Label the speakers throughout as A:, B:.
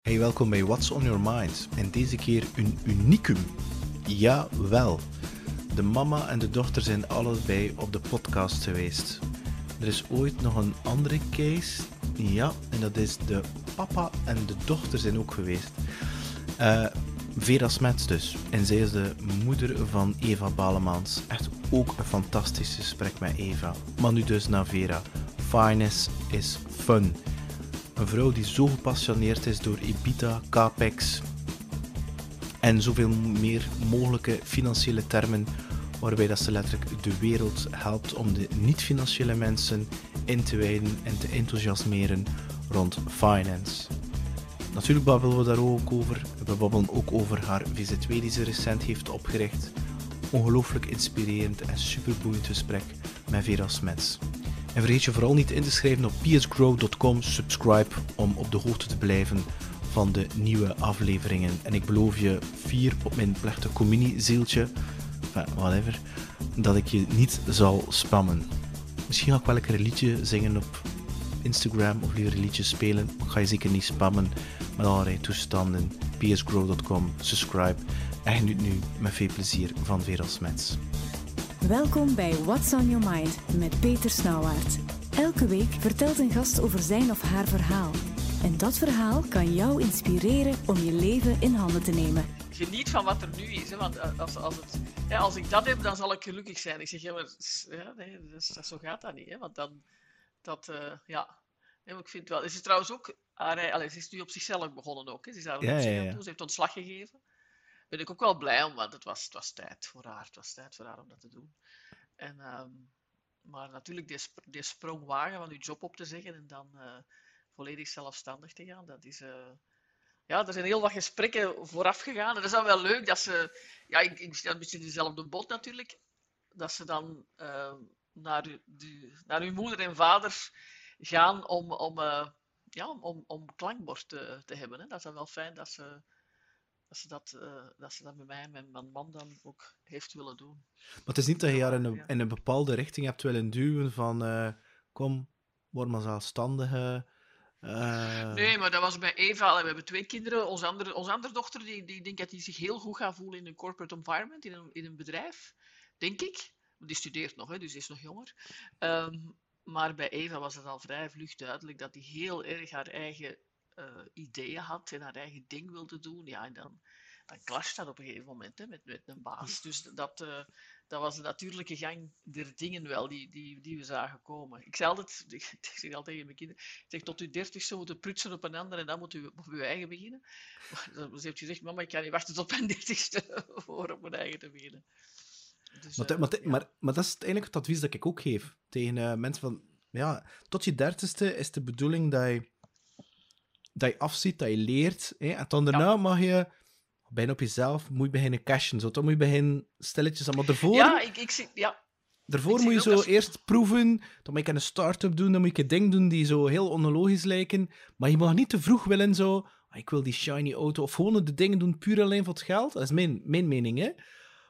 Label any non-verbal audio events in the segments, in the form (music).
A: Hey, welkom bij What's on Your Mind. En deze keer een unicum. Jawel. De mama en de dochter zijn allebei op de podcast geweest. Er is ooit nog een andere case. Ja, en dat is de papa en de dochter zijn ook geweest. Eh, Vera Smets dus. En zij is de moeder van Eva Balemans. Echt ook een fantastisch gesprek met Eva. Maar nu dus naar Vera. Finance is fun. Een vrouw die zo gepassioneerd is door EBITDA, capex en zoveel meer mogelijke financiële termen, waarbij dat ze letterlijk de wereld helpt om de niet-financiële mensen in te wijden en te enthousiasmeren rond finance. Natuurlijk babbelen we daar ook over. We babbelen ook over haar VZ2 die ze recent heeft opgericht. Ongelooflijk inspirerend en superboeiend gesprek met Vera Smets. En vergeet je vooral niet in te schrijven op psgrow.com subscribe om op de hoogte te blijven van de nieuwe afleveringen. En ik beloof je vier op mijn plechtige communiezieltje, whatever, dat ik je niet zal spammen. Misschien ga ik wel een liedje zingen op Instagram of liever een liedje spelen. Ik ga je zeker niet spammen met allerlei toestanden. psgrow.com, subscribe en geniet nu met veel plezier van Vera Smets.
B: Welkom bij What's on Your Mind met Peter Snauwaard. Elke week vertelt een gast over zijn of haar verhaal. En dat verhaal kan jou inspireren om je leven in handen te nemen.
C: Geniet van wat er nu is. Hè, want als, als, het, hè, als ik dat heb, dan zal ik gelukkig zijn. Ik zeg, ja, maar ja, nee, dat, dat, zo gaat dat niet. Hè, want dan, dat, uh, ja. Nee, ik vind wel. Ze is trouwens ook, allez, ze is nu op zichzelf begonnen ook. Hè. Ze is daar
A: Ja, ja, ja.
C: Ze heeft ontslag gegeven. Ben ik ook wel blij om, want het was, het was tijd voor haar. Het was tijd voor haar om dat te doen. En, um, maar natuurlijk, die, die sprong wagen van je job op te zeggen en dan uh, volledig zelfstandig te gaan, dat is... Uh, ja, er zijn heel wat gesprekken vooraf gegaan. En dat is dan wel leuk dat ze... Ja, ik, ik zit een beetje in dezelfde boot natuurlijk. Dat ze dan uh, naar, naar uw moeder en vader gaan om, om, ja, om, om klankbord te, te hebben. Hè. Dat is dan wel fijn dat ze dat ze dat, uh, dat ze dat bij mij en mijn man dan ook heeft willen doen.
A: Maar het is niet dat je haar in een, in een bepaalde richting hebt willen duwen van uh, kom, word maar zelfstandige. Uh...
C: Nee, maar dat was bij Eva. We hebben twee kinderen. Onze andere, onze andere dochter, die, die denkt dat hij zich heel goed gaat voelen in een corporate environment, in een, in een bedrijf. Denk ik. Die studeert nog, hè, dus die is nog jonger. Um, maar bij Eva was het al vrij vlug duidelijk dat hij heel erg haar eigen uh, ideeën had en haar eigen ding wilde doen, ja, en dan, dan clasht dat op een gegeven moment hè, met, met een baas. Dus dat, uh, dat was de natuurlijke gang der dingen wel, die, die, die we zagen komen. Ik zei altijd, (laughs) ik zeg altijd tegen mijn kinderen, ik zeg tot uw dertigste moeten prutsen op een ander en dan moet u op uw eigen beginnen. (laughs) Maar ze heeft gezegd, mama, ik kan niet wachten tot mijn (laughs) dertigste voor op mijn eigen te beginnen.
A: Dus, maar, uh, maar, ja. maar, maar, dat is eigenlijk het advies dat ik ook geef tegen mensen van, ja, tot je dertigste is de bedoeling dat je dat je afziet, dat je leert. Hè? En dan daarna ja. mag je bijna op jezelf moet je beginnen cashen. Zo, dan moet je beginnen stilletjes aan. Maar daarvoor,
C: ja, ik, ik zie, ja.
A: daarvoor
C: ik
A: moet je zo
C: als...
A: eerst proeven. Dan moet je een start-up doen. Dan moet je dingen doen die zo heel onlogisch lijken. Maar je mag niet te vroeg willen zo. Ik wil die shiny auto. Of gewoon de dingen doen puur alleen voor het geld. Dat is mijn, mijn mening, hè.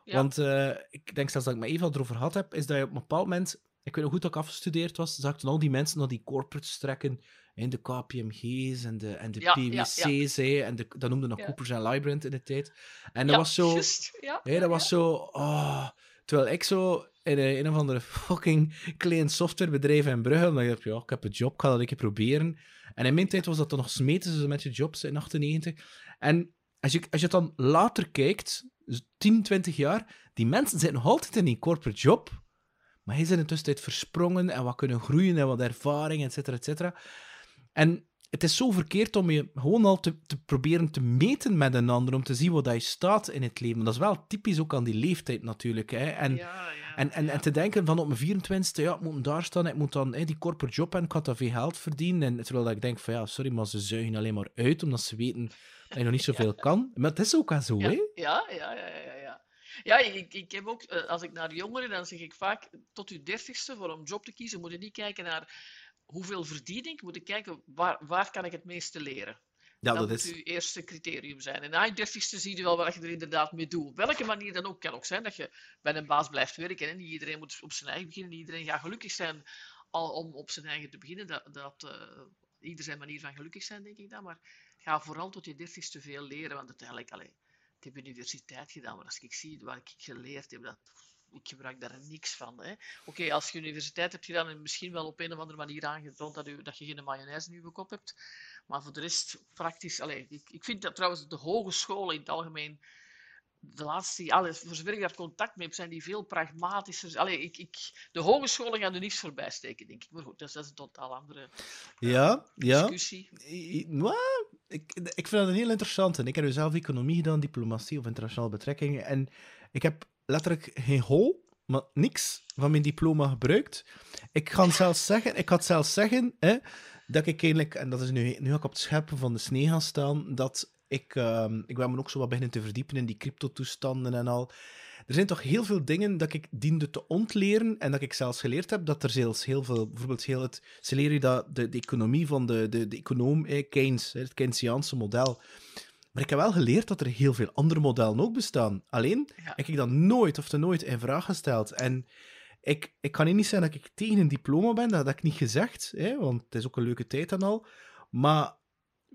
A: Ja. Want uh, ik denk zelfs dat ik met Eva erover gehad heb, is dat je op een bepaald moment... Ik weet nog goed dat ik afgestudeerd was, zag ik toen al die mensen naar die corporates trekken in de KPMG's en de, en de
C: ja,
A: PwC's,
C: ja, ja.
A: en de, dat noemde nog. Coopers en Lybrand in de tijd. En dat was zo... Hè, dat was zo... Oh, terwijl ik zo in een, een of andere fucking klein softwarebedrijf in Brugge, dan dacht ik, ja, ik heb een job, ik ga dat een keer proberen. En in mijn tijd was dat dan nog smeten ze met je jobs in 98. En als je, als je het dan later kijkt, dus 10, 20 jaar, die mensen zitten nog altijd in die corporate job, maar hij is in de tussentijd versprongen en wat kunnen groeien en wat ervaring, et cetera, et cetera. En het is zo verkeerd om je gewoon al te, te, proberen te meten met een ander, om te zien wat je staat in het leven. Dat is wel typisch ook aan die leeftijd natuurlijk. Hè. En,
C: ja, ja,
A: en, en,
C: ja.
A: en te denken van op mijn 24e, ja, ik moet daar staan, ik moet dan hè, die corporate job en ik had daar veel geld verdienen. En terwijl ik denk van ja, sorry, maar ze zuigen alleen maar uit, omdat ze weten dat je nog niet (laughs) zoveel kan. Maar het is ook wel zo, hè?
C: Ja, ja, ja, ja. ja. Ja, ik, ik heb ook, als ik naar jongeren, dan zeg ik vaak, tot je dertigste, voor een job te kiezen, moet je niet kijken naar hoeveel verdien ik, moet ik kijken waar, waar kan ik het meeste leren.
A: Ja,
C: dat,
A: dat
C: moet
A: is...
C: uw eerste criterium zijn. En na je dertigste zie je wel wat je er inderdaad mee doet. Op welke manier dan ook kan ook zijn dat je bij een baas blijft werken. En niet iedereen moet op zijn eigen beginnen. Niet iedereen gaat gelukkig zijn al om op zijn eigen te beginnen. Dat, dat uh, ieder zijn manier van gelukkig zijn, denk ik dan. Maar ga vooral tot je dertigste veel leren, want uiteindelijk, allee, ik heb universiteit gedaan, maar als ik zie wat ik geleerd heb, dat, ik gebruik daar niks van. Oké, als je universiteit hebt gedaan en misschien wel op een of andere manier aangetoond dat, u, dat je geen mayonaise in je kop hebt, maar voor de rest praktisch, allee, ik, ik vind dat trouwens de hogescholen in het algemeen de laatste, alles, voor zover ik daar contact mee heb, zijn die veel pragmatischer. Allee, ik, ik, de hogescholen gaan er niets voorbij steken, denk ik. Maar goed, dat is, dat is een totaal andere uh,
A: ja,
C: discussie.
A: Ja. ik, ik vind dat een heel interessant. Ik heb zelf economie gedaan, diplomatie of internationale betrekkingen. En ik heb letterlijk geen hol, maar niks van mijn diploma gebruikt. Ik ga zelfs zeggen, ik had zelfs zeggen hè, dat ik eigenlijk, en dat is nu, nu ook op het scheppen van de snee gaan staan, dat ik, uh, ik ben me ook zo wat beginnen te verdiepen in die crypto-toestanden en al. Er zijn toch heel veel dingen dat ik diende te ontleren en dat ik zelfs geleerd heb dat er zelfs heel veel, bijvoorbeeld heel het, ze leren dat de, de economie van de, de, de econoom eh, Keynes, het Keynesiaanse model. Maar ik heb wel geleerd dat er heel veel andere modellen ook bestaan. Alleen
C: Ja.
A: heb ik dat nooit of te nooit in vraag gesteld. En ik, ik kan niet zeggen dat ik tegen een diploma ben, dat heb ik niet gezegd, hè, want het is ook een leuke tijd dan al. Maar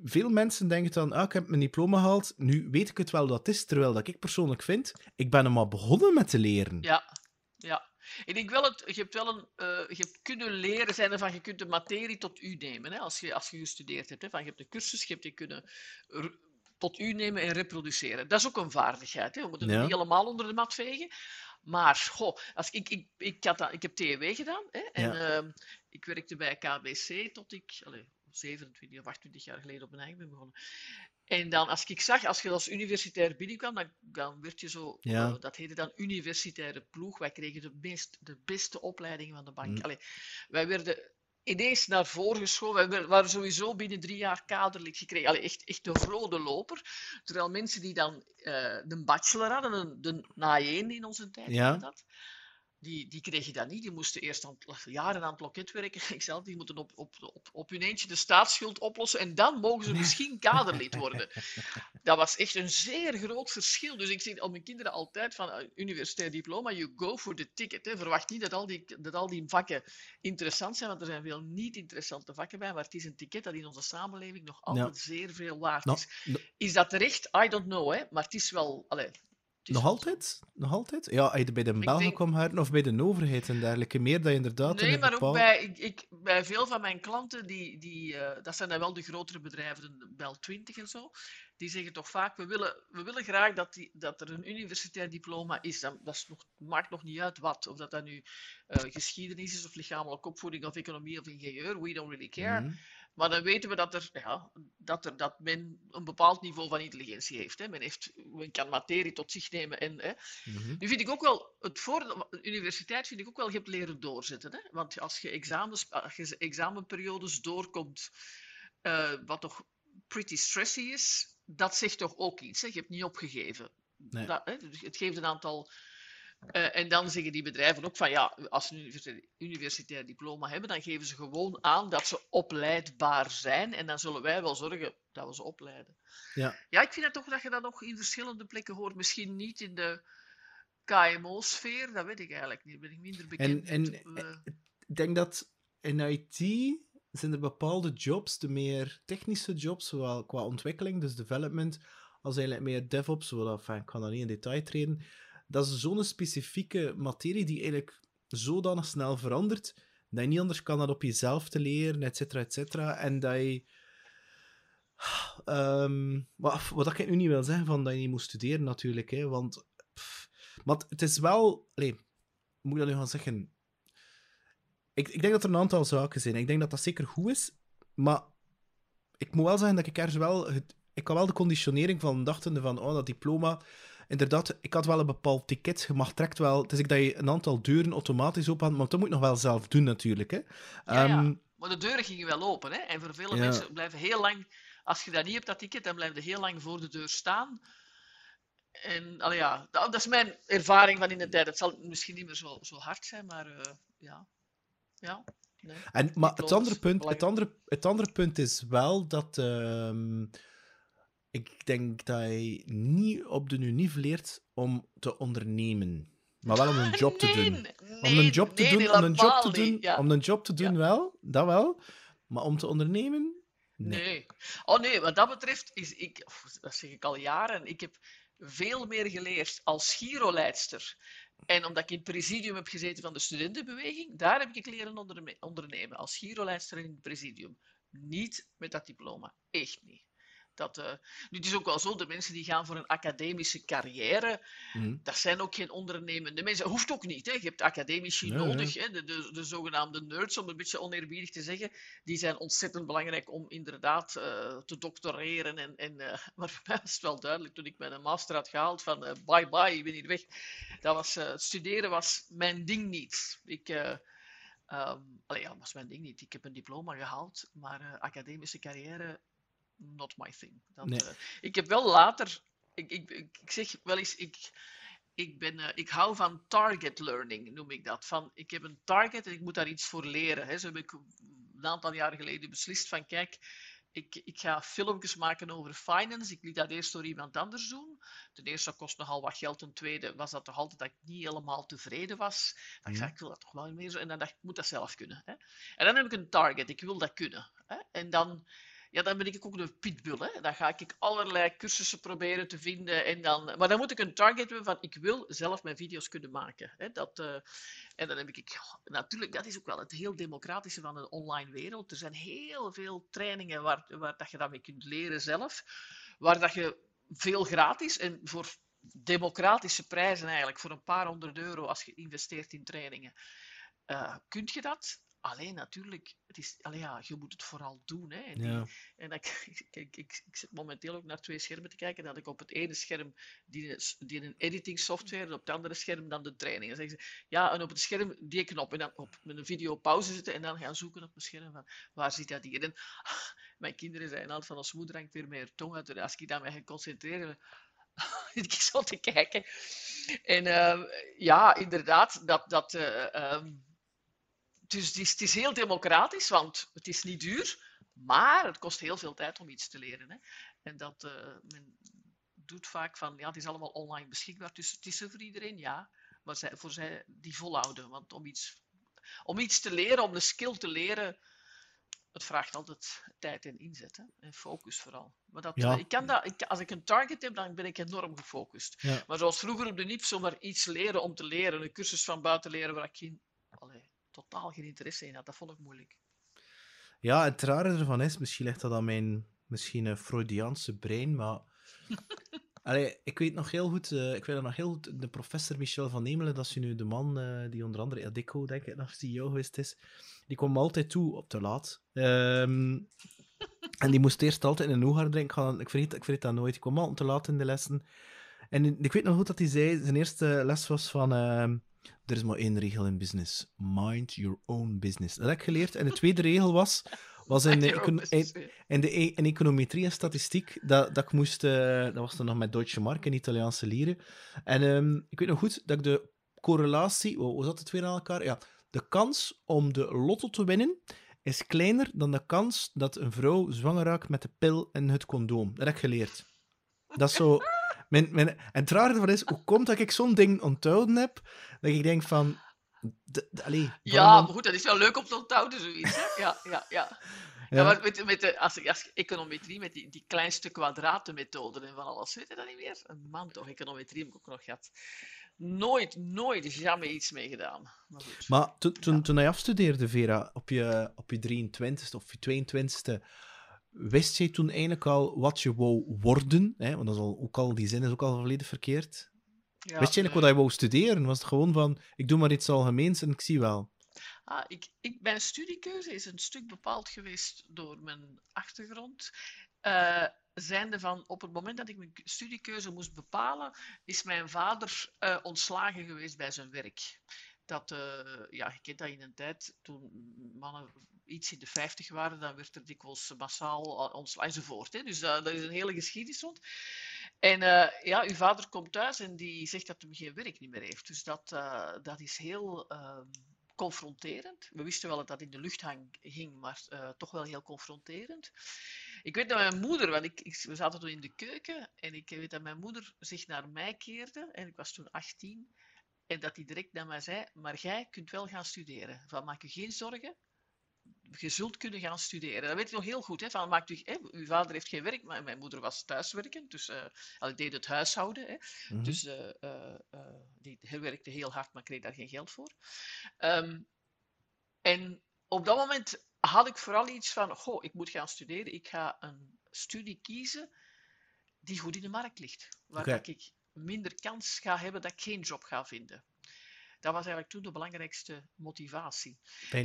A: veel mensen denken dan, ah, ik heb mijn diploma gehaald, nu weet ik het wel dat het is, terwijl dat ik persoonlijk vind, ik ben er maar begonnen met te leren.
C: Ja, ja. Ik denk wel, het, je hebt wel een, eh, je hebt kunnen leren zijn ervan, je kunt de materie tot u nemen, hè, als, je, als je gestudeerd hebt. Hè, van, je hebt een cursus, je hebt die kunnen tot u nemen en reproduceren. Dat is ook een vaardigheid, hè. we moeten het
A: Ja.
C: niet helemaal onder de mat vegen. Maar, goh, als ik, ik, ik, had dat, ik heb TEW gedaan, hè, en
A: Ja.
C: ehm, ik werkte bij KBC tot ik, allee, 27 of 28 jaar geleden op mijn eigen ben begonnen. En dan, als ik zag, als je als universitair binnenkwam, dan, dan werd je zo,
A: Ja.
C: eh, dat heette dan universitaire ploeg. Wij kregen de, meest, de beste opleidingen van de bank.
A: Mm.
C: Allee, wij werden ineens naar voren geschoven. Wer- waren sowieso binnen drie jaar kaderlid gekregen. Allee, echt, echt de rode loper. Terwijl mensen die dan eh de bachelor hadden, een- de na-1 in onze tijd,
A: Ja.
C: dat, die, die kregen dat niet. Die moesten eerst aan jaren aan het loket werken. (laughs) Ikzelf, die moeten op, op, op, op hun eentje de staatsschuld oplossen en dan mogen ze misschien kaderlid (laughs) worden. Dat was echt een zeer groot verschil. Dus ik zeg al mijn kinderen altijd van eh, universitair diploma, you go for the ticket. Hè. Verwacht niet dat al, die, dat al die vakken interessant zijn, want er zijn veel niet interessante vakken bij, maar het is een ticket dat in onze samenleving nog altijd zeer veel waard
A: Nou,
C: is.
A: no-
C: Is dat terecht? I don't know, hè. maar het is wel... Allee,
A: nog altijd? Nog altijd? Ja, bij de Belgen
C: denk-
A: kwam of bij de overheid en dergelijke, meer dat je inderdaad in
C: Nee, maar ook bij, ik, ik, bij veel van mijn klanten, die, die, eh, dat zijn dan wel de grotere bedrijven, de Bel 20 en zo, die zeggen toch vaak, we willen, we willen graag dat, die, dat er een universitair diploma is. Dat, dat is nog, maakt nog niet uit wat, of dat dat nu eh, geschiedenis is, of lichamelijke opvoeding, of economie, of ingenieur, we don't really care.
A: Mhm.
C: Maar dan weten we dat, er, ja, dat, er, dat men een bepaald niveau van intelligentie heeft. Hè. Men, heeft men kan materie tot zich nemen en... Hè.
A: Mhm.
C: Nu vind ik ook wel, het voordeel, de universiteit vind ik ook wel, je hebt leren doorzetten. Hè? Want als je, examens, als je examenperiodes doorkomt, eh, wat toch pretty stressy is, dat zegt toch ook iets. Hè? Je hebt niet opgegeven.
A: Nee.
C: Dat, hè? Het geeft een aantal... eh, en dan zeggen die bedrijven ook van ja, als ze een universitair, diploma hebben, dan geven ze gewoon aan dat ze opleidbaar zijn. En dan zullen wij wel zorgen dat we ze opleiden.
A: Ja.
C: Ja, ik vind dat toch dat je dat nog in verschillende plekken hoort. Misschien niet in de KMO-sfeer, dat weet ik eigenlijk niet. Daar ben ik minder bekend
A: en-
C: met, eh,
A: Ik denk dat in IT zijn er bepaalde jobs, de meer technische jobs, zowel qua ontwikkeling, dus development, als eigenlijk meer DevOps, zowel, enfin, ik kan daar niet in detail treden, dat is zo'n specifieke materie die eigenlijk zodanig snel verandert, dat je niet anders kan dan op jezelf te leren, et cetera, et cetera, en dat je... Ehm, wat, wat ik nu niet wil zeggen, van dat je niet moet studeren natuurlijk, hè, want... maar het is wel... Hoe moet ik dat nu gaan zeggen? Ik, ik denk dat er een aantal zaken zijn. Ik denk dat dat zeker goed is, maar ik moet wel zeggen dat ik ergens wel... Het, ik had wel de conditionering van dachtende van, oh, dat diploma... Inderdaad, ik had wel een bepaald ticket. Je mag direct wel... Het is ik dat je een aantal deuren automatisch open maar dat moet je nog wel zelf doen natuurlijk. Hè.
C: Ja, ja.
A: Ehm,
C: Maar de deuren gingen wel open. Hè? En voor vele
A: Ja.
C: mensen blijven heel lang... Als je dat niet hebt, dat ticket, dan blijf je heel lang voor de deur staan. En allee, ja, dat, dat is mijn ervaring van in de tijd. Het zal misschien niet meer zo, zo hard zijn, maar eh, ja. Ja. Nee.
A: En, maar het andere, punt, het, andere, het andere punt is wel dat ehm, ik denk dat je niet op de unief leert om te ondernemen. Maar wel om een job te doen. Om een job te doen, om een job te doen, om een job te doen wel, dat wel. Maar om te ondernemen,
C: Nee. Oh nee, wat dat betreft is ik, dat zeg ik al jaren, ik heb veel meer geleerd als Giro-leidster. En omdat ik in het presidium heb gezeten van de studentenbeweging, daar heb ik leren ondernemen. Als Giro-leidster in het presidium. Niet met dat diploma. Echt niet. Dat, uh, nu, het is ook wel zo, de mensen die gaan voor een academische carrière, mm. dat zijn ook geen ondernemende mensen. Dat hoeft ook niet. Hè. Je hebt academici nodig, Hè. De, de, de, zogenaamde nerds, om een beetje oneerbiedig te zeggen. Die zijn ontzettend belangrijk om inderdaad uh, te doctoreren. En, en, uh, (laughs) maar voor mij was het wel duidelijk, toen ik mijn master had gehaald, van bye bye, ik ben hier weg. Dat was, studeren was mijn ding niet. Ik... Um, allee, ja, was mijn ding niet. Ik heb een diploma gehaald, maar academische carrière not my thing. Dat, nee. uh, ik heb wel later, ik, ik, ik, zeg wel eens, ik, ik, ben, uh, ik hou van target learning, noem ik dat. Van, ik heb een target en ik moet daar iets voor leren. Hè. Zo heb ik een aantal jaren geleden beslist van, kijk, ik, ik, ga filmpjes maken over finance. Ik liet dat eerst door iemand anders doen. Ten eerste kost nogal wat geld. Ten tweede was dat toch altijd dat ik niet helemaal tevreden was. Dan ik zei, ik wil dat toch wel meer zo. En dan dacht ik, ik moet dat zelf kunnen. Hè? En dan heb ik een target. Ik wil dat kunnen. Hè? En dan ja, dan ben ik ook een pitbull. Hè. Dan ga ik allerlei cursussen proberen te vinden. En dan, maar dan moet ik een target hebben van ik wil zelf mijn video's kunnen maken. Hè. Dat, uh, en dan heb ik, natuurlijk, dat is ook wel het heel democratische van de online wereld. Er zijn heel veel trainingen waar, waar dat je dat mee kunt leren zelf. Waar dat je veel gratis en voor democratische prijzen eigenlijk, voor een paar honderd euro als je investeert in trainingen, uh, kun je dat. Alleen natuurlijk, het is, allee, ja, je moet het vooral doen. Hè. En, ja. en ik, (laughs) ik, ik, ik, zit momenteel ook naar twee schermen te kijken. Dat ik op het ene scherm die, die een editing software en op het andere scherm dan de training. Dan zeggen ze, ja, en op het scherm die knop. En dan op een video pauze zitten en dan gaan zoeken op het scherm van waar zit dat hier. En (laughs) mijn kinderen zijn altijd van, als moeder hangt weer meer tong uit. Als ik mij ga concentreren, (laughs) ik zo te kijken. En uh, ja, inderdaad, dat... dat uh, um, dus het is, het is, heel democratisch, want het is niet duur, maar het kost heel veel tijd om iets te leren. Hè. En dat uh, men doet vaak van, ja, het is allemaal online beschikbaar, dus het is er voor iedereen, ja. Maar zij, voor zij die volhouden, want om iets, om iets te leren, om een skill te leren, het vraagt altijd tijd en inzet hè? en focus vooral. Maar dat, ja. ik kan dat, ik, als ik een target heb, dan ben ik enorm gefocust. Ja. Maar zoals vroeger op de NIP, zomaar iets leren om te leren, een cursus van buiten leren waar ik geen... Allee, totaal geen interesse in had. Dat vond ik moeilijk.
A: Ja, het rare ervan is, misschien ligt dat aan mijn misschien een Freudiaanse brein, maar... (laughs) Allee, ik weet nog heel goed, uh, ik weet nog heel goed, de professor Michel van Emelen, dat is nu de man uh, die onder andere Adico, denk ik, nog CEO geweest is, die kwam altijd toe op te laat. Um, (laughs) en die moest eerst altijd in een oegaar drinken. Ik vergeet, ik vergeet dat nooit. Die kwam altijd te laat in de lessen. En ik weet nog goed dat hij zei, zijn eerste les was van... Uh, er is maar één regel in business. Mind your own business. Dat heb ik geleerd. En de tweede regel was, was in, de, (laughs) in, in, de e- in econometrie en statistiek, dat, dat ik moest... Uh, dat was dan nog met Deutsche Mark en Italiaanse lieren. En um, ik weet nog goed dat ik de correlatie... Hoe zat het weer aan elkaar? Ja, de kans om de lotto te winnen is kleiner dan de kans dat een vrouw zwanger raakt met de pil en het condoom. Dat heb ik geleerd. Dat is zo... Mijn, mijn, en het rare ervan is, hoe komt dat ik zo'n ding onthouden heb, dat ik denk van... De, de, allee,
C: ja, maar goed, dat is wel leuk om te onthouden, zoiets. Hè? (laughs) Ja, ja, ja. Ja. maar met, met de, als, als econometrie, met die, die kleinste kwadratenmethode en van alles, weet je dat niet meer? Een man toch, econometrie heb ik ook nog gehad. Nooit, nooit is jammer iets mee gedaan.
A: Maar, toen, toen, toen je afstudeerde, Vera, op je, op je 23ste of je 22ste, Wist jij toen eigenlijk al wat je wou worden? Hè? Want dat is al, ook al, die zin is ook al volledig verkeerd. Ja, Wist je eigenlijk wat je wou studeren? Was het gewoon van, ik doe maar iets algemeens en ik zie wel?
C: Ah, ik, ik, mijn studiekeuze is een stuk bepaald geweest door mijn achtergrond. Uh, zijnde van, op het moment dat ik mijn studiekeuze moest bepalen, is mijn vader uh, ontslagen geweest bij zijn werk. Dat, uh, ja, je kent dat in een tijd, toen mannen iets in de 50 waren, dan werd er dikwijls massaal ontslagen enzovoort. Hè. Dus uh, dat is een hele geschiedenis rond. En uh, ja, uw vader komt thuis en die zegt dat hij geen werk meer heeft. Dus dat, dat is heel ehm, confronterend. We wisten wel dat dat in de lucht hang, ging, maar toch wel heel confronterend. Ik weet dat mijn moeder, want ik, ik, we zaten toen in de keuken en ik weet dat mijn moeder zich naar mij keerde en ik was toen 18. En dat hij direct naar mij zei, maar jij kunt wel gaan studeren. Van, maak je geen zorgen, je zult kunnen gaan studeren. Dat weet je nog heel goed. Hè? Van, maakt u, hè? Uw vader heeft geen werk, maar mijn moeder was thuiswerkend. Dus uh, ik deed het huishouden. Hè? Mhm. Dus uh, die werkte heel hard, maar kreeg daar geen geld voor. Um, en op dat moment had ik vooral iets van, goh, ik moet gaan studeren. Ik ga een studie kiezen die goed in de markt ligt. Waar ik minder kans ga hebben dat ik geen job ga vinden. Dat was eigenlijk toen de belangrijkste motivatie.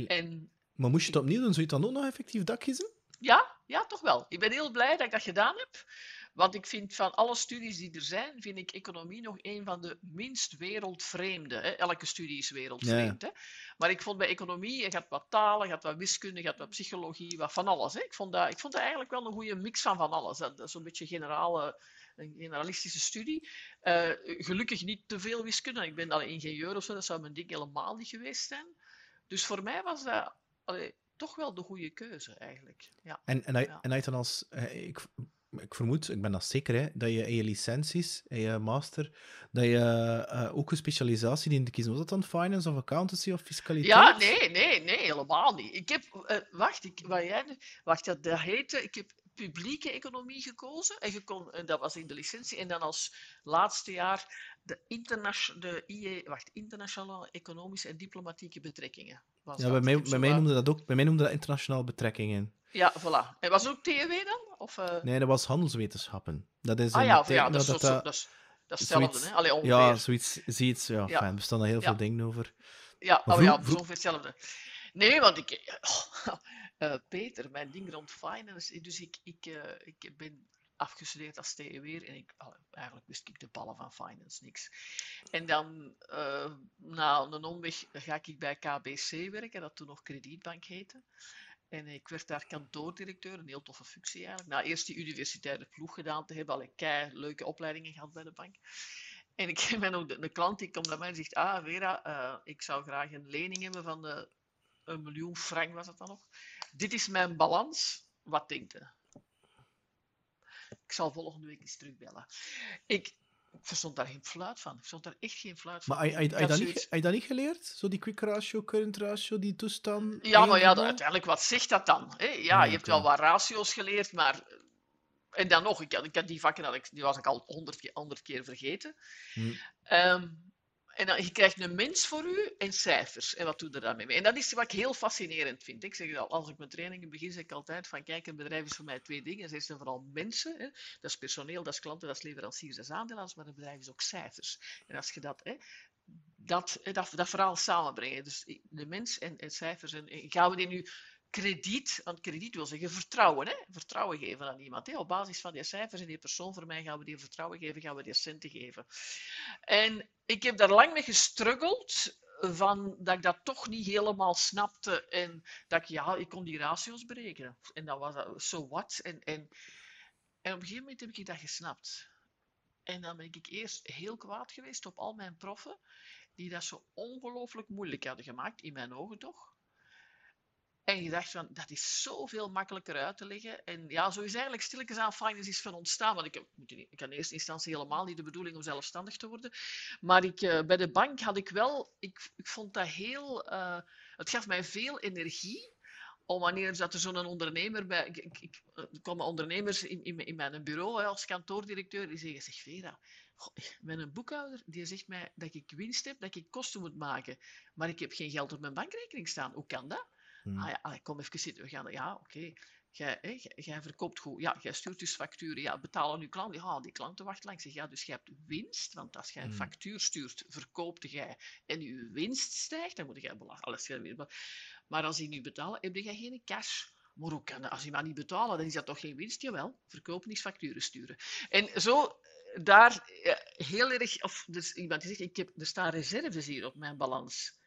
A: En, maar moest je het opnieuw doen? Zou je dan ook nog effectief dat kiezen?
C: Ja, ja, toch wel. Ik ben heel blij dat ik dat gedaan heb. Want ik vind van alle studies die er zijn, vind ik economie nog een van de minst wereldvreemde. Hè? Elke studie is wereldvreemd. Hè? Maar ik vond bij economie, je gaat wat talen, je gaat wat wiskunde, je gaat wat psychologie, wat van alles. Hè? Ik, vond dat, ik vond dat eigenlijk wel een goede mix van van alles. Dat, is een beetje generale, een generalistische studie. Uh, gelukkig niet te veel wiskunde. Ik ben al ingenieur of zo, dat zou mijn ding helemaal niet geweest zijn. Dus voor mij was dat allee, toch wel de goede keuze eigenlijk. Ja.
A: En, en, ja. en hij dan als. Eh, ik ik vermoed, ik ben dat zeker, hè, dat je in je licenties, in je master, dat je uh, ook een specialisatie dient te kiezen. Was dat dan finance of accountancy of fiscaliteit?
C: Ja, nee, nee, nee, helemaal niet. Ik heb, uh, wacht, ik, wat jij, wacht, dat, dat heette, ik heb publieke economie gekozen. En, je kon, en dat was in de licentie. En dan als laatste jaar de, de IE, wacht, internationale economische en diplomatieke betrekkingen.
A: Was ja, bij mij, bij mij noemde dat ook, bij mij noemde dat internationale betrekkingen.
C: Ja, voilà. En was het ook TEW dan? Of, uh...
A: Nee, dat was handelswetenschappen. Dat is
C: ah ja, ja dat, dat, dat, dat, is hetzelfde, hè? Allee, ongeveer.
A: Ja, zoiets, zoiets, ja, ja. Fijn, er staan er heel veel dingen over.
C: Ja, oh, ja, ongeveer hetzelfde. Nee, want ik... (laughs) Oh, uh, Peter, mijn ding rond finance, dus ik, ik, uh, ik ben afgestudeerd als TEW'er en ik, eigenlijk wist ik de ballen van finance niks. En dan, na een omweg, ga ik bij KBC werken, dat toen nog kredietbank heette. En ik werd daar kantoordirecteur, een heel toffe functie eigenlijk. Na eerst die universitaire ploeg gedaan te hebben, alle kei leuke opleidingen gehad bij de bank. En ik (laughs) ben ook de, klant die komt naar mij en zegt, ah Vera, ik zou graag een lening hebben van de, een miljoen frank was het dan nog. Dit is mijn balans, wat denkt u? Ik zal volgende week eens terugbellen. Ik, ik verstond daar geen fluit van. Ik verstond daar echt geen fluit van.
A: Maar heb je, dat, niet, je dat niet geleerd? Zo die quick ratio, current ratio, die toestand?
C: Ja, maar ja, uiteindelijk, wat zegt dat dan? Hè? Ja, je hebt wel wat ratio's geleerd, maar... En dan nog, ik, ik had die vakken, die was ik al honderd keer, vergeten. Hm. Um, en dan, je krijgt een mens voor u en cijfers. En wat doe je er dan mee? En dat is wat ik heel fascinerend vind. Ik zeg al, als ik mijn trainingen begin, zeg ik altijd van kijk, een bedrijf is voor mij twee dingen. Ze zijn vooral mensen. Hè. Dat is personeel, dat is klanten, dat is leveranciers, dat is aandelaars. Maar een bedrijf is ook cijfers. En als je dat... Hè, dat, dat, dat verhaal samenbrengen. Dus de mens en, cijfers. En, en gaan we die nu krediet, want krediet wil zeggen vertrouwen, hè? vertrouwen geven aan iemand. Hè? Op basis van die cijfers en die persoon voor mij gaan we die vertrouwen geven, gaan we die centen geven. En ik heb daar lang mee gestruggeld, van dat ik dat toch niet helemaal snapte en dat ik, ja, ik kon die ratio's berekenen. En dan was dat, so what? En, en, en op een gegeven moment heb ik dat gesnapt. En dan ben ik eerst heel kwaad geweest op al mijn proffen, die dat zo ongelooflijk moeilijk hadden gemaakt, in mijn ogen toch. En je dacht van, dat is zoveel makkelijker uit te leggen. En ja, zo is eigenlijk stilletjes aan finance is van ontstaan. Want ik, ik had in eerste instantie helemaal niet de bedoeling om zelfstandig te worden. Maar ik, uh, bij de bank had ik wel, ik, ik vond dat heel, uh, het gaf mij veel energie. Om wanneer zat er zo'n ondernemer bij, ik, ik, komen ondernemers in, in, in mijn bureau hè, als kantoordirecteur, die zeggen, zeg Vera, een boekhouder die zegt mij dat ik winst heb, dat ik kosten moet maken. Maar ik heb geen geld op mijn bankrekening staan. Hoe kan dat? Hmm. Ah ja, kom even zitten. We gaan, ja, oké. Jij, jij verkoopt goed. Ja, jij stuurt dus facturen. Ja, betalen nu klanten. Ja, die klanten wachten lang. Zeg, ja, dus je hebt winst. Want als jij een hmm. factuur stuurt, verkoopt jij en je winst stijgt, dan moet jij belasting. Alles. Maar als die nu betalen, heb je geen cash. Maar hoe kan dat? Als je maar niet betalen, dan is dat toch geen winst? Jawel, verkopen is facturen sturen. En zo, daar heel erg, of dus iemand die zegt, ik heb, er staan reserves hier op mijn balans.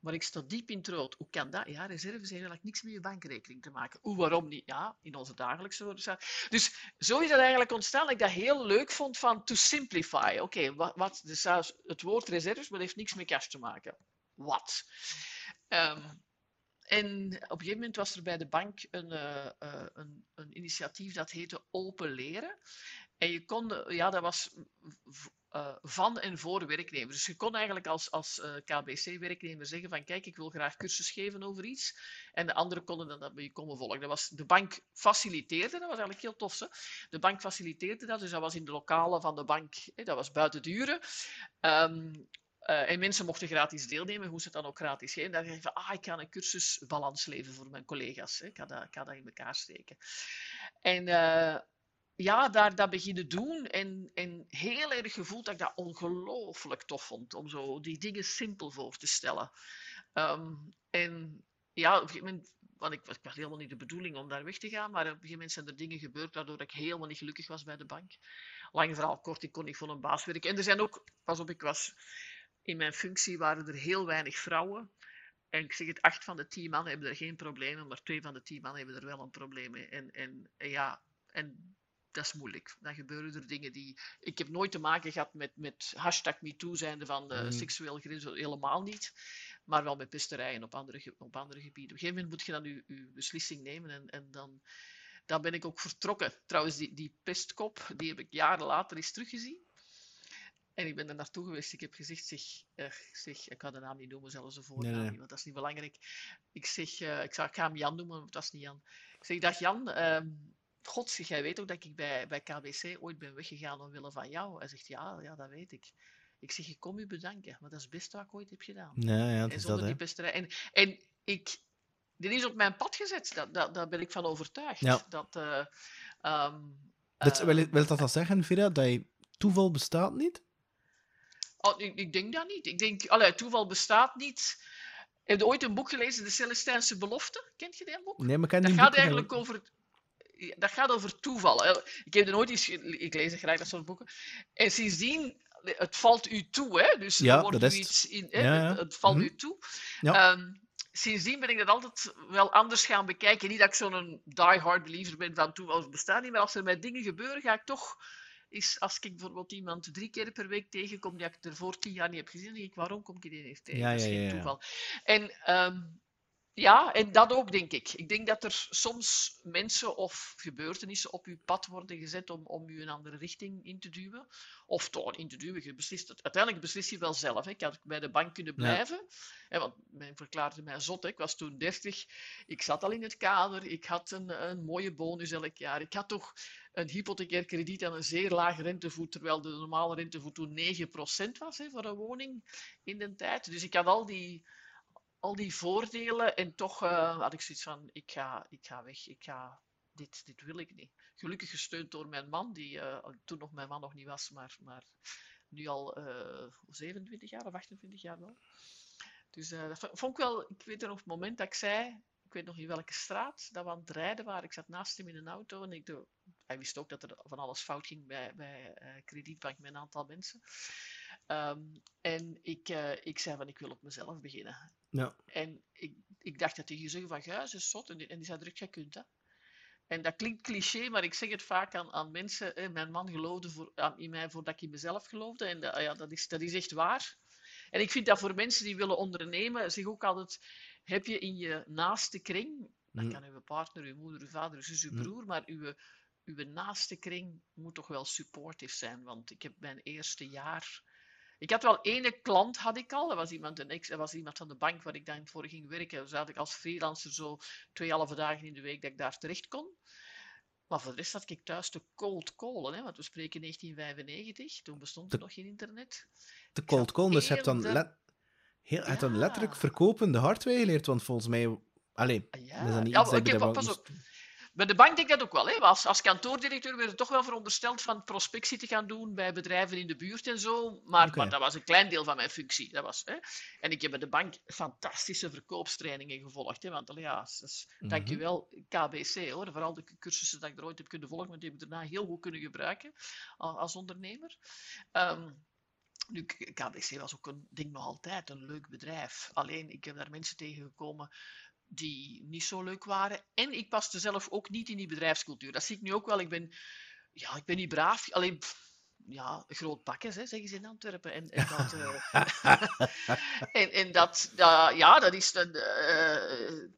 C: Maar ik sta diep in het rood. Hoe kan dat? Ja, reserves hebben eigenlijk niks met je bankrekening te maken. Hoe, waarom niet? Ja, in onze dagelijkse Dus zo is het eigenlijk ontstaan dat ik dat heel leuk vond van to simplify. Oké, wat, dus het woord reserves, maar dat heeft niks met cash te maken. Wat? Um, en op een gegeven moment was er bij de bank een, uh, een, een initiatief dat heette Open Leren. En je kon, ja, dat was uh, van en voor werknemers. Dus je kon eigenlijk als, als uh, KBC-werknemer zeggen van kijk, ik wil graag cursus geven over iets. En de anderen konden dan dat bij je komen volgen. Dat was, de bank faciliteerde, dat was eigenlijk heel tof. Hè? De bank faciliteerde dat, dus dat was in de lokalen van de bank, hè, dat was buiten de uren. Um, uh, en mensen mochten gratis deelnemen, hoe ze het dan ook gratis geven. Dan dacht je van, ah, ik ga een cursus balans leven voor mijn collega's. Hè. Ik, ga dat, ik ga dat in elkaar steken. En ja, daar dat beginnen doen en, en heel erg gevoeld dat ik dat ongelooflijk tof vond om zo die dingen simpel voor te stellen. Um, en ja, op een gegeven moment, want ik, ik had helemaal niet de bedoeling om daar weg te gaan, maar op een gegeven moment zijn er dingen gebeurd waardoor ik helemaal niet gelukkig was bij de bank. Lang verhaal kort, ik kon niet voor een baas werken. En er zijn ook, pas op, ik was in mijn functie waren er heel weinig vrouwen. En ik zeg het, acht van de tien mannen hebben er geen problemen, maar twee van de tien mannen hebben er wel een probleem. En, en, en ja, en dat is moeilijk. Dan gebeuren er dingen die. Ik heb nooit te maken gehad met, met hashtag MeToo zijnde van uh, mm. seksueel grens, helemaal niet. Maar wel met pesterijen op andere, op andere gebieden. Op een gegeven moment moet je dan je, je beslissing nemen en, en dan, dan ben ik ook vertrokken. Trouwens, die, die pestkop, die heb ik jaren later eens teruggezien. En ik ben er naartoe geweest. Ik heb gezegd, zeg, zeg ik kan de naam niet noemen, zelfs een voornaam nee, nee. want dat is niet belangrijk. Ik zeg, uh, ik, zou, ik ga hem Jan noemen, maar dat is niet Jan. Ik zeg, dag Jan, uh, God, jij weet ook dat ik bij, bij KBC ooit ben weggegaan omwille van jou. Hij zegt, ja, ja, dat weet ik. Ik zeg, ik kom u bedanken, maar dat is het beste wat ik ooit heb gedaan.
A: Ja, ja, dat
C: en
A: zonder
C: dat, die En, en ik, dit is op mijn pad gezet, dat, dat, daar ben ik van overtuigd. Ja. Dat, uh, um,
A: dat, wil, wil dat dan zeggen, Vira, dat je, toeval bestaat niet?
C: Oh, ik, ik, denk dat niet. Ik denk, allee, toeval bestaat niet. Heb je ooit een boek gelezen, De Celestijnse Belofte? Kent je dat boek?
A: Nee, maar kan
C: Dat gaat eigenlijk over dat gaat over toeval. Ik heb er nooit eens, ik lees graag dat soort boeken. En sindsdien, het valt u toe, hè? Dus
A: ja,
C: er wordt u iets in, hè? Het, valt mm -hmm. u toe.
A: Ja.
C: Um, sindsdien ben ik dat altijd wel anders gaan bekijken. Niet dat ik zo'n die-hard believer ben van toeval bestaat niet, maar als er met dingen gebeuren, ga ik toch is als ik bijvoorbeeld iemand drie keer per week tegenkom die ik er voor tien jaar niet heb gezien, dan denk ik, waarom kom ik die eens tegen?
A: Ja,
C: dat is geen toeval. En um, ja, en dat ook, denk ik. Ik denk dat er soms mensen of gebeurtenissen op uw pad worden gezet om, om u een andere richting in te duwen. Of toch in te duwen. Je beslist het. Uiteindelijk beslis je wel zelf. Hè. Ik had bij de bank kunnen blijven. Ja. Hè, want men verklaarde mij zot. Hè. Ik was toen 30. Ik zat al in het kader. Ik had een, een mooie bonus elk jaar. Ik had toch een hypothecair krediet aan een zeer lage rentevoet, terwijl de normale rentevoet toen 9% was hè, voor een woning in de tijd. Dus ik had al die al die voordelen en toch uh, had ik zoiets van, ik ga, ik ga weg, ik ga, dit, dit wil ik niet. Gelukkig gesteund door mijn man, die uh, toen nog mijn man nog niet was, maar, maar nu al uh, eh, 27 jaar of 28 jaar wel. Dus dat vond ik wel, ik weet nog het moment dat ik zei, ik weet nog in welke straat, dat we aan het rijden waren. Ik zat naast hem in een auto en ik hij wist ook dat er van alles fout ging bij, bij Kredietbank met een aantal mensen. Um, en ik, ik zei van, ik wil op mezelf beginnen.
A: Ja.
C: En ik, ik dacht dat tegen zeggen van, ja, ze is zot. En die, en die zei direct, je kunt dat. En dat klinkt cliché, maar ik zeg het vaak aan, aan mensen. Hè, mijn man geloofde voor, aan, in mij voordat ik in mezelf geloofde. En dat, ja, dat, is, dat is echt waar. En ik vind dat voor mensen die willen ondernemen, zeg ook altijd, heb je in je naaste kring, dat mm. kan uw partner, uw moeder, uw vader, uw zus, uw mm. broer, maar uw, uw naaste kring moet toch wel supportive zijn. Want ik heb mijn eerste jaar ik had wel ene klant, had ik al. Dat was iemand, een ex, dat was iemand van de bank waar ik dan voor ging werken. Dus had ik als freelancer zo twee halve dagen in de week dat ik daar terecht kon. Maar voor de rest had ik thuis de cold callen, hè, want we spreken 1995, toen bestond er nog geen internet.
A: De cold call, dus je hebt dan, heel, ja. dan letterlijk verkopende hardware geleerd, want volgens mij... Allee,
C: ja.
A: dat is dan niet
C: ja,
A: iets
C: okay, pas op. Bij de bank denk ik dat ook wel. Hè. Als, als kantoordirecteur werd je toch wel verondersteld van prospectie te gaan doen bij bedrijven in de buurt en zo. Maar, maar dat was een klein deel van mijn functie. Dat was, hè. En ik heb bij de bank fantastische verkoopstrainingen gevolgd. Hè. Want ja, dus,
A: Mhm.
C: dankjewel KBC hoor. Vooral de cursussen dat ik er ooit heb kunnen volgen, want die heb ik daarna heel goed kunnen gebruiken als ondernemer. Ehm, nu, KBC was ook een ding nog altijd, een leuk bedrijf. Alleen, ik heb daar mensen tegengekomen die niet zo leuk waren. En ik paste zelf ook niet in die bedrijfscultuur. Dat zie ik nu ook wel. Ik ben, ja, ik ben niet braaf. Alleen, ja, groot bakkes, hè, zeggen ze in Antwerpen. En, en dat, (laughs) en, en dat ja, dat is dan,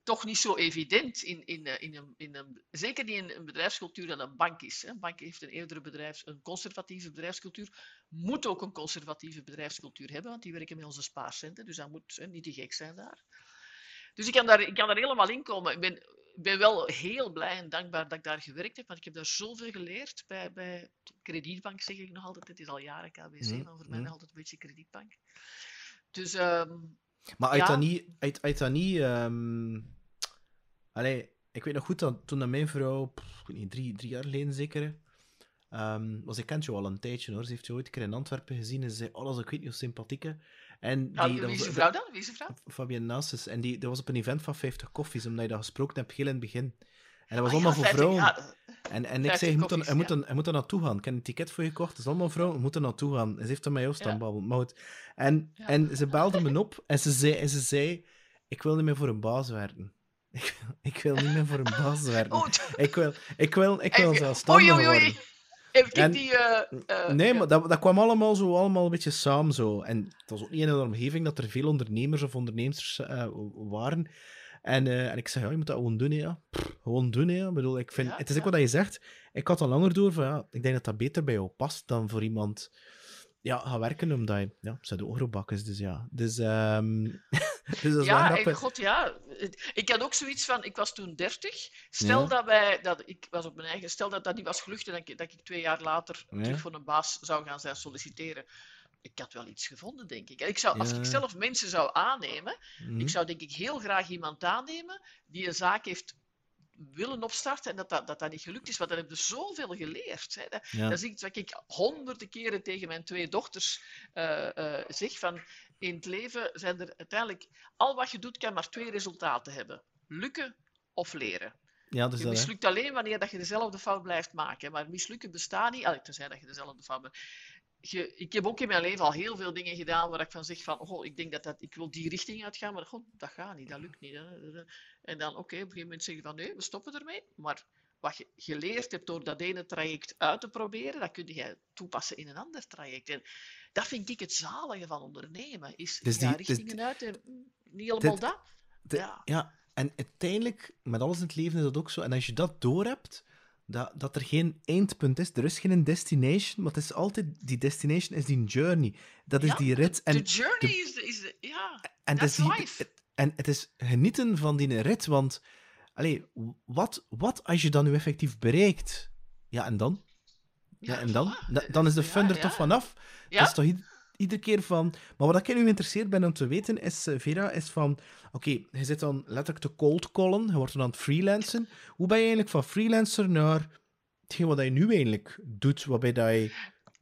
C: toch niet zo evident in, in, in, een, in een, zeker niet in een bedrijfscultuur dat een bank is. Hè. Een bank heeft een eerdere bedrijfs, een conservatieve bedrijfscultuur, moet ook een conservatieve bedrijfscultuur hebben, want die werken met onze spaarcenten, dus dat moet hè, niet te gek zijn daar. Dus ik kan daar, ik kan daar helemaal in komen. Ik ben, ik ben wel heel blij en dankbaar dat ik daar gewerkt heb, want ik heb daar zoveel geleerd bij, bij kredietbank, zeg ik nog altijd. Het is al jaren KBC, mm, maar voor mij nog altijd een beetje kredietbank. Dus, um,
A: maar uit dat niet... Uit, uit dat niet um... Allee, ik weet nog goed dat toen mijn vrouw, pff, ik weet niet, drie, drie jaar geleden zeker, um, was ik kent je al een tijdje hoor. Ze heeft je ooit een keer in Antwerpen gezien en ze zei, oh, is ik weet niet hoe sympathieke. En
C: die, wie is de vrouw dan? Wie is de vrouw?
A: Fabian Nassus. En die, dat was op een event van 50 koffies, omdat je dat gesproken hebt heel in het begin. En dat was ah, allemaal voor vrouwen. en, en ik zei, je moet, er, moet je moet er naartoe gaan. Ik heb een ticket voor je gekocht. Het is allemaal vrouwen, je moet er naartoe gaan. En ze heeft dan met jou staan babbelen. Maar goed. En, en ze belde (laughs) me op en ze, zei, en ze zei, ik wil niet meer voor een baas werken. (laughs) Ik, wil niet meer voor een baas (laughs) werken. Ik wil, ik wil, ik wil zelfstandig worden.
C: En, die, uh,
A: nee, maar dat, dat kwam allemaal zo allemaal een beetje samen zo. En het was ook niet in een omgeving dat er veel ondernemers of ondernemers uh, waren. En, en ik zei, ja, je moet dat gewoon doen, ja. gewoon doen, ja. Ik bedoel, ik vind, het is ook wat je zegt. Ik had al langer door van, ja, ik denk dat dat beter bij jou past dan voor iemand ja, gaan werken omdat je... Ja, ze de oorbakkers, dus ja. Dus, um... (laughs) dus dat is
C: ja, en god, ja. Ik had ook zoiets van... Ik was toen 30. Stel dat wij... Dat, ik was op mijn eigen... Stel dat dat niet was gelukt en dat ik, dat ik twee jaar later terug voor een baas zou gaan zijn solliciteren ik had wel iets gevonden, denk ik. ik zou, als ik zelf mensen zou aannemen, ik zou denk ik heel graag iemand aannemen die een zaak heeft willen opstarten en dat dat, dat, dat niet gelukt is. Want dan heb je zoveel geleerd. Hè. Dat, dat, is iets wat ik honderden keren tegen mijn twee dochters uh, uh, zeg. Van, in het leven zijn er uiteindelijk... Al wat je doet, kan maar twee resultaten hebben. Lukken of leren. Ja, dus je dat, mislukt alleen wanneer dat je dezelfde fout blijft maken. Maar mislukken bestaat niet... Tenzij dat je dezelfde fout maakt je, ik heb ook in mijn leven al heel veel dingen gedaan waar ik van zeg van, oh, ik denk dat, dat ik wil die richting uitgaan, maar god, dat gaat niet, dat lukt niet. Hè. En dan, oké, op een gegeven moment zeg je van, nee, we stoppen ermee. Maar wat je geleerd hebt door dat ene traject uit te proberen, dat kun je toepassen in een ander traject. En dat vind ik het zalige van ondernemen, is dus die, richtingen dus, uit en niet helemaal dat.
A: ja. ja, en uiteindelijk, met alles in het leven is dat ook zo. En als je dat doorhebt, dat, dat er geen eindpunt is. Er is geen destination, maar het is altijd... Die destination is die journey. Dat is die rit.
C: En de journey is, de, is de, Ja,
A: en that's is life. en het is genieten van die rit, want... Allee, wat, wat als je dan nu effectief bereikt? Ja, en dan? Ja, en dan? dan is de fun er toch vanaf? Dat is toch iedere keer van... Maar wat ik nu geïnteresseerd ben om te weten, is, uh, Vera, is van... Oké, je zit dan letterlijk te cold callen, je wordt dan aan het freelancen. Hoe ben je eigenlijk van freelancer naar hetgeen wat je nu eigenlijk doet, waarbij dat je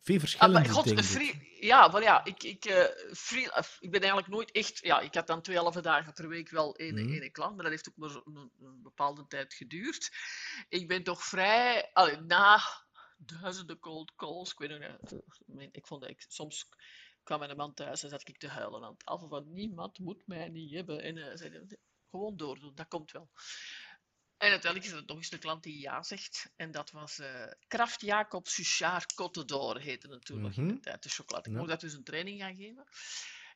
A: veel verschillende ah, God, dingen free...
C: Ja, maar ja, ik, ik, uh, free... ik ben eigenlijk nooit echt... Ja, ik had dan twee halve dagen per week wel één, mm. één klant, maar dat heeft ook maar een, een, bepaalde tijd geduurd. Ik ben toch vrij... Allee, na duizenden cold calls, ik weet nog niet, ik vond dat ik soms kwam mijn man thuis en zat ik te huilen aan het van niemand moet mij niet hebben. En uh, zei, gewoon doordoen, dat komt wel. En uiteindelijk is er nog eens de klant die ja zegt. En dat was uh, Kraft Jacob Suchard Côte d'Or, heette het toen nog in de mhm. tijd, de chocolade. Ik mocht dat dus een training gaan geven.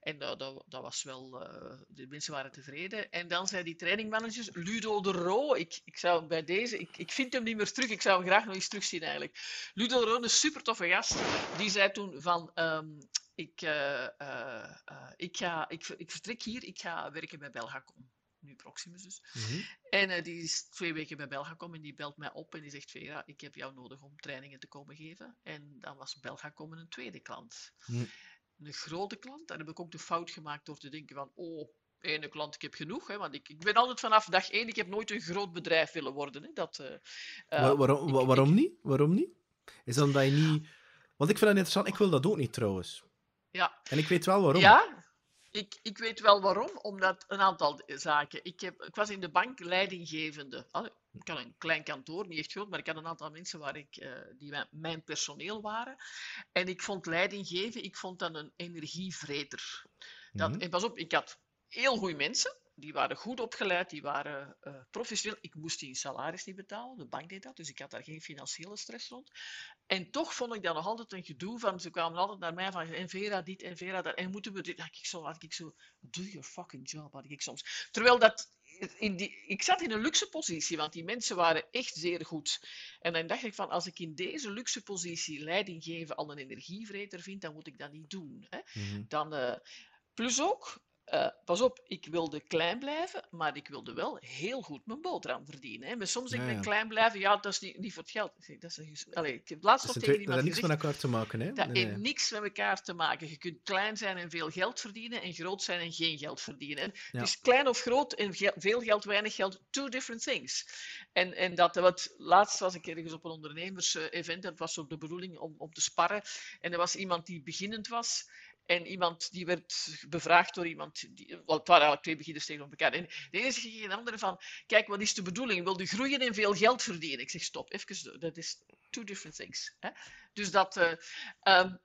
C: En dat, dat, dat was wel, uh, de mensen waren tevreden. En dan zei die trainingmanagers, Ludo de Roo, ik, ik zou bij deze, ik, ik vind hem niet meer terug, ik zou hem graag nog eens terugzien eigenlijk. Ludo de Roo, een super toffe gast, die zei toen van, um, ik, uh, uh, ik, ga, ik, ik vertrek hier, ik ga werken bij Belgacom. Nu Proximus dus. Mm -hmm. En die is twee weken bij Belgacom en die belt mij op en die zegt: Vera, ik heb jou nodig om trainingen te komen geven. En dan was Belgacom een tweede klant. Mm. Een grote klant. Daar heb ik ook de fout gemaakt door te denken: van, Oh, ene klant, ik heb genoeg. Hè, want ik, ik ben altijd vanaf dag één, ik heb nooit een groot bedrijf willen worden. Hè, dat,
A: uh, waarom, ik, waarom niet? Waarom niet? Is dan dat je niet. Want ik vind dat interessant, ik wil dat ook niet trouwens.
C: Ja.
A: En ik weet wel waarom.
C: Ja, ik, ik weet wel waarom, omdat een aantal zaken. Ik, heb, ik was in de bank leidinggevende. Ik had een klein kantoor, niet echt groot, maar ik had een aantal mensen waar ik, uh, die mijn, personeel waren. En ik vond leidinggeven, ik vond dat een energievreter. Dat, mhm. En pas op, ik had heel goede mensen, die waren goed opgeleid, die waren uh, professioneel. Ik moest die salaris niet betalen, de bank deed dat, dus ik had daar geen financiële stress rond. En toch vond ik dat nog altijd een gedoe van, ze kwamen altijd naar mij van, en Vera dit en Vera dat, en moeten we dit, had ik zo, had ik zo, do your fucking job, had ik soms. Terwijl dat, in die, ik zat in een luxe positie, want die mensen waren echt zeer goed. En dan dacht ik van, als ik in deze luxe positie leiding geven al een energievreter vind, dan moet ik dat niet doen. Hè? Mhm. dan, uh, plus ook, uh, pas op, ik wilde klein blijven, maar ik wilde wel heel goed mijn boterham verdienen. Hè. Maar soms denk ik, ja, klein blijven, ja, dat is niet, niet voor het geld. Dat, is een, Allee, ik heb laatst nog tegen iemand
A: Dat heeft niks met elkaar te maken, hè?
C: Dat nee, heeft niks met elkaar te maken. Je kunt klein zijn en veel geld verdienen, en groot zijn en geen geld verdienen. Ja. Is klein of groot en veel geld, weinig geld, two different things. En, en dat, wat, laatst was ik ergens op een ondernemers-event, dat was ook de bedoeling om, om te sparren. En er was iemand die beginnend was, en iemand die werd bevraagd door iemand, die, wel, het waren eigenlijk twee beginners tegen elkaar. En de ene tegen de andere van, kijk, wat is de bedoeling? Wil je groeien en veel geld verdienen? Ik zeg, stop, even, dat is two different things. Hè? Dus, dat, uh, um,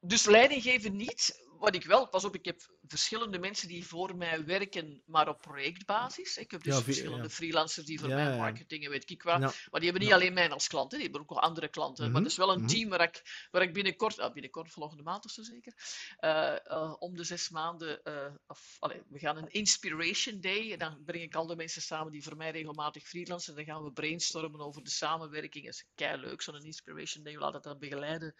C: dus leiding geven niet, wat ik wel, pas op, ik heb verschillende mensen die voor mij werken, maar op projectbasis. Ik heb dus ja, verschillende freelancers die voor ja, mij marketing en weet ik wat. Maar die hebben niet alleen mij als klanten, die hebben ook nog andere klanten. Maar mhm, het is wel een mhm. team waar ik, waar ik binnenkort, ah, binnenkort volgende maand of zo zeker, uh, uh, om de zes maanden, uh, of, allez, we gaan een Inspiration Day. En dan breng ik al de mensen samen die voor mij regelmatig freelancen. Dan gaan we brainstormen over de samenwerking. Dat is kei leuk, zo'n Inspiration Day. We laten dat begeleiden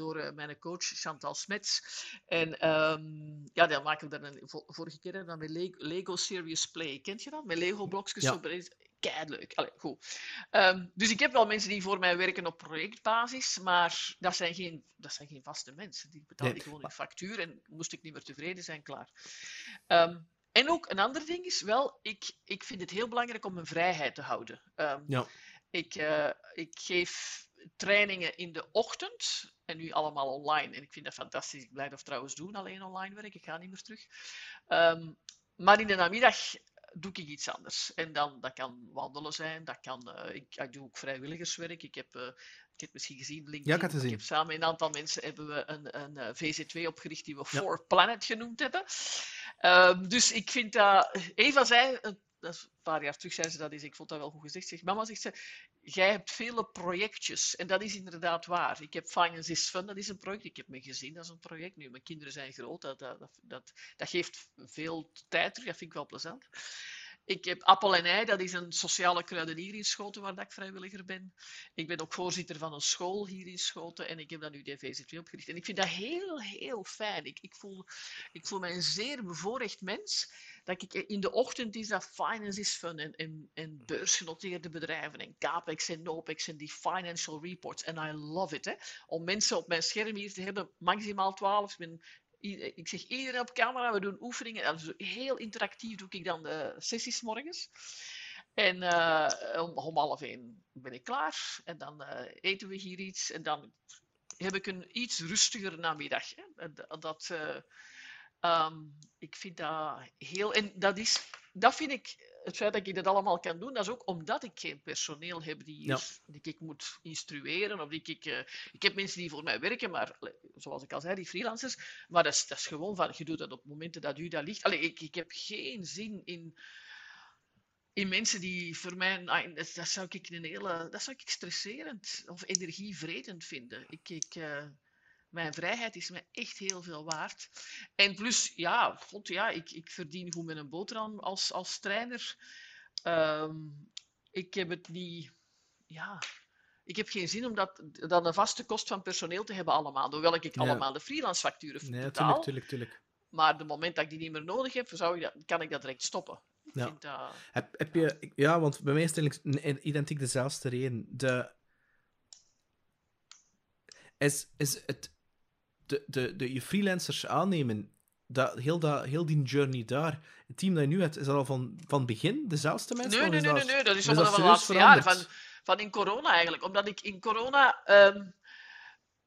C: door uh, mijn coach Chantal Smets. En um, ja, dan maken we dan een, vorige keer dan met Lego, Lego Serious Play. Kent je dat? Met Lego blokjes. Ja. Kei leuk. Allee, goed. Um, dus ik heb wel mensen die voor mij werken op projectbasis, maar dat zijn geen, dat zijn geen vaste mensen. Die betalen nee. gewoon een factuur en moest ik niet meer tevreden zijn, klaar. Um, en ook een ander ding is wel, ik, ik vind het heel belangrijk om mijn vrijheid te houden. Um, ja. ik, uh, ik geef trainingen in de ochtend en nu allemaal online. En ik vind dat fantastisch. Ik blijf dat trouwens doen, alleen online werk. Ik ga niet meer terug. Um, maar in de namiddag doe ik iets anders. En dan, dat kan wandelen zijn, dat kan, uh, ik, ik, doe ook vrijwilligerswerk. Ik heb, uh, ik heb misschien gezien, LinkedIn,
A: ja, ik,
C: ik heb samen met een aantal mensen hebben we een, een, een eh, VC2 opgericht die we ja. For Planet genoemd hebben. Um, dus ik vind dat, Eva zei, dat is een paar jaar terug zei ze dat is, ik vond dat wel goed gezegd. Zeg, mama zegt ze, jij hebt vele projectjes. En dat is inderdaad waar. Ik heb Finance is Fun, dat is een project. Ik heb mijn gezin, dat is een project. Nu, mijn kinderen zijn groot, dat, dat, dat, dat geeft veel tijd terug. Dat vind ik wel plezant. Ik heb Appel en Ei, dat is een sociale kruidenier in Schoten, waar ik vrijwilliger ben. Ik ben ook voorzitter van een school hier in Schoten en ik heb dan nu DVZ2 opgericht. En ik vind dat heel, heel fijn. Ik, ik, voel, ik voel mij een zeer bevoorrecht mens dat ik in de ochtend is dat finance is fun en, en, en beursgenoteerde bedrijven en capex en nopex en die financial reports. En I love it. Hè? Om mensen op mijn scherm hier te hebben, maximaal 12. Ik, ben, ik zeg iedereen op camera, we doen oefeningen. Heel interactief doe ik dan de sessies morgens. En uh, om, om half één ben ik klaar. En dan uh, eten we hier iets. En dan heb ik een iets rustiger namiddag. Hè? Dat, uh, Um, ik vind dat heel. En dat, is, dat vind ik. Het feit dat ik dat allemaal kan doen, dat is ook omdat ik geen personeel heb die, ja. die ik moet instrueren. Of die ik, uh, ik heb mensen die voor mij werken, maar zoals ik al zei, die freelancers. Maar dat is, dat is gewoon van, je doet dat op momenten dat u dat ligt. Allee, ik, ik heb geen zin in, in mensen die voor mij, dat, dat, zou ik een hele, dat zou ik stresserend of energievredend vinden. Ik, ik, uh, mijn vrijheid is me echt heel veel waard. En plus, ja, God, ja ik, ik verdien goed met een boterham als, als trainer. Um, ik heb het niet... Ja, ik heb geen zin om dat, dat een vaste kost van personeel te hebben allemaal. Hoewel ik ja. allemaal de freelance facturen
A: nee,
C: betaal.
A: Tuurlijk, tuurlijk, tuurlijk.
C: Maar de moment dat ik die niet meer nodig heb, zou ik dat, kan ik dat direct stoppen.
A: Ja.
C: Dat...
A: Heb, heb je, ja, want bij mij is het identiek dezelfde reden. De, is, is het, de, de, de, je freelancers aannemen, dat, heel, dat, heel die journey daar, het team dat je nu hebt, is dat al van, van begin dezelfde mensen?
C: Nee, nee, nee, nee, nee, dat is al van de laatste jaren, van, van in corona eigenlijk. Omdat ik in corona... Um,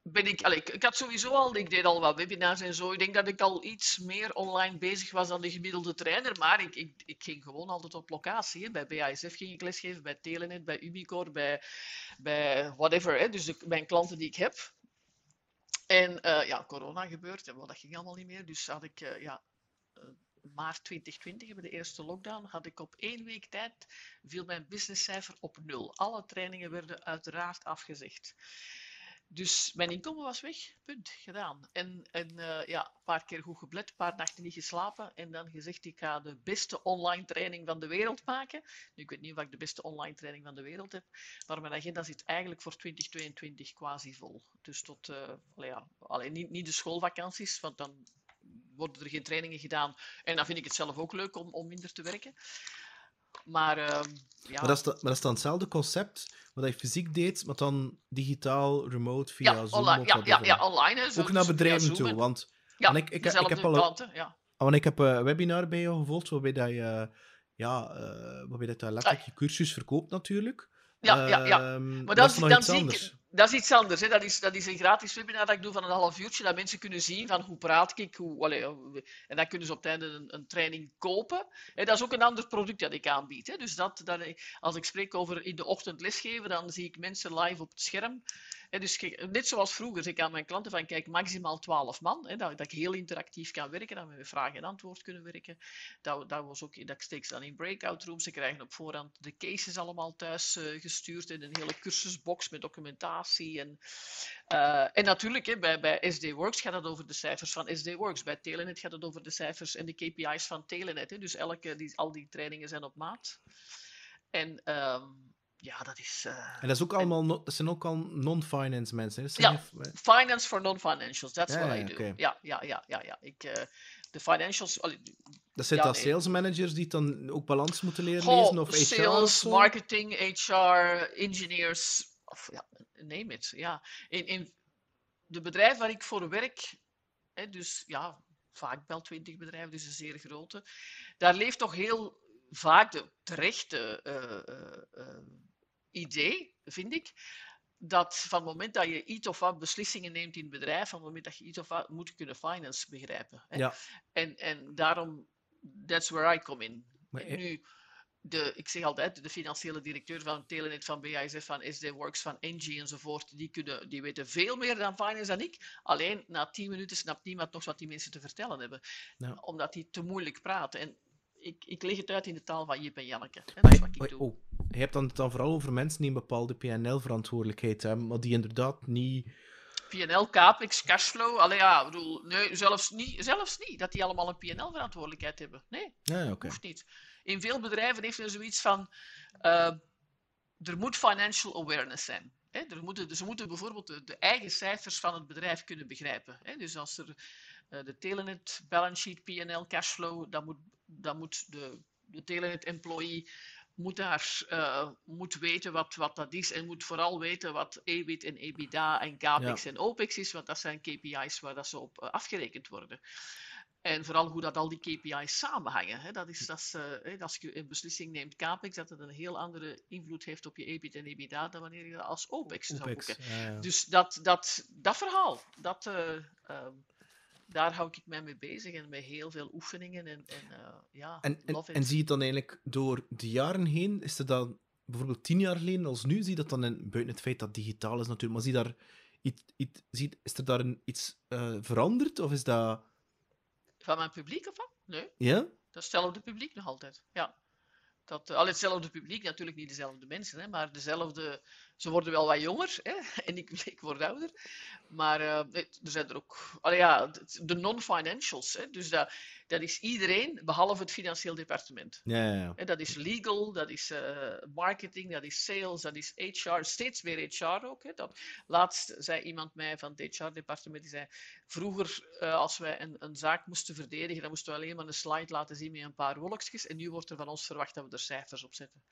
C: ben ik, allez, ik, ik, had sowieso al, ik deed al wat webinars en zo. Ik denk dat ik al iets meer online bezig was dan de gemiddelde trainer. Maar ik, ik, ik ging gewoon altijd op locatie. Hè. Bij BASF ging ik lesgeven, bij Telenet, bij Ubicore, bij, bij whatever. Hè. Dus de, mijn klanten die ik heb. En uh, ja, corona gebeurt en dat ging allemaal niet meer. Dus had ik, uh, ja, uh, maart 2020, hebben de eerste lockdown, had ik op één week tijd, viel mijn businesscijfer op nul. Alle trainingen werden uiteraard afgezegd. Dus mijn inkomen was weg, punt, gedaan. En, en uh, ja, een paar keer goed geblet, een paar nachten niet geslapen. En dan gezegd, ik ga de beste online training van de wereld maken. Nu, ik weet niet of ik de beste online training van de wereld heb, maar mijn agenda zit eigenlijk voor 2022 quasi vol. Dus tot, uh, ja, alleen niet, niet de schoolvakanties, want dan worden er geen trainingen gedaan. En dan vind ik het zelf ook leuk om, om minder te werken. Maar, uh, ja.
A: maar, dat is dan, maar dat is dan hetzelfde concept wat je fysiek deed, maar dan digitaal, remote, via
C: ja,
A: Zoom
C: online, ja, ja, ja, online. Hè,
A: ook naar bedrijven toe. Want,
C: ja,
A: want ik, ik, ik, heb al
C: klanten, ja.
A: want ik heb een webinar bij jou gevolgd, waarbij dat je, ja, uh, waarbij dat je letterlijk je cursus verkoopt natuurlijk.
C: Ja, ja, ja.
A: Um,
C: maar dan,
A: dat is nog
C: dan
A: iets
C: zie
A: anders.
C: ik, dat is iets anders. Hè. Dat, is, dat is een gratis webinar dat ik doe van een half uurtje, dat mensen kunnen zien van hoe praat ik, hoe, allee, en dan kunnen ze op het einde een, een training kopen. Dat is ook een ander product dat ik aanbied. Hè. Dus dat, dat, als ik spreek over in de ochtend lesgeven, dan zie ik mensen live op het scherm. Dus net zoals vroeger, ik aan mijn klanten van kijk, maximaal 12 man, dat, dat ik heel interactief kan werken, dat we met vraag en antwoord kunnen werken. Dat, dat, was ook, dat steek ze dan in breakout rooms, ze krijgen op voorhand de cases allemaal thuis uh, gestuurd in een hele cursusbox met documentatie en uh, en natuurlijk, bij, bij SD Works gaat het over de cijfers van SD Works. Bij Telenet gaat het over de cijfers en de KPI's van Telenet. Dus elke, die, al die trainingen zijn op maat. En um, ja, dat is. Uh,
A: en dat, is ook allemaal no, dat zijn ook al non-finance mensen.
C: Ja, finance for non-financials, that's what I do. Ja, ja, ja, ja. ja. Ik, uh, de financials.
A: Dat zijn
C: Ja,
A: dan
C: nee.
A: sales managers die dan ook balans moeten leren
C: Goh,
A: lezen? Of HR
C: sales, marketing, HR, engineers, of ja, name it. Ja. In, in de bedrijven waar ik voor werk, hè, dus ja, vaak wel 20 bedrijven, dus een zeer grote, daar leeft toch heel vaak de terechte eh, eh, eh, idee, vind ik, dat van het moment dat je iets of wat beslissingen neemt in het bedrijf, van het moment dat je iets of wat moet kunnen finance begrijpen. Hè.
A: Ja.
C: En, en daarom, that's where I come in.
A: Maar
C: En
A: e-
C: nu, de, ik zeg altijd, de financiële directeur van Telenet, van BASF, van SD Works, van Engie enzovoort, die, kunnen, die weten veel meer dan finance dan ik. Alleen na tien minuten snapt niemand nog wat die mensen te vertellen hebben.
A: Ja.
C: Omdat die te moeilijk praten. En ik, ik leg het uit in de taal van Jip en Janneke. Hè? Dat is wat ik doe.
A: oh, je hebt dan, dan vooral over mensen die een bepaalde PNL-verantwoordelijkheid hebben, maar die inderdaad niet...
C: PNL, CAPEX, cashflow. Allee, ja, ik bedoel, nee, zelfs niet, zelfs niet dat die allemaal een PNL-verantwoordelijkheid hebben. Nee,
A: Ja,
C: hoeft niet. In veel bedrijven heeft men zoiets van, eh, er moet financial awareness zijn. Hè? Er moeten, ze moeten bijvoorbeeld de, de eigen cijfers van het bedrijf kunnen begrijpen. Hè? Dus als er eh, de Telenet balance sheet, PNL, cashflow, dan moet, dan moet de, de Telenet employee moet, daar, eh, moet weten wat, wat dat is en moet vooral weten wat EBIT en EBITDA en CAPEX
A: Ja.
C: en OPEX is, want dat zijn KPI's waar dat ze op eh, afgerekend worden. En vooral hoe dat al die KPI's samenhangen. Hè. Dat is, dat is, eh, hè, als je een beslissing neemt CAPEX, dat het een heel andere invloed heeft op je EBIT en EBITDA dan wanneer je dat als OPEX, zou boeken.
A: ja, ja.
C: Dus dat, dat, dat verhaal, dat, eh, ehm, daar hou ik mij mee bezig en met heel veel oefeningen. En, en eh, ja,
A: En, en, zie je het dan eigenlijk door de jaren heen, is er dan bijvoorbeeld tien jaar geleden als nu, zie je dat dan, in, buiten het feit dat digitaal is natuurlijk, maar zie daar iets, iets, zie, is er daar een, iets eh, veranderd? Of is dat...
C: Van mijn publiek of wat? Nee,
A: Ja?
C: dat is hetzelfde publiek nog altijd. Ja. Dat, uh, al hetzelfde publiek, natuurlijk niet dezelfde mensen, hè, maar dezelfde. Ze worden wel wat jonger hè, (laughs) en ik, ik word ouder. Maar uh, er zijn er ook. Allee, ja, de non-financials. Hè, dus dat, dat is iedereen behalve het financieel departement.
A: Ja, ja, ja.
C: Dat is legal, dat is uh, marketing, dat is sales, dat is HR. Steeds meer HR ook. Hè. Dat, laatst zei iemand mij van het HR-departement, die zei, vroeger uh, als wij een, een, zaak moesten verdedigen, dan moesten we alleen maar een slide laten zien met een paar wolkjes. En nu wordt er van ons verwacht dat we er cijfers op zetten.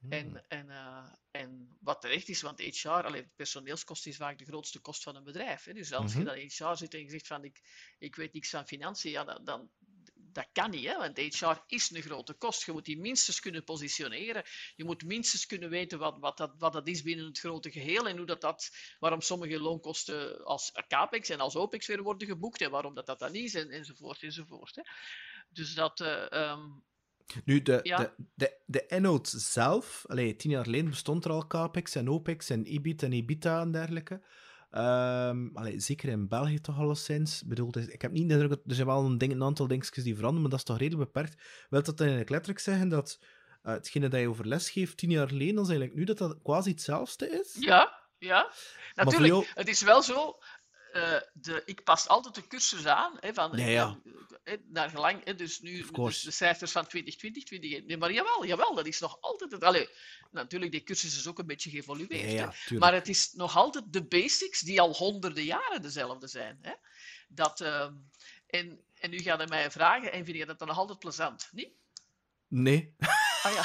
A: Hmm.
C: En, en, uh, en wat terecht is, want HR, alleen personeelskost is vaak de grootste kost van een bedrijf. Hè. Dus als
A: Mhm.
C: je dan in HR zit en je zegt van ik, ik weet niks van financiën, ja, dan, dan, dat kan niet, hè? want HR is een grote kost. Je moet die minstens kunnen positioneren. Je moet minstens kunnen weten wat, wat, dat, wat dat is binnen het grote geheel en hoe dat, dat, waarom sommige loonkosten als CAPEX en als OPEX weer worden geboekt en waarom dat, dat dan is en, enzovoort enzovoort. Hè? Dus dat... Uh, um,
A: Nu, de,
C: Ja.
A: de, de, de inhoud zelf, allee, tien jaar geleden bestond er al CAPEX en OPEX en EBIT en EBITDA en dergelijke. Allee, zeker in België toch alleszins. Ik bedoel, ik heb niet de indruk dat er zijn wel een, ding, een aantal dingetjes die veranderen, maar dat is toch redelijk beperkt. Wil dat dan eigenlijk letterlijk zeggen dat uh, hetgene dat je over les geeft tien jaar geleden, dan eigenlijk nu dat dat quasi hetzelfde is?
C: Ja, ja. Natuurlijk. Jou... Het is wel zo, uh, de, ik pas altijd de cursus aan, hè, van,
A: ja, ja.
C: Hè, naar gelang, hè, dus nu de, de, cijfers van 2020, 20, nee, maar jawel, jawel, dat is nog altijd het. Allee, natuurlijk, die cursus is ook een beetje geëvolueerd,
A: ja,
C: maar het is nog altijd de basics die al honderden jaren dezelfde zijn. Hè. Dat, uh, en, en nu gaan er mij vragen, en vind je dat dan nog altijd plezant? Niet?
A: Nee.
C: Ah ja.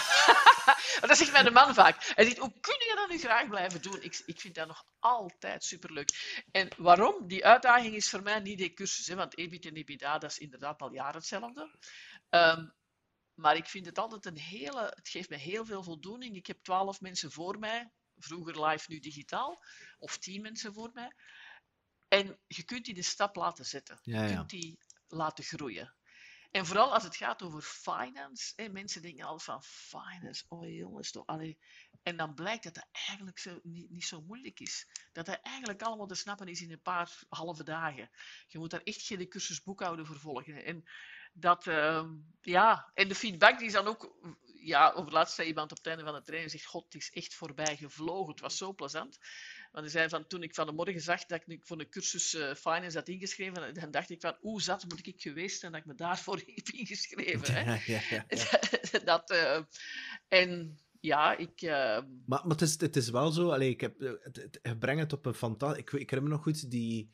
C: (laughs) dat zegt mijn man vaak. Hij zegt, hoe kun je dat nu graag blijven doen? Ik, ik vind dat nog altijd superleuk. En waarom? Die uitdaging is voor mij niet die cursus, hè, want EBIT en EBITDA, dat is inderdaad al jaren hetzelfde. Um, maar ik vind het altijd een hele... Het geeft me heel veel voldoening. Ik heb twaalf mensen voor mij. Vroeger live, nu digitaal. Of tien mensen voor mij. En je kunt die de stap laten zetten.
A: Ja, ja.
C: Je kunt die laten groeien. En vooral als het gaat over finance. Hè, mensen denken altijd van finance, oh jongens, toch. En dan blijkt dat dat eigenlijk zo, niet, niet zo moeilijk is. Dat dat eigenlijk allemaal te snappen is in een paar halve dagen. Je moet daar echt geen cursus boekhouden voor volgen. En, dat, uh, ja, en de feedback die is dan ook... Ja, over laatst zei iemand op het einde van de training zegt, god, het is echt voorbij gevlogen. Het was zo plezant. Want hij zei van, toen ik van de morgen zag dat ik voor een cursus uh, finance had ingeschreven, dan dacht ik van, hoe zat moet ik geweest zijn dat ik me daarvoor (laughs) heb ingeschreven. Hè?
A: Ja, ja,
C: ja. (laughs) dat, uh, en ja, ik... Uh...
A: Maar, maar het, is, het is wel zo, allee, ik heb, het, het, het brengt het op een fantastisch... Ik, ik herinner me nog goed, die...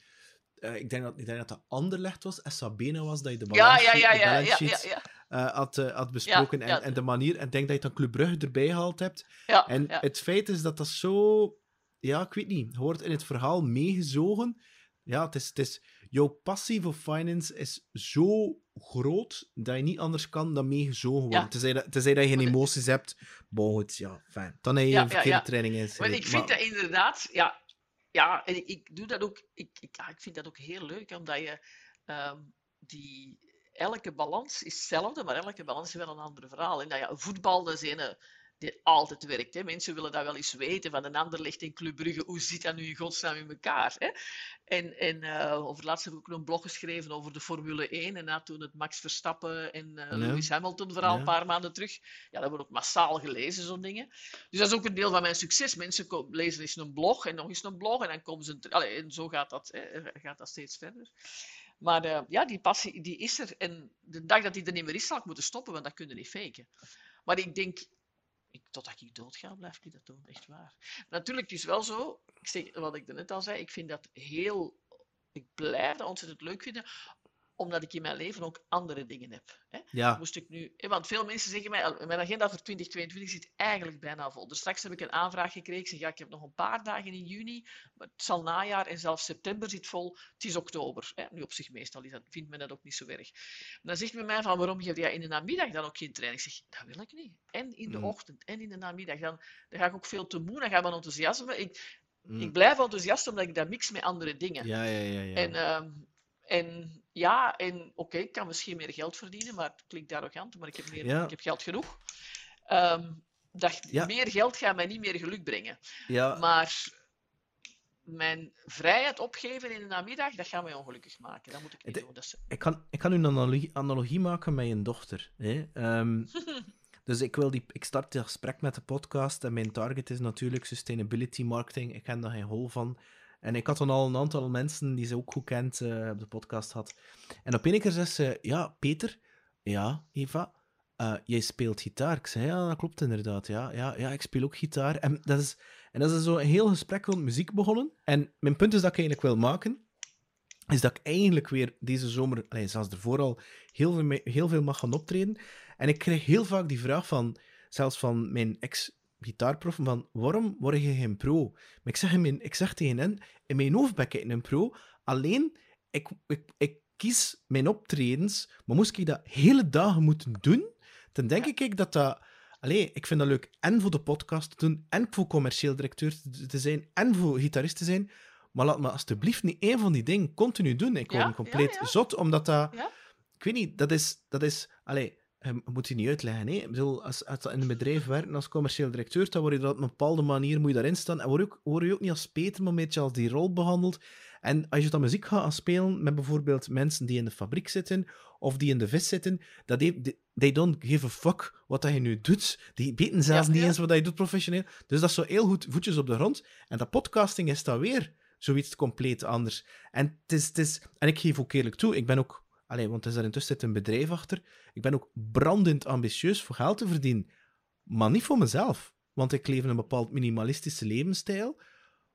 A: Ik, denk dat, ik denk dat dat Anderlecht was, Sabena was, dat je de balans,
C: ja, ja, ja,
A: de
C: ja.
A: Uh, had, uh, had besproken. en, en de manier, en ik denk dat je dan Club Brugge erbij gehaald hebt.
C: Ja,
A: en het feit is dat dat zo ja, ik weet niet, je wordt in het verhaal meegezogen. Ja, het is, het is, jouw passie voor finance is zo groot dat je niet anders kan dan meegezogen worden. Ja. Tenzij, dat, tenzij dat je geen emoties hebt. Bon, goed, ja, fijn. Dan heb je ja, een verkeerde ja, training in.
C: Maar ik vind dat inderdaad, ja, ja en ik, ik doe dat ook, ik, ik, ik vind dat ook heel leuk, omdat je um, die, elke balans is hetzelfde, maar elke balans is wel een ander verhaal. En dat ja, voetbal, dat is een die altijd werkt. Hè. Mensen willen dat wel eens weten van een ander ligt in Club Brugge. Hoe zit dat nu in godsnaam in elkaar? Hè? En, en uh, over laatst heb ik ook een blog geschreven over de Formule 1. En na toen het Max Verstappen en uh, ja. Lewis Hamilton verhaal ja. een paar maanden terug. Ja, dat wordt ook massaal gelezen, zo'n dingen. Dus dat is ook een deel van mijn succes. Mensen lezen eens een blog en nog eens een blog. En dan komen ze... Allee, en zo gaat dat, hè, gaat dat steeds verder. Maar uh, ja, die passie die is er. En de dag dat die er niet meer is, zal ik moeten stoppen, want dat kun je niet faken. Maar ik denk, totdat ik doodga, blijf ik dat doen. Echt waar. Natuurlijk, het is wel zo, ik zeg, wat ik net al zei, ik vind dat heel... Ik blijf dat ontzettend leuk vinden, omdat ik in mijn leven ook andere dingen heb. Hè?
A: Ja.
C: Moest ik nu, want veel mensen zeggen mij, mijn agenda voor 2022 zit eigenlijk bijna vol. Dus straks heb ik een aanvraag gekregen. Ik zeg, ja, ik heb nog een paar dagen in juni, maar het zal najaar en zelfs september zit vol. Het is oktober. Hè? Nu op zich meestal is dat, vindt men dat ook niet zo erg. En dan zegt men mij van, waarom geef je in de namiddag dan ook geen training? Ik zeg, dat wil ik niet. En in de mm. ochtend en in de namiddag. Dan, dan ga ik ook veel te moe, dan gaat mijn enthousiasme. Ik, mm. ik blijf enthousiast omdat ik dat mix met andere dingen.
A: Ja, ja, ja. ja.
C: En... Uh, en ja, en oké, okay, ik kan misschien meer geld verdienen, maar het klinkt arrogant, maar ik heb, meer,
A: ja.
C: ik heb geld genoeg. Um, dat
A: ja.
C: meer geld gaat mij niet meer geluk brengen.
A: Ja.
C: Maar mijn vrijheid opgeven in de namiddag, dat gaat mij ongelukkig maken. Dat moet ik niet doen. Dat is...
A: ik, kan, ik kan een analogie, analogie maken met je dochter. Hè? Um, (laughs) dus ik, wil die, ik start het gesprek met de podcast en mijn target is natuurlijk sustainability marketing. Ik ken daar geen hol van. En ik had dan al een aantal mensen die ze ook goed kent uh, op de podcast had. En op een keer zei ze: Ja, Peter, ja, Eva, uh, jij speelt gitaar. Ik zei: Ja, dat klopt inderdaad. Ja, ja, ja ik speel ook gitaar. En dat is, en dat is zo een heel gesprek rond muziek begonnen. En mijn punt is dat ik eigenlijk wil maken. Is dat ik eigenlijk weer deze zomer, allez, zelfs ervoor al, heel veel, heel veel mag gaan optreden. En ik krijg heel vaak die vraag van, zelfs van mijn ex gitaarprof van waarom word je geen pro? Maar ik zeg, in mijn, ik zeg tegen hen, in mijn hoofd ben ik een pro, alleen ik, ik, ik kies mijn optredens, maar moest ik dat hele dagen moeten doen, dan denk ik dat dat... Allee, ik vind dat leuk en voor de podcast te doen, en voor commercieel directeur te zijn, en voor gitarist te zijn, maar laat me alsjeblieft niet één van die dingen continu doen. Ik word
C: ja,
A: compleet
C: ja, ja.
A: zot, omdat dat... Ik weet niet, dat is... Dat is allee, je moet je niet uitleggen. Hè? Ik bedoel, als, als je in een bedrijf werkt als commercieel directeur, dan word je dat op een bepaalde manier moet je daarin staan. En word je ook, word je ook niet als Peter, maar een beetje als die rol behandeld. En als je dan muziek gaat spelen met bijvoorbeeld mensen die in de fabriek zitten of die in de vis zitten, dat they, they don't give a fuck wat dat je nu doet. Die weten zelfs niet eens wat je doet professioneel. Dus dat is zo heel goed voetjes op de grond. En dat podcasting is dat weer zoiets compleet anders. En, het is, het is, en ik geef ook eerlijk toe, ik ben ook Allee, want er is er intussen zit een bedrijf achter. Ik ben ook brandend ambitieus voor geld te verdienen. Maar niet voor mezelf. Want ik leef een bepaald minimalistische levensstijl.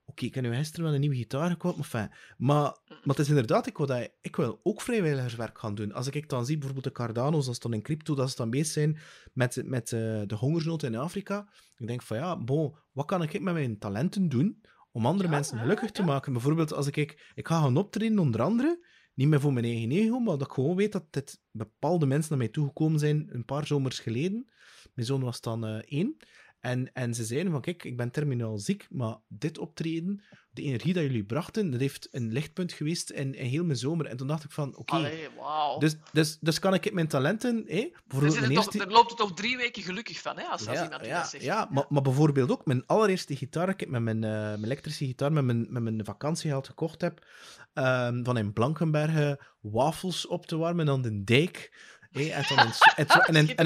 A: Oké, ik heb nu gisteren wel een nieuwe gitaar gekocht, maar fijn. Maar, maar het is inderdaad, ik wil, dat, ik wil ook vrijwilligerswerk gaan doen. Als ik dan zie, bijvoorbeeld de Cardano's, als dan in crypto, dat ze dan bezig zijn met, met uh, de hongersnood in Afrika. Ik denk van ja, bon, wat kan ik met mijn talenten doen om andere ja, mensen gelukkig ja, te maken? Bijvoorbeeld als ik, ik ga gaan optreden, onder andere, niet meer voor mijn eigen ego, maar dat ik gewoon weet dat dit bepaalde mensen naar mij toegekomen zijn een paar zomers geleden. Mijn zoon was dan uh, één. En, en ze zeiden van, kijk, ik ben terminaal ziek, maar dit optreden, de energie dat jullie brachten, dat heeft een lichtpunt geweest in, in heel mijn zomer. En toen dacht ik van, oké,
C: okay, wow.
A: dus, dus, dus kan ik mijn talenten... Hé,
C: bijvoorbeeld dus eerste... toch, loopt het toch drie weken gelukkig van, hè, als,
A: ja, als
C: iemand
A: ja,
C: dat zegt.
A: Ja, ja. Maar, maar bijvoorbeeld ook mijn allereerste gitaar, ik heb met mijn, uh, mijn elektrische gitaar, met mijn, met mijn vakantiegeld gekocht heb, um, van in Blankenbergen wafels op te warmen aan de dijk. En dan in, en, en, en, en, in,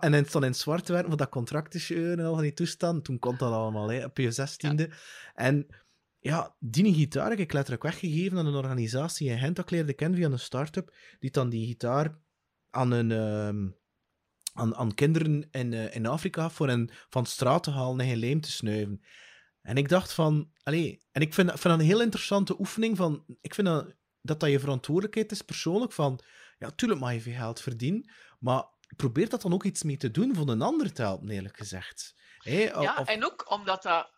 A: en in, dan in zwart werken, voor dat contractje en al van die toestand. Toen kon dat allemaal, hè, op je zestiende. Ja. En ja, die gitaar heb ik letterlijk weggegeven aan een organisatie in Gent dat ik leerde kennen via een start-up, die dan die gitaar aan een... Um, aan, aan kinderen in, uh, in Afrika voor hen van straat te halen en geen lijm te snuiven. En ik dacht van, allee, en ik vind, vind dat een heel interessante oefening van, ik vind dat, dat dat je verantwoordelijkheid is persoonlijk van, ja, tuurlijk mag je veel geld verdienen, maar probeer dat dan ook iets mee te doen voor een ander te helpen, eerlijk gezegd. Hey,
C: ja, of... en ook omdat dat,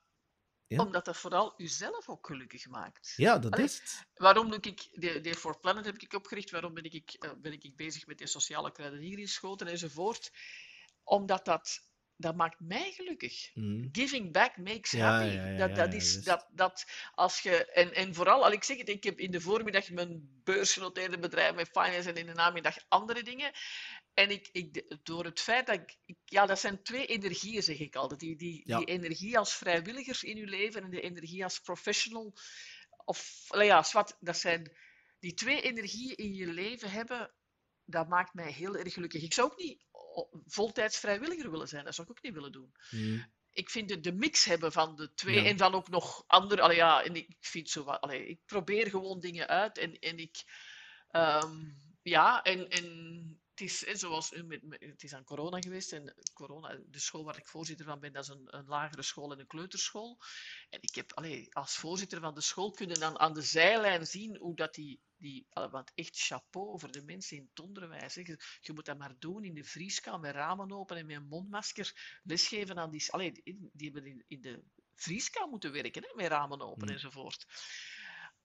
C: ja? omdat dat vooral jezelf ook gelukkig maakt.
A: Ja, dat Allee, is het.
C: Waarom doe ik, de, de For Planet heb ik opgericht, waarom ben ik, uh, ben ik bezig met de sociale in Schoten enzovoort? Omdat dat dat maakt mij gelukkig. Mm. Giving back makes ja, happy. Ja, ja, dat, dat is dat, dat als je. En, en vooral, al ik zeg het, ik heb in de voormiddag mijn beursgenoteerde bedrijf met finance en in de namiddag andere dingen. En ik, ik, door het feit dat ik, Ja, dat zijn twee energieën, zeg ik altijd. Die, die, die energie als vrijwilliger in je leven en de energie als professional. Of, ja, wat, dat zijn. Die twee energieën in je leven hebben, dat maakt mij heel erg gelukkig. Ik zou ook niet voltijds vrijwilliger willen zijn. Dat zou ik ook niet willen doen. Hmm. Ik vind de, de, mix hebben van de twee en dan ook nog andere. Allee, ja, en ik vind zo wat. Allee, ik probeer gewoon dingen uit en, en ik. Um, ja, en, en is zoals het is aan corona geweest. En corona, de school waar ik voorzitter van ben, dat is een, een lagere school en een kleuterschool. En ik heb allee, als voorzitter van de school kunnen dan aan de zijlijn zien hoe dat die die, want echt chapeau voor de mensen in het onderwijs. Je, je, moet dat maar doen in de vrieskamer met ramen open en met een mondmasker lesgeven aan die... Allee, die hebben in, in de vrieskamer moeten werken, hè, met ramen open mm. enzovoort.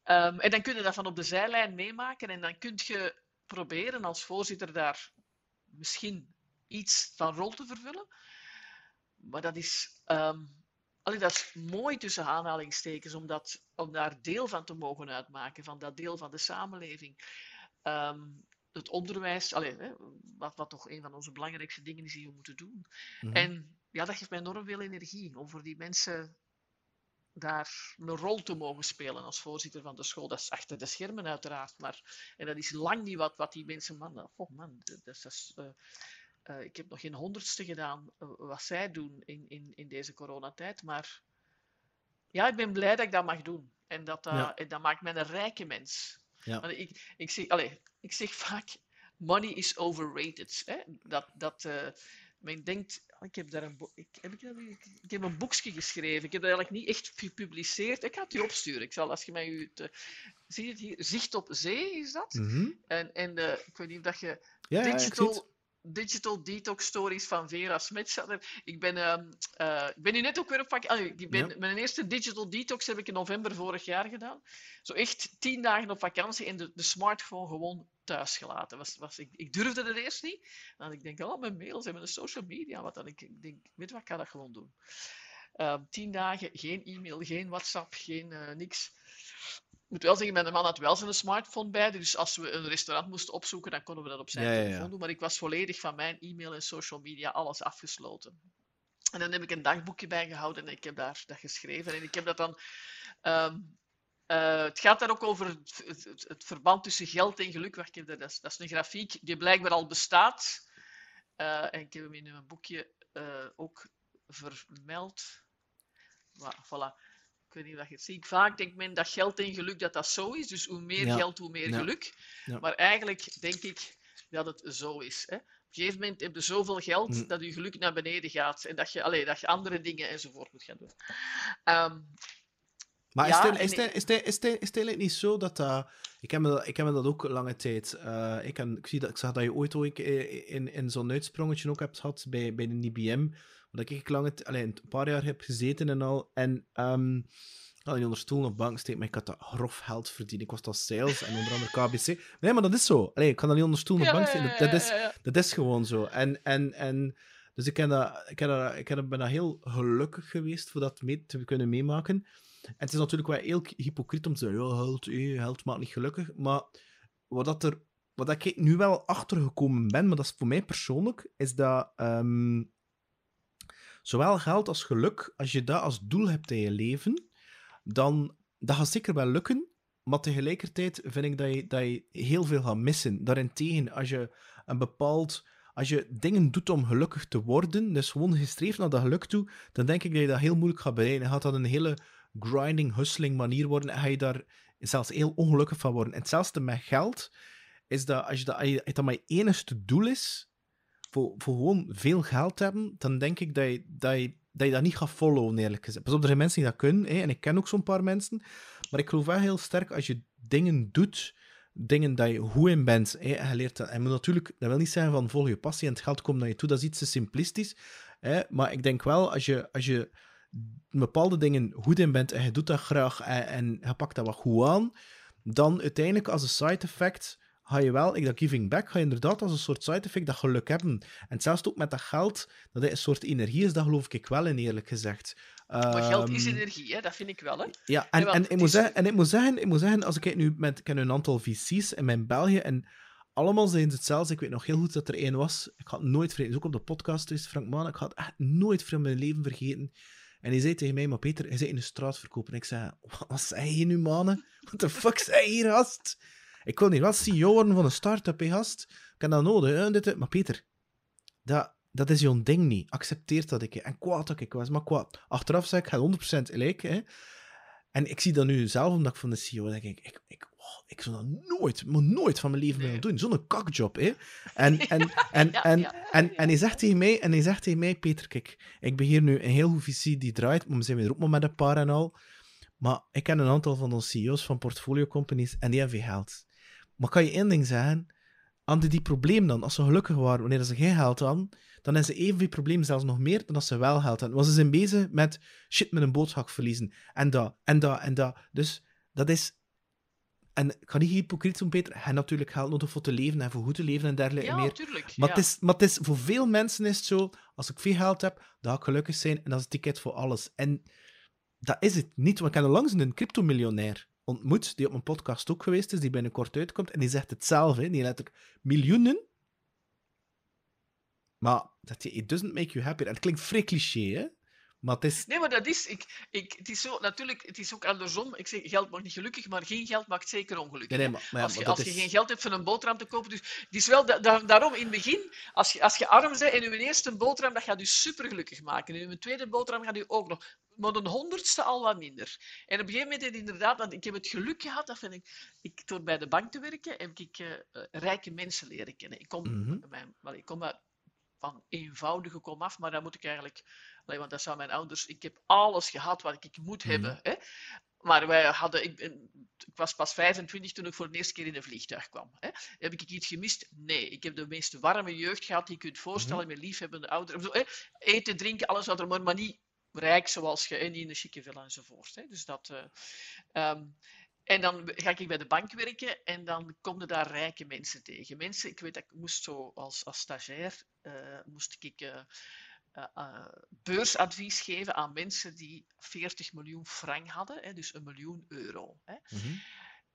C: Um, en dan kun je dat van op de zijlijn meemaken en dan kun je proberen als voorzitter daar misschien iets van rol te vervullen. Maar dat is... Um, Allee, dat is mooi tussen aanhalingstekens om, dat, om daar deel van te mogen uitmaken, van dat deel van de samenleving. Um, het onderwijs, allee, hè, wat, wat toch een van onze belangrijkste dingen is die we moeten doen. Mm -hmm. En ja, dat geeft mij enorm veel energie om voor die mensen daar een rol te mogen spelen als voorzitter van de school. Dat is achter de schermen uiteraard, maar en dat is lang niet wat, wat die mensen, man, oh man, dat, dat is... Uh, uh, ik heb nog geen honderdste gedaan uh, wat zij doen in, in, in deze coronatijd. Maar ja, ik ben blij dat ik dat mag doen. En dat, ja. en dat maakt mij een rijke mens. Ja. Want ik, ik, zeg, allez, ik zeg vaak, money is overrated. Hè? Dat, dat, men denkt, ik heb daar een, ik, heb ik, ik, ik, heb een boekje geschreven. Ik heb dat eigenlijk niet echt gepubliceerd. Ik ga het u opsturen. Ik zal, als je mij u te, zie je het hier? Zicht op zee is dat. Mm -hmm. En, en ik weet niet of dat je
A: ja,
C: digital Digital Detox Stories van Vera Smits. Ik ben, uh, uh, ik ben nu net ook weer op vakantie. Ik ben, ja. Mijn eerste Digital Detox heb ik in november vorig jaar gedaan. Zo echt tien dagen op vakantie en de, de smartphone gewoon thuis gelaten. Was, was, ik, ik durfde het eerst niet. Dan ik denk, oh, mijn mails en mijn social media. Wat dan? Ik, ik denk, weet wat, ik ga dat gewoon doen. Uh, tien dagen, geen e-mail, geen WhatsApp, geen uh, niks. moet wel zeggen, mijn man had wel zijn smartphone bij. Dus als we een restaurant moesten opzoeken, dan konden we dat op zijn
A: Ja, ja, ja.
C: telefoon doen. Maar ik was volledig van mijn e-mail en social media alles afgesloten. En dan heb ik een dagboekje bijgehouden en ik heb daar dat geschreven. En ik heb dat dan. ehm, eh, het gaat daar ook over het, het, verband tussen geld en geluk. Wacht, ik heb dat, dat, is, dat is een grafiek die blijkbaar al bestaat. Eh, en ik heb hem in mijn boekje eh, ook vermeld. Wa- Voilà. Ik weet niet of je het ziet. Vaak denkt men dat geld en geluk dat dat zo is. Dus hoe meer
A: Ja.
C: geld, hoe meer
A: Ja.
C: geluk.
A: Ja.
C: Maar eigenlijk denk ik dat het zo is. Hè? Op een gegeven moment heb je zoveel geld
A: Mm.
C: dat je geluk naar beneden gaat. En dat je, allee, dat je andere dingen enzovoort moet gaan doen. Ehm,
A: Maar
C: Ja,
A: is, het, eigenlijk niet zo dat dat... Ik heb me dat, ik heb me dat ook lange tijd... eh, ik, heb, ik, zie dat, ik zag dat je ooit ook in, in zo'n uitsprongetje ook hebt gehad bij, bij de IBM. Waar ik lange t- allee, een paar jaar heb gezeten en al. En ehm ik had niet onder stoel of bank steken, maar ik had dat grof geld verdiend. Ik was dat sales en onder andere KBC. Nee, maar dat is zo. Allee, ik kan dat niet onder stoel of
C: ja,
A: bank steken. Dat, dat is, dat is gewoon zo. En, en, en, dus ik, heb dat, ik, dat, ik ben daar heel gelukkig geweest voor dat mee, te kunnen meemaken. En het is natuurlijk wel heel hypocriet om te zeggen, ja, geld, eh, geld maakt niet gelukkig. Maar wat, dat er, wat dat ik nu wel achtergekomen ben, maar dat is voor mij persoonlijk, is dat ehm, zowel geld als geluk, als je dat als doel hebt in je leven, dan dat gaat zeker wel lukken. Maar tegelijkertijd vind ik dat je, dat je heel veel gaat missen. Daarentegen, als je een bepaald... Als je dingen doet om gelukkig te worden, dus gewoon gestreefd naar dat geluk toe, dan denk ik dat je dat heel moeilijk gaat bereiken. Dan gaat dat een hele grinding, hustling manier worden en ga je daar zelfs heel ongelukkig van worden. En hetzelfde met geld, is dat als je dat, als je, dat enigste doel is, voor, voor gewoon veel geld hebben, dan denk ik dat je dat, je, dat, je dat niet gaat followen, eerlijk gezegd. Pas op, er zijn mensen die dat kunnen, hè, en ik ken ook zo'n paar mensen, maar ik geloof wel heel sterk, als je dingen doet, dingen dat je goed in bent, hè, en je leert dat. En natuurlijk, dat wil niet zeggen van volg je passie en het geld komt naar je toe, dat is iets te simplistisch. Hè, maar ik denk wel, als je, als je bepaalde dingen goed in bent en je doet dat graag en, en je pakt dat wat goed aan, dan uiteindelijk als een side effect ga je wel, ik dat giving back, ga je inderdaad als een soort side effect dat geluk hebben. En zelfs ook met dat geld, dat het een soort energie is, dat geloof ik wel in, eerlijk gezegd.
C: Maar geld is
A: Ehm,
C: energie, hè? dat vind ik wel. Hè?
A: ja, en,
C: Nee,
A: en, ik moet
C: is-
A: zeggen, en ik moet zeggen, ik moet zeggen, als ik kijk nu met, ik ken een aantal VC's in mijn België en allemaal zijn ze hetzelfde. Ik weet nog heel goed dat er één was. Ik had nooit vergeten. Dus ook op de podcast is Frank Maan. Ik had echt nooit van mijn leven vergeten. En hij zei tegen mij, maar Peter, hij zit in de straat verkopen. En ik zei, wat zei je nu, mannen? What the fuck zei je hier, gast? Ik wil niet wel CEO worden van een start-up, hè, gast. Ik heb dat nodig, hè, dit, dit. Maar Peter, dat, dat is jouw ding niet. Accepteer dat ik. En kwaad dat ik was, maar kwaad. Achteraf zeg ik, ga 100% gelijk. Hè. En ik zie dat nu zelf, omdat ik van de CEO denk ik, ik, ik, oh, ik zou dat nooit, maar nooit van mijn leven willen doen. Zo'n kakjob, hè. En, (laughs) en, en, en, en, en hij zegt tegen mij, en hij zegt tegen mij, Peter, kijk, ik ben hier nu een heel visie die draait, maar we zijn er ook maar met een paar en al. Maar ik ken een aantal van onze CEO's van portfolio companies en die hebben veel geld. Maar kan je één ding zeggen? Hadden die probleem dan, als ze gelukkig waren, wanneer ze geen geld hadden, dan hebben ze evenveel probleem, zelfs nog meer, dan als ze wel geld hadden. Want ze zijn bezig met shit met een boodschap verliezen. En dat, en dat, en dat. Dus dat is... En ik ga niet hypocriet doen, Peter. Hebt natuurlijk geld nodig voor te leven en voor goed te leven en dergelijke
C: Ja,
A: meer.
C: natuurlijk.
A: Maar,
C: ja.
A: het is, maar het is, voor veel mensen is het zo, als ik veel geld heb, dan ga ik gelukkig zijn en dat is het ticket voor alles. En dat is het niet, want ik heb onlangs een cryptomiljonair ontmoet, die op mijn podcast ook geweest is, die binnenkort uitkomt, en die zegt hetzelfde, hè. die letterlijk miljoenen, maar dat it doesn't make you happy. En het klinkt vrij cliché, hè? maar het is...
C: Nee, maar dat is, ik, ik, het is zo, natuurlijk, het is ook andersom. Ik zeg, geld maakt niet gelukkig, maar geen geld maakt zeker ongelukkig.
A: Nee, nee,
C: hè.
A: maar, maar, ja,
C: als je, als je geen geld hebt voor een boterham te kopen. Dus het is wel da- da- daarom in het begin, als je, als je arm bent en je eerste boterham, dat gaat je super gelukkig maken. En je tweede boterham gaat je ook nog. Maar een honderdste al wat minder. En op een gegeven moment inderdaad, ik heb het geluk gehad, dat vind ik, ik door bij de bank te werken, heb ik eh, eh, rijke mensen leren kennen. Ik kom,
A: Mhm.
C: mijn, ik kom uit- van eenvoudige kom af, maar dan moet ik eigenlijk, want dat zou mijn ouders, ik heb alles gehad wat ik moet
A: Mhm.
C: hebben. Hè? Maar wij hadden, ik, ik was pas 25 toen ik voor de eerste keer in een vliegtuig kwam. Hè? Heb ik iets gemist? Nee. Ik heb de meest warme jeugd gehad die je kunt voorstellen met liefhebbende hè? Eten, drinken, alles wat er maar, maar niet rijk zoals je, in een chique villa enzovoort. Hè? Dus dat, eh, ehm, en dan ga ik bij de bank werken en dan komen daar rijke mensen tegen. Mensen, ik weet dat ik moest zo als, als stagiair, eh, moest ik... eh, beursadvies geven aan mensen die 40 miljoen frank hadden, hè, dus een miljoen euro. Hè.
A: Mhm.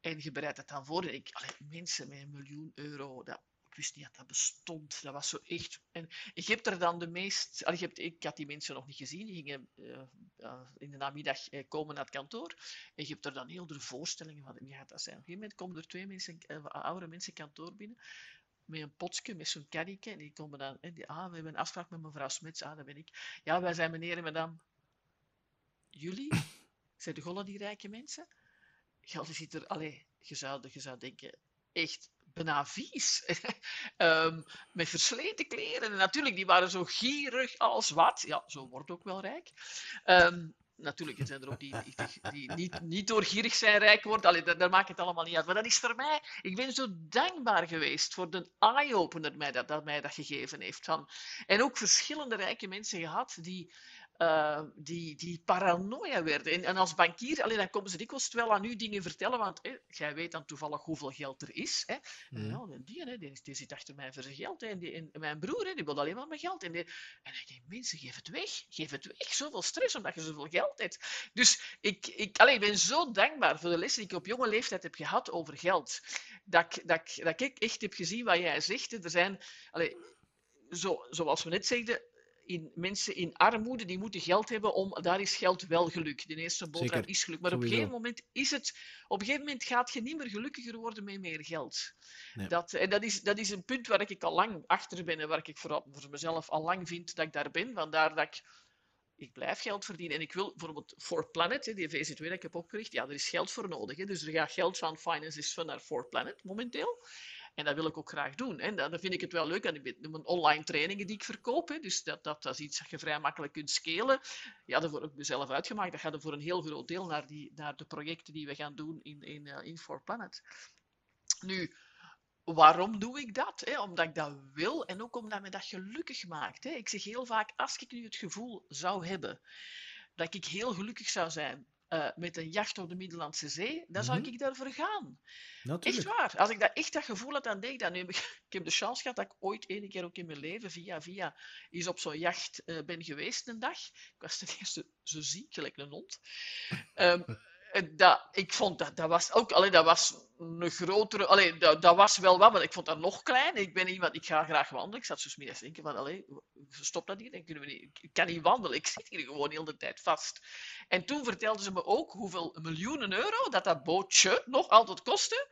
C: En je bereidt het dan voor. En ik, allee, mensen met een miljoen euro, dat, ik wist niet dat dat bestond. Dat was zo echt. En je hebt er dan de meest. Ik had die mensen nog niet gezien. Die gingen eh, eh, in de namiddag eh, komen naar het kantoor. En je hebt er dan heel de voorstellingen van. Ja, dat zijn. Op een gegeven moment komen er twee mensen, oudere mensen kantoor binnen. Met een potje, met zo'n karretje. En die komen dan. En die, ah, we hebben een afspraak met mevrouw Smits. Ah, dat ben ik. Ja, wij zijn meneer en madame. Jullie? Zijn de gollen die rijke mensen? Je ziet er. Allee, je zou, je zou denken. Echt bijna vies. (laughs) Ehm, met versleten kleren. En natuurlijk, die waren zo gierig als wat. Ja, zo wordt ook wel rijk. Ehm, natuurlijk zijn er ook die, die, niet, niet door gierig zijn rijk worden. Allee, daar, maakt het allemaal niet uit. Maar dat is voor mij... Ik ben zo dankbaar geweest voor de eye-opener dat, dat mij dat gegeven heeft. Van, en ook verschillende rijke mensen gehad die uh, die, die paranoia werden. En, en, als bankier, alleen dan komen ze dikwijls wel aan u dingen vertellen, want jij weet dan toevallig hoeveel geld er is. Hè. Mm. Ja, die, hè, die, die, zit achter mij voor zijn geld. Hè, en, die, en mijn broer, hè, die wil alleen maar mijn geld. En, die, en ik denk, mensen, geef het weg. Geef het weg. Zoveel stress omdat je zoveel geld hebt. Dus ik, ik, allee, ik ben zo dankbaar voor de lessen die ik op jonge leeftijd heb gehad over geld. Dat, dat, dat ik echt heb gezien wat jij zegt. Hè. Er zijn, allee, zo, zoals we net zeiden, in, mensen in armoede, die moeten geld hebben om, daar is geld wel geluk. De eerste boterham is geluk. Maar op een gegeven moment is het, op een gegeven moment gaat je niet meer gelukkiger worden met meer geld. Dat, en dat is, dat is een punt waar ik al lang achter ben en waar ik voor, voor mezelf al lang vind dat ik daar ben. Vandaar dat ik, ik blijf geld verdienen. En ik wil bijvoorbeeld For Planet, die VZ2 dat ik heb opgericht, ja, er is geld voor nodig. Hè. Dus er gaat geld van Finance is Fun naar For Planet momenteel. En dat wil ik ook graag doen. En dan vind ik het wel leuk. En ik mijn online trainingen die ik verkoop. Hè. Dus dat, dat, dat, is iets dat je vrij makkelijk kunt scalen. Ja, dat heb ik mezelf uitgemaakt. Dat gaat voor een heel groot deel naar, die, naar de projecten die we gaan doen in, in, uh, Planet. Nu, waarom doe ik dat? Hè? Omdat ik dat wil en ook omdat me dat gelukkig maakt. Hè? Ik zeg heel vaak, als ik nu het gevoel zou hebben dat ik heel gelukkig zou zijn uh, met een jacht op de Middellandse Zee, dan zou mhm. ik daarvoor gaan. Natuurlijk. Echt waar. Als ik dat echt dat gevoel had, dan denk ik dat. Nu, (laughs) ik heb de chance gehad dat ik ooit ene keer ook in mijn leven via via eens op zo'n jacht uh, ben geweest een dag. Ik was ten eerste zo ziek, gelijk een hond. Um, dat, ik vond dat, dat was ook, allee, dat was een grotere, allee, dat, dat was wel wat, maar ik vond dat nog klein. Ik ben iemand, ik ga graag wandelen. Ik zat zo smiddags denken van, allee, stop dat hier, dan kunnen we niet, ik kan niet wandelen, ik zit hier gewoon heel de tijd vast. En toen vertelden ze me ook hoeveel miljoenen euro dat dat bootje nog altijd kostte.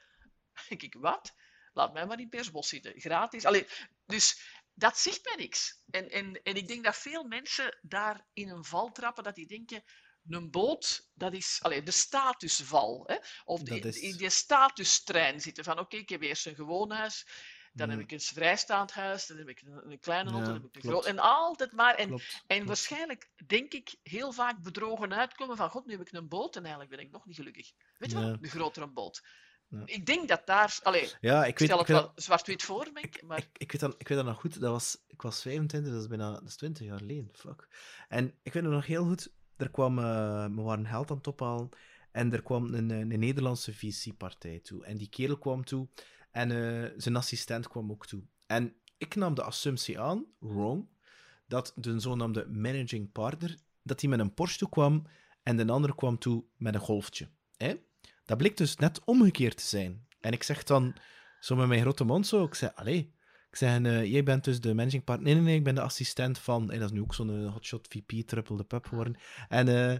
C: (laughs) denk ik, wat? Laat mij maar in Persbos zitten, gratis. Allee, dus dat zegt mij niks. En, en, en ik denk dat veel mensen daar in een val trappen, dat die denken, een boot, dat is allez, de statusval. Hè? Of de, is... in die statustrein zitten van oké, ik heb eerst een gewoon huis, dan heb ik een vrijstaand huis, dan heb ik een, een kleine hond, dan heb ik een groot... En altijd maar... En, en waarschijnlijk, denk ik, heel vaak bedrogen uitkomen van god, nu heb ik een boot en eigenlijk ben ik nog niet gelukkig. Weet je wel? Een grotere boot. Ja. Ik denk dat daar... Allee, ja, ik weet, stel het wel zwart-wit voor
A: ik,
C: maar...
A: Ik, ik, weet dat, ik weet dat nog goed. Dat was, ik was 25, dat is bijna dat is 20 jaar geleden. Fuck. En ik weet het nog heel goed er kwam, uh, we waren geld aan het ophalen en er kwam een, een Nederlandse VC-partij toe. En die kerel kwam toe en uh, zijn assistent kwam ook toe. En ik nam de assumptie aan, wrong, dat de zogenaamde managing partner, dat hij met een Porsche toe kwam en de andere kwam toe met een golfje. Hè? Dat bleek dus net omgekeerd te zijn. En ik zeg dan, zo met mijn grote mond zo, ik zei, allee, ik zeg, uh, jij bent dus de managing partner. Nee, nee, nee, ik ben de assistent van... En dat is nu ook zo'n eh, hotshot VP, triple de pub geworden. En, uh,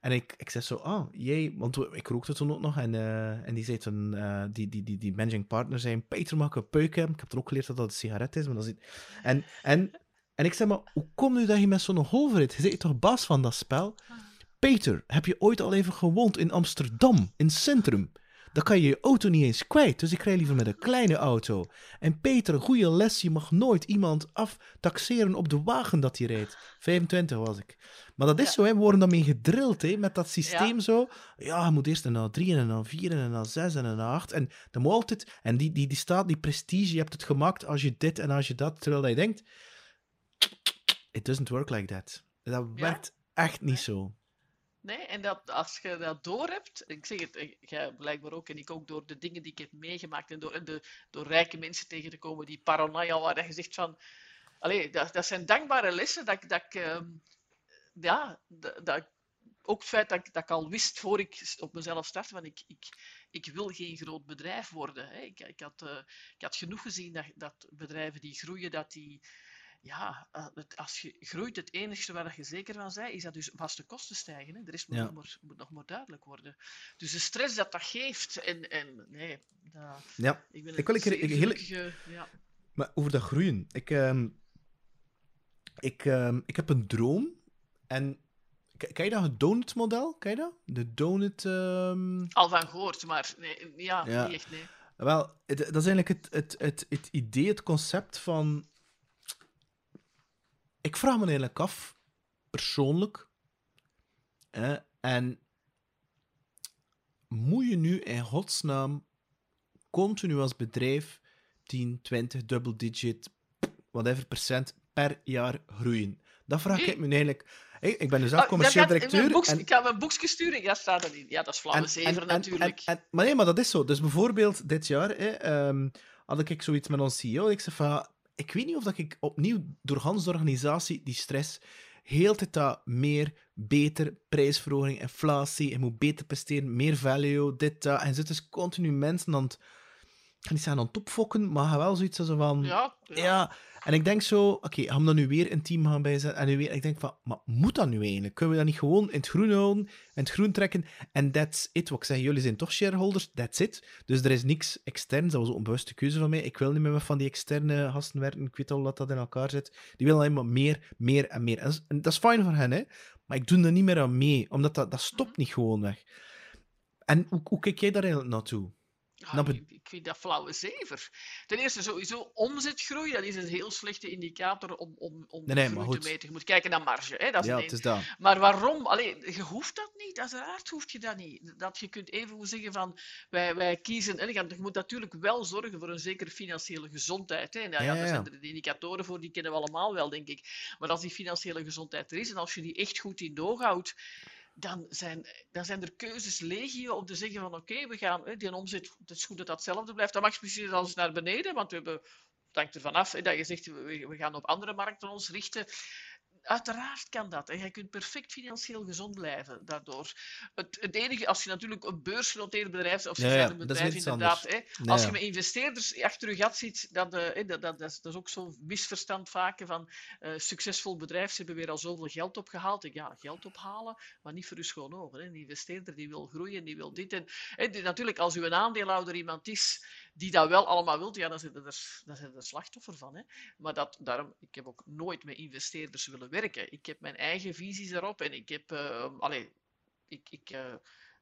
A: en ik, ik zeg zo, ah, jij... Want ik rookte toen ook nog. En, uh, en die zei toen, die, die, die, die managing partner zei, Peter, mag ik een peuk hebben? Ik heb er ook geleerd dat dat een sigaret is. Maar dat is en, en, en ik zeg, maar hoe kom nu dat je met zo'n holver Je zit toch bas van dat spel? Ah. Peter, heb je ooit al even gewoond in Amsterdam, in het centrum? Dan kan je je auto niet eens kwijt. Dus ik rij liever met een kleine auto. En Peter, een goede les, je mag nooit iemand aftaxeren op de wagen dat hij rijdt. 25 was ik. Maar dat is zo, hè. we worden daarmee gedrild hè, met dat systeem zo. Ja, je moet eerst een A3 en een A4 en een A6 en een A8. En dan moet altijd, en die, die, die staat, die prestige, je hebt het gemaakt als je dit en als je dat. Terwijl je denkt, it doesn't work like that. Dat werkt echt niet zo.
C: Nee, en dat, als je dat door hebt, ik zeg het, jij blijkbaar ook, en ik ook door de dingen die ik heb meegemaakt en door, en de, door rijke mensen tegen te komen die paranoia waar je zegt van, allee, dat, dat zijn dankbare lessen dat, dat ik, ehm, ja, dat, ook het feit dat ik, dat ik al wist voor ik op mezelf startte, van ik, ik, ik wil geen groot bedrijf worden. Hè. Ik, ik, had, eh, ik had genoeg gezien dat, dat bedrijven die groeien, dat die, ja, eh, het, als je groeit, het enige waar je zeker van bent, is dat dus vaste kosten stijgen. Hè. Moet,
A: Ja.
C: nog maar, moet nog maar duidelijk worden. Dus de stress dat dat geeft, en, en nee, dat,
A: Ja,
C: ik ben
A: Ik wil een ik- heel-
C: ja.
A: maar over dat groeien. Ik, ehm, ik, ehm, ik heb een droom. En ken je dat, het donut-model? Ken je dat? De donut... ehm,
C: Al van gehoord, maar nee, ja,
A: Ja.
C: niet echt, nee.
A: Wel, dat is eigenlijk het, het, het, het idee, het concept van... Ik vraag me eigenlijk af, persoonlijk, hè, en moet je nu in godsnaam continu als bedrijf 10, 20, double digit, whatever procent per jaar groeien? Dat vraag ik me eigenlijk... Ik, ik ben dus zelf
C: Ah,
A: commercieel
C: gaat
A: directeur.
C: boeks-
A: en-
C: Ik ga mijn boekje sturen, ja, staat er niet. Ja, dat is zever natuurlijk.
A: en- maar nee, maar dat is zo. Dus bijvoorbeeld dit jaar hè, ehm, had ik zoiets met ons CEO. Ik zei van, ik weet niet of dat ik opnieuw door Hans de organisatie die stress heel tijd dat meer, beter, prijsverhoging, inflatie, je moet beter presteren, meer value, dit, dat. En zitten dus continu mensen aan het, ik ga niet zeggen aan het opfokken, maar wel zoiets als van...
C: ja, ja.
A: Ja, en ik denk zo, oké, gaan we dan nu weer een team gaan bijzetten? En nu weer, ik denk van, maar moet dat nu eigenlijk? Kunnen we dat niet gewoon in het groen houden, in het groen trekken? En that's it. Wat ik zeg, jullie zijn toch shareholders, that's it. Dus er is niks externs, dat was een bewuste keuze van mij. Ik wil niet meer van die externe gasten werken, ik weet al dat dat in elkaar zit. Die willen alleen maar meer, meer en meer. En dat is, en dat is fijn voor hen, hè. Maar ik doe er niet meer aan mee, omdat dat, dat stopt niet gewoon weg. En hoe, hoe kijk jij daar eigenlijk naartoe?
C: Ja,
A: Nou,
C: ik, ik vind dat flauwe zever. Ten eerste, sowieso, omzetgroei, dat is een heel slechte indicator om, om, om
A: Nee, nee,
C: groei
A: maar
C: te meten. Je moet kijken naar marge, hè? dat is
A: Ja, het is dat.
C: Maar waarom? Allee, je hoeft dat niet. Uiteraard hoef je dat niet. Dat je kunt even zeggen van wij, wij kiezen. En je moet natuurlijk wel zorgen voor een zekere financiële gezondheid. Hè. Nou, ja,
A: Ja, ja,
C: zijn er de indicatoren voor, die kennen we allemaal wel, denk ik. Maar als die financiële gezondheid er is en als je die echt goed in doog houdt, dan zijn, dan zijn er keuzes legio om te zeggen van oké, we gaan die omzet, het is goed dat dat hetzelfde blijft. Dan mag precies als naar beneden, want we hebben, het hangt ervan af dat je zegt we, we gaan op andere markten ons richten. Uiteraard kan dat. En je kunt perfect financieel gezond blijven daardoor. Het, het enige, als je natuurlijk een beursgenoteerd bedrijf of
A: Ja, ja,
C: een
A: dat is
C: bedrijf inderdaad, hè, als je met investeerders achter je gat zit, dat, eh, hè, dat, dat, dat, is, dat is ook zo'n misverstand vaak van eh, succesvol bedrijf, ze hebben weer al zoveel geld opgehaald. Ik, ja, geld ophalen, maar niet voor uw schoon ogen. Hè. Een investeerder die wil groeien, die wil dit. En, hè, die- natuurlijk, als u een aandeelhouder iemand is die dat wel allemaal wilt, ja, dan zit er, dan zit er slachtoffer van. Hè. Maar dat, daarom, ik heb ook nooit met investeerders willen werken. Ik heb mijn eigen visies erop en ik heb, allee, ik, ik, eh,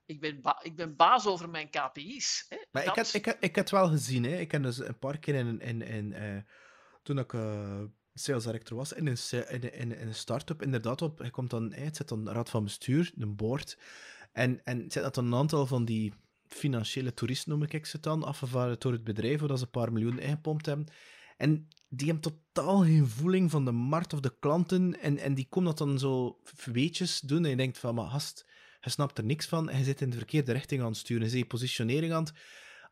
C: ik, ben ik ben baas over mijn KPI's. Hè.
A: Maar ik
C: Dat-
A: had, ik, had, ik had wel gezien, hè. ik heb dus een paar keer in, in, in, eh, toen ik sales director was, in een, in, in, in een start-up, inderdaad, op, je komt dan, het zit dan een raad van bestuur, een board, en, en het zit dat een aantal van die financiële toeristen, noem ik ze dan, afgevaren door het bedrijf, waar ze een paar miljoen ingepompt hebben. En die hebben totaal geen voeling van de markt of de klanten, en, en die komen dat dan zo weetjes doen, en je denkt van, maar gast, je snapt er niks van, en je zit in de verkeerde richting aan het sturen, je zit je positionering aan het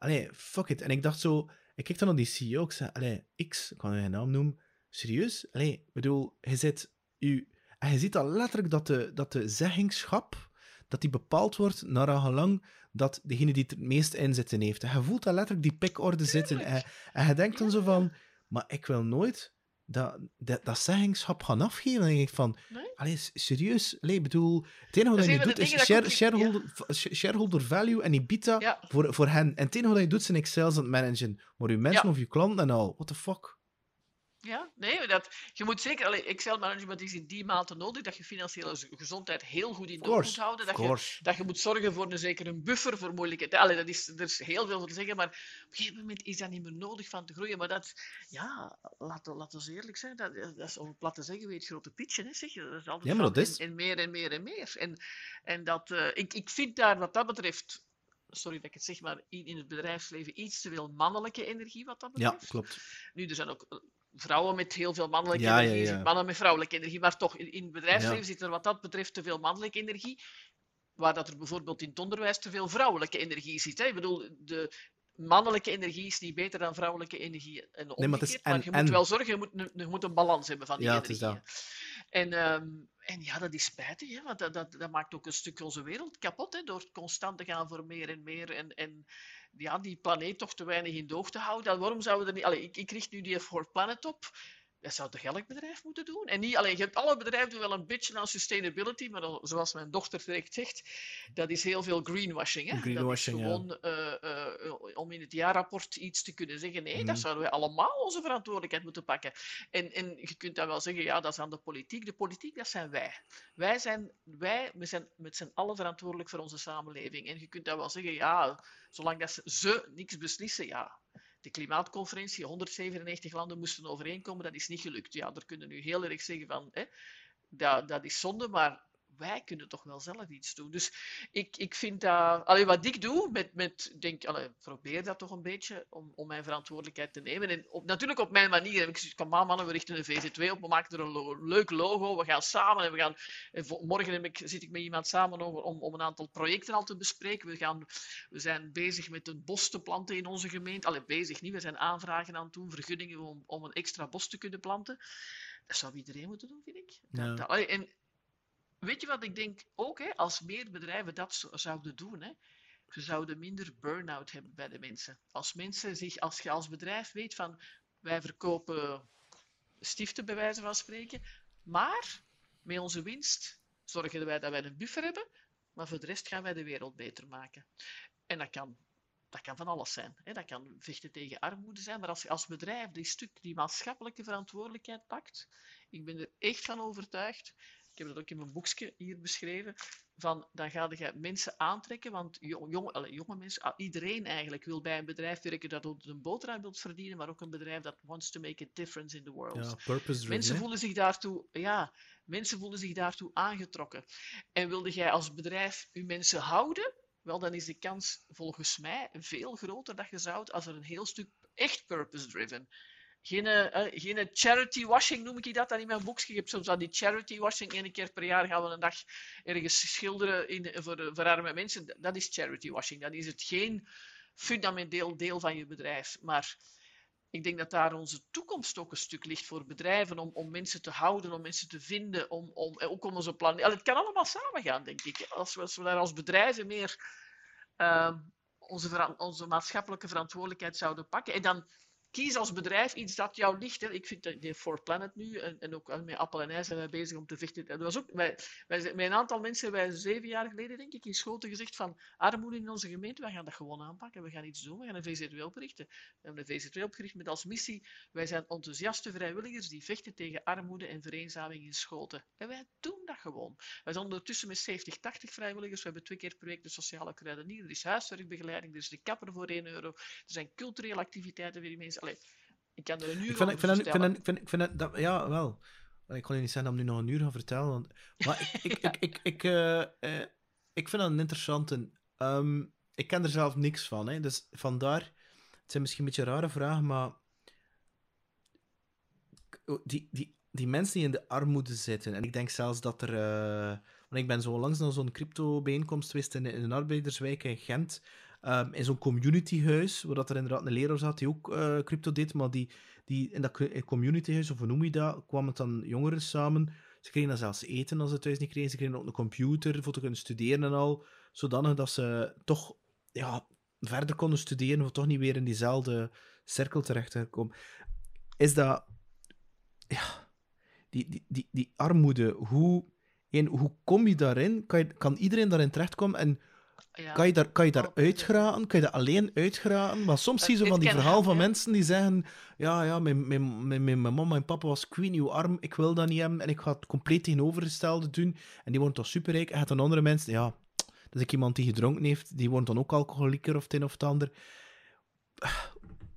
A: Allee, fuck it. En ik dacht zo, ik keek dan naar die CEO, ik zei, allee, X, ik kan je naam noemen, serieus? Allee, ik bedoel, je zit, u, en ziet dat letterlijk dat de, dat de zeggingschap, dat die bepaald wordt naar gelang dat degene die het meest inzitten heeft. En je voelt dat letterlijk die pikorde zitten. En, en je denkt dan zo van, maar ik wil nooit dat, dat, dat zeggingschap gaan afgeven. En dan denk ik van,
C: Nee?
A: allee, serieus? Allee, ik bedoel, het enige wat
C: Dat
A: je doet is share, shareholder, shareholder value en EBITDA
C: Ja.
A: voor, voor hen. En het enige wat je doet zijn Excels aan het managen. Maar je mensen
C: Ja.
A: of je klanten en al, what the fuck?
C: Ja, nee, dat, je moet zeker, allee, Excel management is in die mate nodig dat je financiële gezondheid heel goed in doog moet houden. Dat je, dat je moet zorgen voor een zekere buffer voor moeilijke tijden. Allee, dat is, er is heel veel voor te zeggen, maar op een gegeven moment is dat niet meer nodig van te groeien. Maar dat, ja, laten laat we eerlijk zijn, dat, dat is om plat te zeggen, weet grote pitchen, hè, zeg je. Dat is altijd
A: Ja, maar dat is-
C: En, en meer en meer en meer. En, en dat, eh, ik, ik vind daar wat dat betreft, sorry dat ik het zeg, maar in, in het bedrijfsleven iets te veel mannelijke energie wat dat
A: Ja,
C: betreft.
A: klopt.
C: Nu, er zijn ook vrouwen met heel veel mannelijke
A: Ja, ja,
C: energie, er
A: ja.
C: zitten mannen met vrouwelijke energie, maar toch, in, in het bedrijfsleven
A: Ja.
C: zit er wat dat betreft te veel mannelijke energie, waar dat er bijvoorbeeld in het onderwijs te veel vrouwelijke energie zit. Hè. Ik bedoel, de, mannelijke energie is niet beter dan vrouwelijke energie. En
A: Nee, maar is en-
C: je
A: en.
C: moet wel zorgen, je moet, een, je moet een balans hebben van die
A: Ja, is
C: energieën. En, ehm, en ja, dat is spijtig, hè, want dat, dat, dat maakt ook een stuk onze wereld kapot, hè, door constant te gaan voor meer en meer. En, en ja, die planeet toch te weinig in doog te houden. Waarom zouden we er niet... Allee, ik, ik richt nu die For Planet op. Dat zou toch elk bedrijf moeten doen? En niet alleen, je hebt alle bedrijven doen wel een beetje aan sustainability, maar dan, zoals mijn dochter terecht zegt, dat is heel veel greenwashing. Hè?
A: Greenwashing,
C: dat is gewoon eh, eh, om in het jaarrapport iets te kunnen zeggen. Nee,
A: Mhm.
C: dat zouden wij allemaal onze verantwoordelijkheid moeten pakken. En, en je kunt dan wel zeggen, ja, dat is aan de politiek. De politiek, dat zijn wij. Wij zijn, wij, we zijn met z'n allen verantwoordelijk voor onze samenleving. En je kunt dan wel zeggen, ja, zolang dat ze, ze niks beslissen, ja. De klimaatconferentie, 197 landen moesten overeenkomen, dat is niet gelukt. Ja, daar kunnen nu heel erg zeggen van, hè, dat, dat is zonde, maar wij kunnen toch wel zelf iets doen. Dus ik, ik vind dat... Allee, wat ik doe, met, met denk, allee, probeer dat toch een beetje, om, om mijn verantwoordelijkheid te nemen. En op, natuurlijk op mijn manier. Ik zeg, kom mannen, we richten een VZ2 op, we maken er een lo- leuk logo, we gaan samen en we gaan... en morgen heb ik, zit ik met iemand samen over, om, om een aantal projecten al te bespreken. We, gaan, we zijn bezig met een bos te planten in onze gemeente. Allee, bezig niet, we zijn aanvragen aan het doen, vergunningen om, om een extra bos te kunnen planten. Dat zou iedereen moeten doen, vind ik.
A: Ja.
C: dat- en weet je wat ik denk ook, als meer bedrijven dat zo- zouden doen, hè, ze zouden minder burn-out hebben bij de mensen. Als mensen zich, als je als bedrijf weet van wij verkopen stiften bij wijze van spreken, maar met onze winst zorgen wij dat wij een buffer hebben, maar voor de rest gaan wij de wereld beter maken. En dat kan, dat kan van alles zijn. Dat kan vechten tegen armoede zijn, maar als je als bedrijf die stuk, die maatschappelijke verantwoordelijkheid pakt, ik ben er echt van overtuigd, ik heb dat ook in mijn boekje hier beschreven, van dan ga je mensen aantrekken, want jong, jong, allee, jonge mensen, ah, iedereen eigenlijk wil bij een bedrijf werken dat een boterham wil verdienen, maar ook een bedrijf dat wants to make a difference in the world.
A: Ja.
C: Mensen voelen zich daartoe, ja, mensen voelen zich daartoe aangetrokken. En wilde jij als bedrijf je mensen houden, wel dan is de kans volgens mij veel groter dat je zou, als er een heel stuk echt purpose-driven. Geen, eh, eh, geen charity washing noem ik dat dan in mijn boekje. Ik soms aan die charity washing. Eén keer per jaar gaan we een dag ergens schilderen in, voor, voor arme mensen. Dat is charity washing. Dan is het geen fundamenteel deel van je bedrijf. Maar ik denk dat daar onze toekomst ook een stuk ligt voor bedrijven, om, om mensen te houden, om mensen te vinden, om, om, ook om onze planeet. Het kan allemaal samengaan, denk ik. Als we, als we daar als bedrijven meer ehm, onze, onze maatschappelijke verantwoordelijkheid zouden pakken. En dan kies als bedrijf iets dat jou ligt. Ik vind de For Planet nu, en, en ook met Appel en IJ zijn wij bezig om te vechten. Dat was ook, wij, wij, met een aantal mensen wij zeven jaar geleden, denk ik, in Schoten gezegd van armoede in onze gemeente, wij gaan dat gewoon aanpakken. We gaan iets doen, we gaan een VZW oprichten. We hebben een VZW opgericht met als missie, wij zijn enthousiaste vrijwilligers die vechten tegen armoede en vereenzaming in Schoten. En wij doen dat gewoon. Wij zijn ondertussen met 70, 80 vrijwilligers. We hebben twee keer per week de sociale kruidenier. Er is huiswerkbegeleiding, er is de kapper voor 1 euro. Er zijn culturele activiteiten voor die mensen. Allee, ik kan er een uur
A: Ik vind,
C: over
A: ik vind, ik vind, ik vind, ik vind dat- ja, wel. Ik kon je niet zeggen dat ik nu nog een uur ga vertellen. Want, maar ik, ik, (laughs) ik, ik, ik, eh, ik vind dat een interessante. Ehm, ik ken er zelf niks van. Hè, dus vandaar. Het zijn misschien een beetje rare vragen, maar. Die, die, die mensen die in de armoede zitten. En ik denk zelfs dat er. eh, want ik ben zo langs naar zo'n crypto-bijeenkomst geweest in, in een arbeiderswijk in Gent. Ehm, in zo'n communityhuis, waar dat er inderdaad een leraar zat die ook eh, crypto deed, maar die, die in dat co- communityhuis, of hoe noem je dat, kwamen dan jongeren samen. Ze kregen dan zelfs eten als ze thuis niet kregen. Ze kregen ook een computer voor te kunnen studeren en al. Zodanig dat ze toch ja, verder konden studeren, of toch niet weer in diezelfde cirkel terecht te komen. Is dat... Ja, die, die, die, die armoede, hoe, één, hoe kom je daarin? Kan, je, kan iedereen daarin terechtkomen? En
C: Ja.
A: kan je daar, kan je daar
C: Oh?
A: Kan je daar alleen uitgeraken? Maar soms zie je zo van die verhalen van mensen die zeggen: Ja, ja, mijn, mijn, mijn, mijn, mama en papa was queen, uw arm, ik wil dat niet hebben en ik ga het compleet tegenovergestelde doen. En die worden toch superrijk. En hebt dan andere mensen, ja, dat is iemand die gedronken heeft, die wordt dan ook alcoholieker of het een of het ander.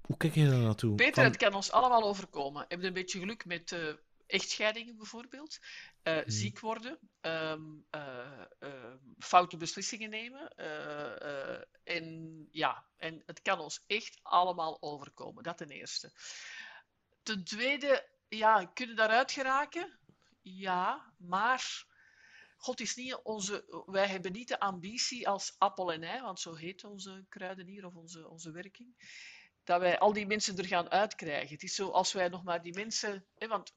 A: Hoe kijk je daar naartoe?
C: Peter,
A: Van-
C: het kan ons allemaal overkomen. Heb je een beetje geluk met eh, echtscheidingen bijvoorbeeld? Eh,
A: Mhm.
C: Ziek worden, eh, foute beslissingen nemen. eh, en ja, en het kan ons echt allemaal overkomen. Dat ten eerste. Ten tweede, ja, kunnen daaruit geraken? Ja, maar God is niet onze, wij hebben niet de ambitie als appel en ei, want zo heet onze kruidenier of onze, onze werking, dat wij al die mensen er gaan uitkrijgen. Het is zo als wij nog maar die mensen, hè, want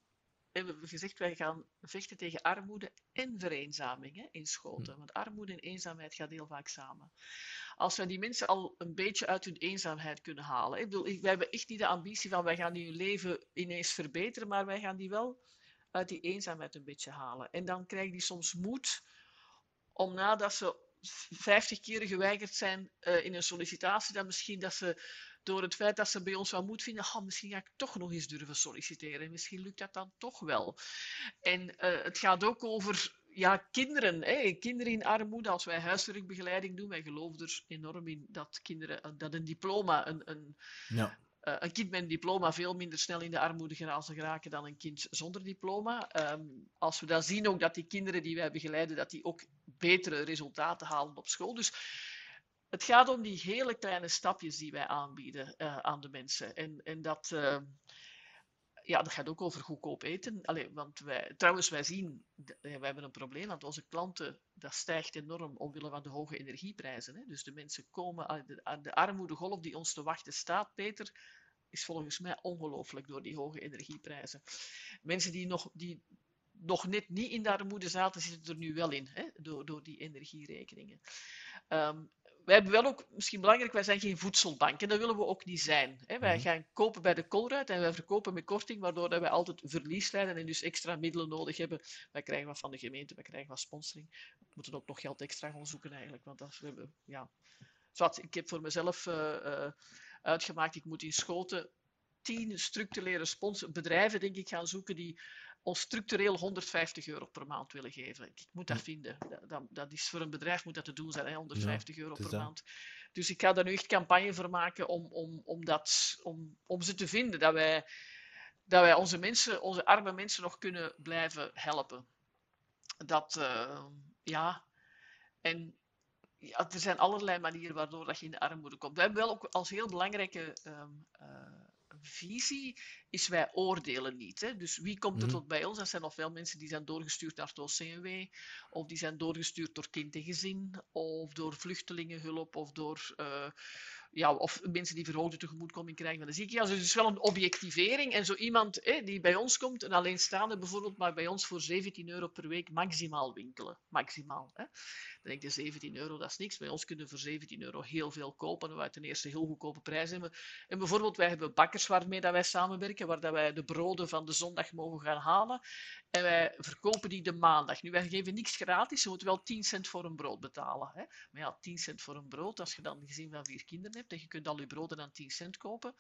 C: we hebben gezegd, wij gaan vechten tegen armoede en vereenzaming hè, in schoten. Hm. Want armoede en eenzaamheid gaan heel vaak samen. Als wij die mensen al een beetje uit hun eenzaamheid kunnen halen. Ik bedoel, wij hebben echt niet de ambitie van wij gaan hun leven ineens verbeteren, maar wij gaan die wel uit die eenzaamheid een beetje halen. En dan krijgen die soms moed om nadat ze vijftig keren geweigerd zijn uh, in een sollicitatie, dan misschien dat ze door het feit dat ze bij ons wel moed vinden, oh, misschien ga ik toch nog eens durven solliciteren. Misschien lukt dat dan toch wel. En uh, het gaat ook over ja, kinderen, hè, kinderen in armoede, als wij huiswerkbegeleiding doen, wij geloven er enorm in dat kinderen, eh, dat een diploma, een, een, ja. Uh, een kind met een diploma veel minder snel in de armoede geraken dan een kind zonder diploma. Um, als we dan zien ook dat die kinderen die wij begeleiden, dat die ook betere resultaten halen op school. Dus het gaat om die hele kleine stapjes die wij aanbieden uh, aan de mensen. En, en dat, uh, ja, dat gaat ook over goedkoop eten. Allee, want wij, trouwens, wij zien, wij hebben een probleem, want onze klanten, dat stijgt enorm omwille van de hoge energieprijzen. Hè. Dus de mensen komen, de, de armoedegolf die ons te wachten staat, Peter, is volgens mij ongelooflijk door die hoge energieprijzen. Mensen die nog, die nog net niet in de armoede zaten, zitten er nu wel in, hè, door, door die energierekeningen. Um, wij hebben wel ook, misschien belangrijk, wij zijn geen voedselbank en dat willen we ook niet zijn. Hè. Wij mhm. gaan kopen bij de Colruyt en wij verkopen met korting, waardoor dat wij altijd verlies leiden en dus extra middelen nodig hebben. Wij krijgen wat van de gemeente, wij krijgen wat sponsoring. We moeten ook nog geld extra gaan zoeken eigenlijk, want dat we hebben, ja. Ik heb voor mezelf uh, uh, uitgemaakt, ik moet in Schoten tien structurele sponsor, bedrijven, denk ik, gaan zoeken die ons structureel 150 euro per maand willen geven. Ik moet dat vinden. Dat, dat, is voor een bedrijf moet dat te doen zijn, hè, 150 euro per maand. Dus ik ga daar nu echt campagne voor maken om, om, om, dat, om, om ze te vinden. Dat wij, dat wij onze mensen, onze arme mensen nog kunnen blijven helpen. Dat, uh, ja. En ja, er zijn allerlei manieren waardoor dat je in de armoede komt. We hebben wel ook als heel belangrijke um, uh, visie is wij oordelen niet. Hè. Dus wie komt er mhm. tot bij ons? Dat zijn nog veel mensen die zijn doorgestuurd naar het OCMW, of die zijn doorgestuurd door kind en gezin, of door vluchtelingenhulp, of door uh, ja, of mensen die verhoogde tegemoetkoming krijgen van de ziekenhuis. Dus het is wel een objectivering. En zo iemand die bij ons komt, een alleenstaande bijvoorbeeld, maar bij ons voor 17 euro per week maximaal winkelen. Maximaal. Hè. Dan denk je 17 euro, dat is niks. Bij ons kunnen voor 17 euro heel veel kopen. En wij ten eerste heel goedkope prijzen hebben. En bijvoorbeeld, wij hebben bakkers waarmee dat wij samenwerken, waar dat wij de broden van de zondag mogen gaan halen. En wij verkopen die de maandag. Nu, wij geven niks gratis. Je moet wel 10 cent voor een brood betalen. Hè. Maar ja, 10 cent voor een brood, als je dan gezin van vier kinderen hebt, en je kunt al je broden aan 10 cent kopen,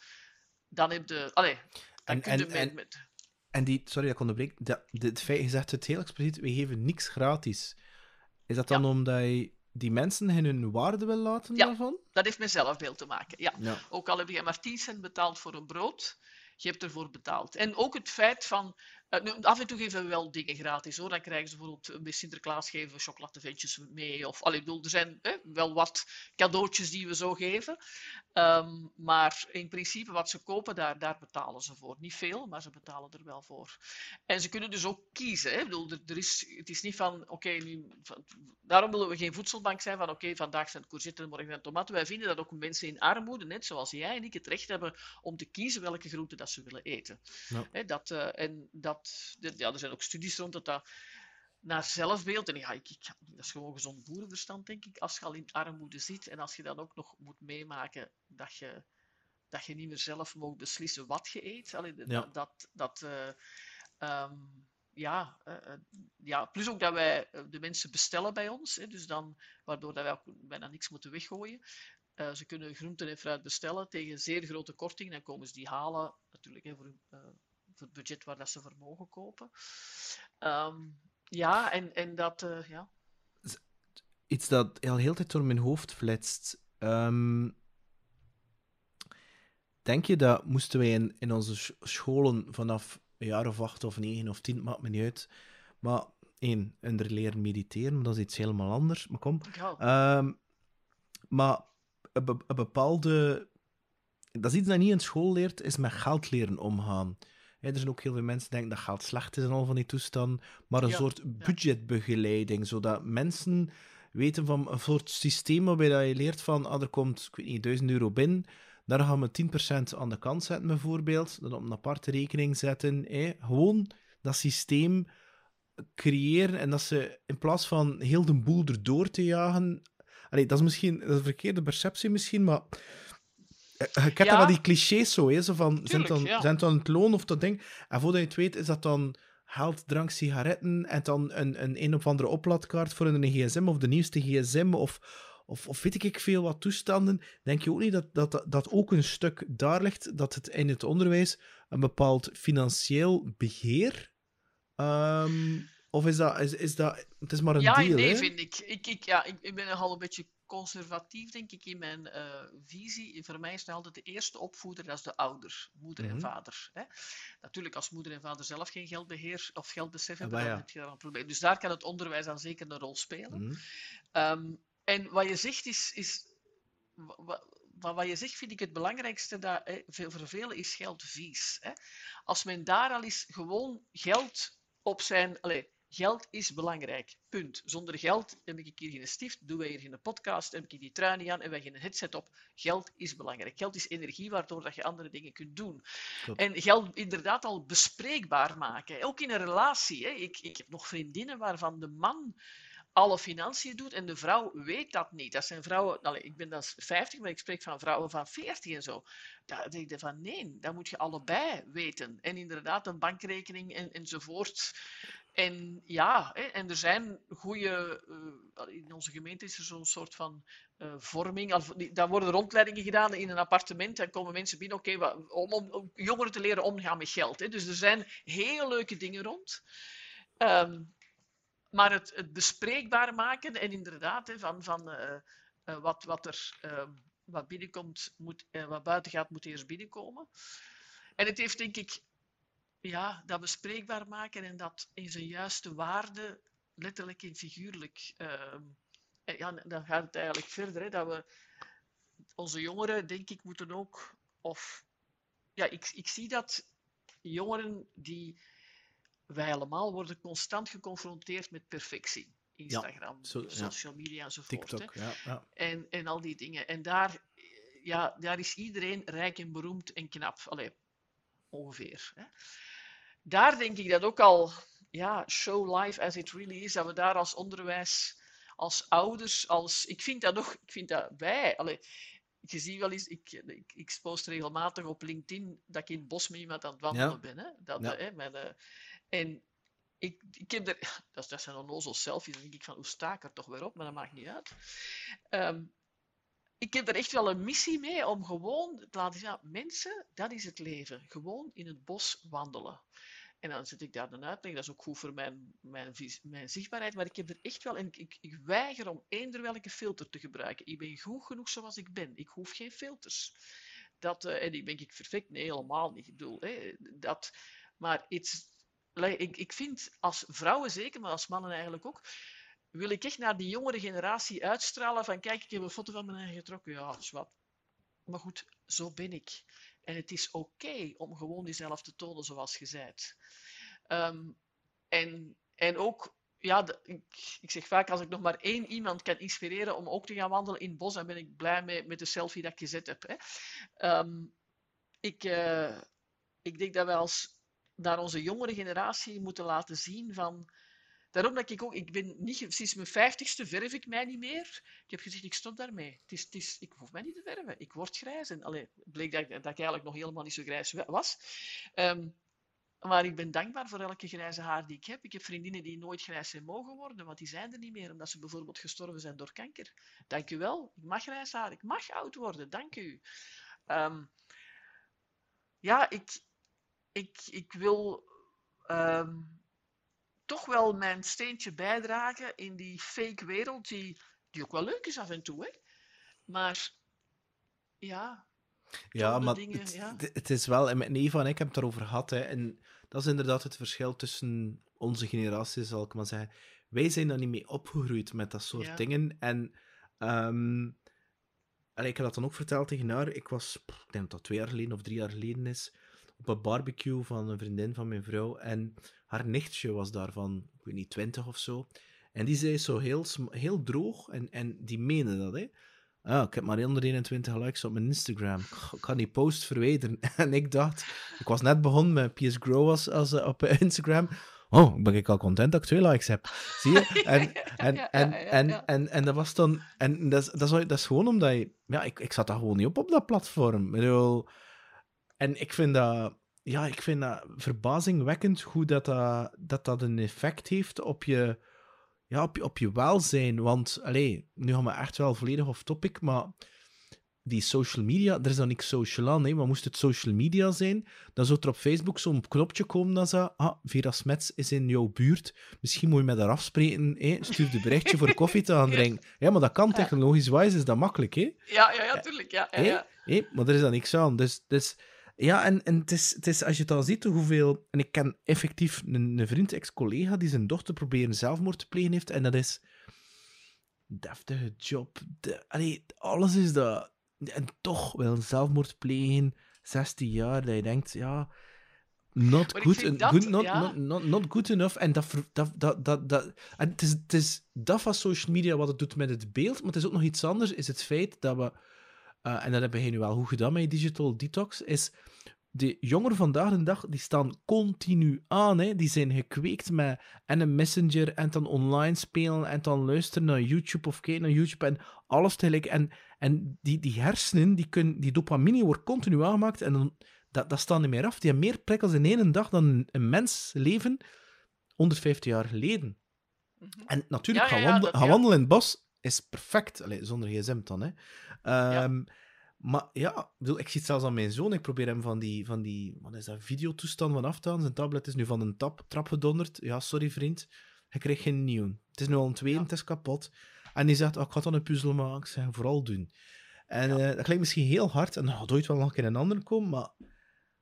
C: dan heb je... Allee, dan en, kun je en, met, met...
A: En die, sorry dat ik onderbreek, dat, het feit, je zegt het heel expliciet, we geven niks gratis. Is dat dan omdat je die mensen in hun waarde wil laten
C: ja,
A: daarvan?
C: dat heeft met zelfbeeld te maken. Ja. ja. Ook al heb je maar 10 cent betaald voor een brood, je hebt ervoor betaald. En ook het feit van nu, af en toe geven we wel dingen gratis hoor. Dan krijgen ze bijvoorbeeld bij Sinterklaas geven we chocoladeventjes mee. Of, allee, bedoel, er zijn wel wat cadeautjes die we zo geven. Um, maar in principe wat ze kopen, daar, daar betalen ze voor. Niet veel, maar ze betalen er wel voor. En ze kunnen dus ook kiezen. Hè. Bedoel, er, er, is, het is niet van, oké, okay, daarom willen we geen voedselbank zijn van, oké, okay, vandaag zijn het courgetten, morgen zijn het tomaten. Wij vinden dat ook mensen in armoede, net zoals jij en ik, het recht hebben om te kiezen welke groenten dat ze willen eten. Ja. Hè, dat, uh, en dat ja, er zijn ook studies rond dat dat naar zelfbeeld, en ja, ik, ik, dat is gewoon gezond boerenverstand, denk ik, als je al in armoede zit en als je dan ook nog moet meemaken dat je, dat je niet meer zelf mag beslissen wat je eet. Allee, ja. Dat, dat, dat uh, um, ja, uh, ja, plus ook dat wij de mensen bestellen bij ons, hè, dus dan, waardoor dat wij ook bijna niks moeten weggooien. Uh, ze kunnen groenten en fruit bestellen tegen zeer grote korting, dan komen ze die halen, natuurlijk hè, voor het budget waar dat ze voor mogen kopen. Um, ja, en, en dat, uh, ja.
A: Iets dat al heel tijd door mijn hoofd flitst. Um, denk je dat moesten wij in, in onze scholen vanaf een jaar of acht of negen of tien, maakt me niet uit, maar één, er leren mediteren, maar dat is iets helemaal anders. Maar kom. Um, maar een, een, bepaalde... Dat is iets dat je niet in school leert, is met geld leren omgaan er zijn ook heel veel mensen die denken dat geld slecht is en al van die toestanden. Maar een
C: Ja,
A: soort budgetbegeleiding, zodat mensen weten van een soort systeem waarbij dat je leert van, ah, er komt, ik weet niet, 1000 euro binnen, daar gaan we 10% aan de kant zetten bijvoorbeeld, dan op een aparte rekening zetten. Hè. Gewoon dat systeem creëren en dat ze in plaats van heel de boel erdoor te jagen... Allee, dat is misschien dat is een verkeerde perceptie misschien, maar... eh, Je kent
C: Ja.
A: dan wel die clichés zo, hè, zo van, zijn het dan,
C: ja.
A: zijn het dan het loon of dat ding? En voordat je het weet, is dat dan geld, drank, sigaretten en dan een, een een of andere oplaadkaart voor een gsm of de nieuwste gsm of, of, of weet ik veel wat toestanden. Denk je ook niet dat, dat, dat, dat ook een stuk daar ligt, dat het in het onderwijs een bepaald financieel beheer... ehm, of is dat, is, is dat... Het is maar een
C: Ja,
A: deel,
C: nee,
A: hè?
C: vind ik. Ik, ik, ja, ik, ik ben nogal een beetje conservatief, denk ik, in mijn eh, visie. Voor mij is het altijd de eerste opvoeder, dat is de ouder, moeder
A: Mhm.
C: en vader. Hè. Natuurlijk, als moeder en vader zelf geen geldbeheer of geldbesef hebben,
A: Ah,
C: dan
A: ja.
C: heb je daar een probleem. Dus daar kan het onderwijs dan zeker een rol spelen.
A: Mhm.
C: Ehm, en wat je zegt is, is wa- wat je zegt vind ik het belangrijkste dat hè, veel- voor velen is geld vies. Hè. Als men daar al eens gewoon geld op zijn. Allee, geld is belangrijk. Punt. Zonder geld heb ik hier geen stift, doen wij hier geen podcast, heb ik die trui niet aan en wij geen headset op. Geld is belangrijk. Geld is energie waardoor dat je andere dingen kunt doen. En geld inderdaad al bespreekbaar maken. Ook in een relatie. Hè. Ik, ik heb nog vriendinnen waarvan de man alle financiën doet en de vrouw weet dat niet. Dat zijn vrouwen, allee, ik ben dan 50, maar ik spreek van vrouwen van 40 en zo. Daar denk ik van nee, dat moet je allebei weten. En inderdaad, een bankrekening en, enzovoort. En ja, en er zijn goede. eh, in onze gemeente is er zo'n soort van eh, vorming. Daar worden rondleidingen gedaan in een appartement. Dan komen mensen binnen, oké, om, om, jongeren te leren omgaan met geld. Dus er zijn heel leuke dingen rond. Ehm, maar het, het bespreekbaar maken en inderdaad, van, van eh, wat, wat er ehm, wat binnenkomt, eh, wat buiten gaat, moet eerst binnenkomen. En het heeft denk ik, ja, dat bespreekbaar maken en dat in zijn juiste waarde, letterlijk en figuurlijk. ehm, en ja, dan gaat het eigenlijk verder, hè, dat we onze jongeren, denk ik, moeten ook, of ja, ik, ik zie dat jongeren die wij allemaal worden constant geconfronteerd met perfectie. Instagram,
A: zo-
C: social media enzovoort.
A: TikTok, ja. ja.
C: En, en al die dingen. En daar, eh, ja, daar is iedereen rijk en beroemd en knap. Allee, ongeveer. Hè. Daar denk ik dat ook al, ja, show life as it really is, dat we daar als onderwijs, als ouders, als... Ik vind dat nog, ik vind dat wij... Allee, je ziet wel eens, ik, ik, ik post regelmatig op LinkedIn dat ik in het bos met iemand aan het wandelen
A: Ja.
C: ben. Hè. Dat,
A: Ja.
C: hè, mijn, eh, en ik, ik heb er, (laughs) dat, dat zijn onnozel selfies, dan denk ik van, hoe sta ik er toch weer op? Maar dat maakt niet uit. Ehm, ik heb er echt wel een missie mee om gewoon te laten zien, mensen, dat is het leven. Gewoon in het bos wandelen. En dan zet ik daar een uitleg, dat is ook goed voor mijn, mijn, mijn zichtbaarheid, maar ik heb er echt wel, en ik, ik, weiger om eender welke filter te gebruiken. Ik ben goed genoeg zoals ik ben. Ik hoef geen filters. Dat, eh, en ik ben ik perfect? Nee, helemaal niet. Ik bedoel, hè, dat, maar iets, ik, ik vind als vrouwen zeker, maar als mannen eigenlijk ook, wil ik echt naar die jongere generatie uitstralen van kijk, ik heb een foto van mijn eigen getrokken. Ja, wat. Maar goed, zo ben ik. En het is oké om gewoon jezelf te tonen zoals je bent. Ehm, en, en ook, ja, ik, ik zeg vaak, als ik nog maar één iemand kan inspireren om ook te gaan wandelen in het bos, dan ben ik blij met, met de selfie dat ik gezet heb. Hè. Ehm, ik, eh, ik denk dat wij als naar onze jongere generatie moeten laten zien van... Daarom dat ik ook... Ik ben niet... Sinds mijn vijftigste verf ik mij niet meer. Ik heb gezegd, ik stop daarmee. Het is, het is, ik hoef mij niet te verven. Ik word grijs. En bleek dat, dat ik eigenlijk nog helemaal niet zo grijs wa- was. Ehm, maar ik ben dankbaar voor elke grijze haar die ik heb. Ik heb vriendinnen die nooit grijs zijn mogen worden, want die zijn er niet meer, omdat ze bijvoorbeeld gestorven zijn door kanker. Dank u wel. Ik mag grijs haar. Ik mag oud worden. Dank u. Ehm, ja, ik, ik, ik wil ehm, toch wel mijn steentje bijdragen in die fake wereld, die, die ook wel leuk is af en toe. Hè? Maar ja,
A: Ja, maar
C: dingen,
A: het,
C: ja.
A: het- is wel, en met Neva en ik hebben het daarover gehad, hè, en dat is inderdaad het verschil tussen onze generaties, zal ik maar zeggen. Wij zijn daar niet mee opgegroeid met dat soort
C: Ja.
A: dingen. En ehm, allee, ik heb dat dan ook verteld tegen haar. Ik was, ik denk dat dat twee jaar geleden of drie jaar geleden is, op een barbecue van een vriendin van mijn vrouw. En haar nichtje was daarvan, ik weet niet, twintig of zo. En die zei zo heel, heel droog, en, en die meende dat, hè. Ah, ik heb maar 121 likes op mijn Instagram. Ik kan die post verwijderen. (laughs) En ik dacht, ik was net begonnen met PS Grow als, als, uh, op Instagram. Oh, ben ik al content dat ik twee likes heb. Zie je? En, (laughs) en, en, en, en, en, dat was dan... En dat is, dat is, dat is gewoon omdat je... Ja, ik, ik zat daar gewoon niet op op dat platform. Ik bedoel, en ik vind dat... Ja, ik vind dat verbazingwekkend hoe dat, dat, dat, dat een effect heeft op je ja, op, je, op je welzijn. Want, allee, nu gaan we echt wel volledig off topic, maar die social media, er is dan niks social aan, hè, maar moest het social media zijn, dan zou er op Facebook zo'n knopje komen dat ze, ah, Vera Smets is in jouw buurt, misschien moet je met haar afspreken, hè, stuur de berichtje voor koffie te gaan drinken. Ja, maar dat kan technologisch wijs, is dat makkelijk, hè?
C: Ja, ja, ja, tuurlijk, ja. ja?
A: Maar er is dan niks aan, dus... dus ja, en, en het, is, het is, als je het al ziet, hoeveel... En ik ken effectief een, een vriend, ex-collega, die zijn dochter proberen zelfmoord te plegen heeft. En dat is... Deftige job. De, allee, alles is dat... En toch wel zelfmoord plegen, 16 jaar, dat je denkt, ja... Not good, dat, good not, ja. not, not, not, good enough. En, dat, dat, dat, dat, dat, en het, is, het is dat van social media wat het doet met het beeld, maar het is ook nog iets anders, is het feit dat we... Uh, en dat heb je nu wel goed gedaan met digital detox, is de jongeren vandaag de dag, die staan continu aan. Hè. Die zijn gekweekt met en een messenger en dan online spelen en dan luisteren naar YouTube of kijken naar YouTube en alles tegelijk. En, en die, die hersenen, die, kunnen, die dopamine wordt continu aangemaakt en dan, dat, dat staat niet meer af. Die hebben meer prikkels in één dag dan een, mens leven 150 jaar geleden. Mm -hmm. En natuurlijk, ja, ja, gaan, wandelen, gaan wandelen in het bos is perfect. Allee, zonder gsm dan, hè. Um, maar ja, bedoel, ik zie het zelfs aan mijn zoon. Ik probeer hem van die, van die wat is dat, videotoestand van af te. Zijn tablet is nu van een tap, trap gedonderd. Ja, sorry vriend, je krijgt geen nieuw. Het is nu al een tweede, ja. het is kapot. En die zegt, oh, ik ga dan een puzzel maken. Ik zeg, vooral doen. En ja. uh, dat klinkt misschien heel hard. En dan gaat ooit wel nog een ander komen, maar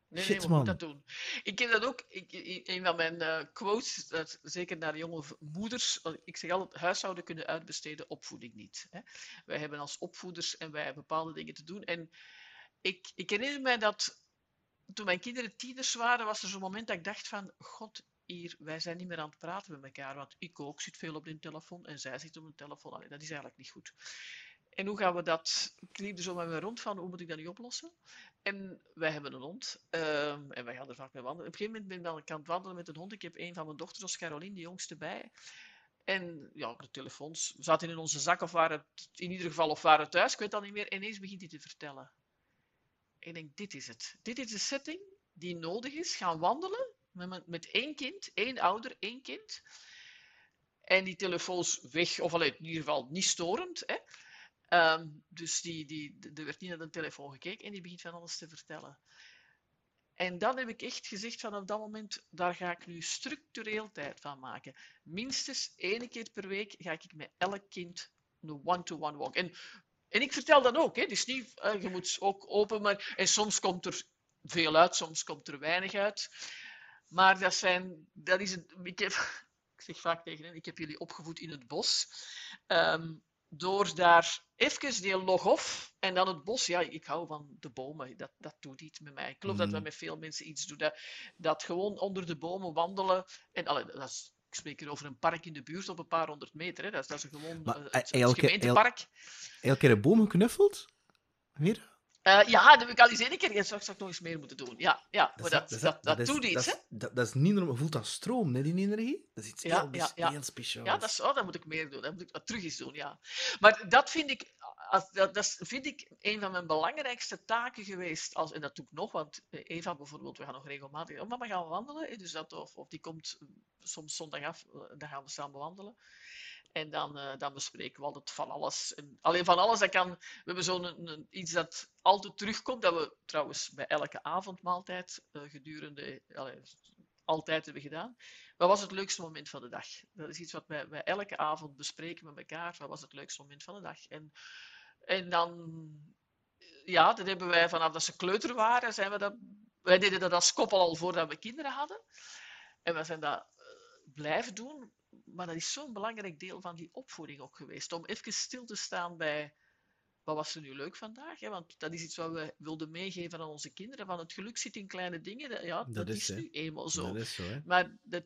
C: Nee, Shit, nee, moeten dat doen. Ik heb dat ook, ik, een van mijn uh, quotes, dat, zeker naar jonge moeders, ik zeg altijd, huishouden kunnen uitbesteden, opvoeding niet. Hè. Wij hebben als opvoeders en wij hebben bepaalde dingen te doen. En ik, ik herinner mij dat toen mijn kinderen tieners waren, was er zo'n moment dat ik dacht van, god, hier, wij zijn niet meer aan het praten met elkaar, want ik ook zit veel op de telefoon en zij zit op een telefoon. Allee, dat is eigenlijk niet goed. En hoe gaan we dat? Ik liep er zo met me rond van, hoe moet ik dat nu oplossen? En wij hebben een hond. Um, en wij gaan er vaak mee wandelen. Op een gegeven moment ben ik aan het wandelen met een hond. Ik heb een van mijn dochters, Caroline, de jongste, bij. En ja, de telefoons zaten in onze zak of waren in ieder geval of waren thuis. Ik weet dat niet meer. En ineens begint hij te vertellen. En ik denk, dit is het. Dit is de setting die nodig is. Gaan wandelen met, met één kind, één ouder, één kind. En die telefoons weg, of alleen in ieder geval niet storend. Hè. Um, dus die, die, er werd niet naar de telefoon gekeken en die begint van alles te vertellen. En dan heb ik echt gezegd vanaf dat moment, daar ga ik nu structureel tijd van maken. Minstens één keer per week ga ik met elk kind een one-to-one walk. En, en ik vertel dat ook, hè. Dus niet, uh, je moet ook open, maar... En soms komt er veel uit, soms komt er weinig uit. Maar dat zijn... Dat is het, ik, heb, (laughs) ik zeg vaak tegen hen, ik heb jullie opgevoed in het bos. Um, door daar even die log-off en dan het bos. Ja, ik hou van de bomen. Dat, dat doet iets met mij. Ik geloof dat dat mm. met veel mensen iets doet. Dat, dat gewoon onder de bomen wandelen. En allee, dat is, ik spreek hier over een park in de buurt op een paar honderd meter. Hè. Dat, is, dat is gewoon maar, uh, het, het gemeentepark.
A: Elke keer een boom geknuffeld? Weer?
C: Uh, ja, dat heb ik al eens één keer. Ja, zou ik nog eens meer moeten doen. Ja, ja maar dat, dat, dat, dat, doet iets.
A: Dat, dat, dat, is niet normaal. Voelt dat stroom, hè, die energie? Dat is iets ja, heel, ja, ja. heel speciaals.
C: Ja, dat, is, oh, dat moet ik meer doen. Dat moet ik dat terug eens doen, ja. Maar dat vind ik, als, dat, vind ik een van mijn belangrijkste taken geweest. Als, en dat doe ik nog, want Eva bijvoorbeeld, we gaan nog regelmatig... Oh, mama, gaan wandelen? Dus dat, of, die komt soms zondag af, dan gaan we samen wandelen. En dan, dan bespreken we altijd van alles. En alleen van alles, kan... We hebben zo'n iets dat altijd terugkomt, dat we trouwens bij elke avondmaaltijd uh, gedurende... Altijd hebben gedaan. Wat was het leukste moment van de dag? Dat is iets wat wij, wij elke avond bespreken met elkaar. Wat was het leukste moment van de dag? En, en dan... Ja, dat hebben wij vanaf dat ze kleuter waren, zijn we dat... Wij deden dat als koppel al voordat we kinderen hadden. En we zijn dat uh, blijven doen maar dat is zo'n belangrijk deel van die opvoeding ook geweest. Om even stil te staan bij wat was er nu leuk vandaag? Hè? Want dat is iets wat we wilden meegeven aan onze kinderen. Van het geluk zit in kleine dingen. Dat, ja, dat,
A: is,
C: nu eenmaal zo.
A: Dat is zo, hè.
C: Maar dat,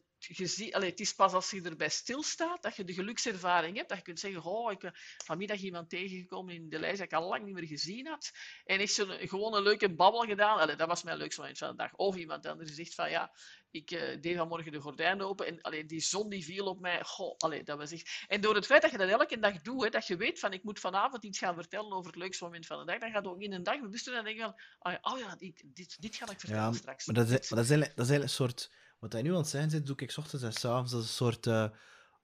C: allee, het is pas als je erbij stilstaat dat je de gelukservaring hebt. Dat je kunt zeggen, oh, ik ben vanmiddag iemand tegengekomen in de lijst dat ik al lang niet meer gezien had. En heeft zo'n gewoon een leuke babbel gedaan. Allee, dat was mijn leukste moment van de dag. Of iemand anders zegt van, ja, ik eh, deed vanmorgen de gordijnen open en allee, die zon die viel op mij. Goh, allee, dat was echt... En door het feit dat je dat elke dag doet, hè, dat je weet van, ik moet vanavond iets gaan vertellen over het leukste moment van de dag, dan gaat ook in een dag bewust en denk je van, oh ja, oh ja dit, dit, dit ga ik vertellen
A: Ja,
C: straks.
A: maar dat is, maar dat is, eigenlijk, dat is eigenlijk een soort... Wat hij nu aan het zeggen zit, doe ik 's ochtends en 's avonds. Dat is een soort... eh,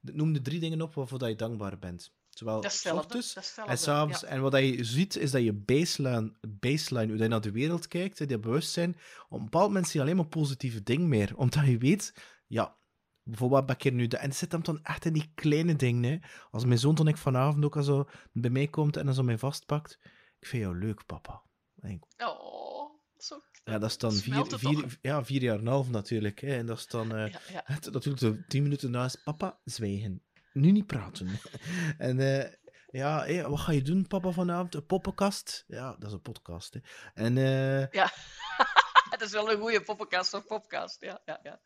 A: noem de drie dingen op waarvoor dat je dankbaar bent. Zowel ochtends en s'avonds.
C: ja.
A: En wat je ziet, is dat je baseline, baseline hoe je naar de wereld kijkt, dat bewustzijn, op een bepaald moment zie je alleen maar positieve dingen meer. (laughs) Omdat je weet, ja, bijvoorbeeld wat ben ik hier nu... de- En het zit hem dan echt in die kleine dingen, hè. Als mijn zoon dan ik vanavond ook al zo bij mij komt en dan zo mij vastpakt. Ik vind jou leuk, papa. En ik,
C: Oh, zo.
A: ja, dat is dan vier,
C: het
A: ja, vier jaar en een half natuurlijk. Hè. En dat is dan... eh,
C: Ja, ja. (laughs)
A: het, natuurlijk zo tien minuten naast, papa, zwijgen. Nu niet praten. (laughs) en eh, ja, hé, wat ga je doen, papa, vanavond? Een poppenkast? Ja, dat is een podcast. Hè. En eh,
C: Ja, (laughs) dat is wel een goede poppenkast of podcast. Ja, ja, ja.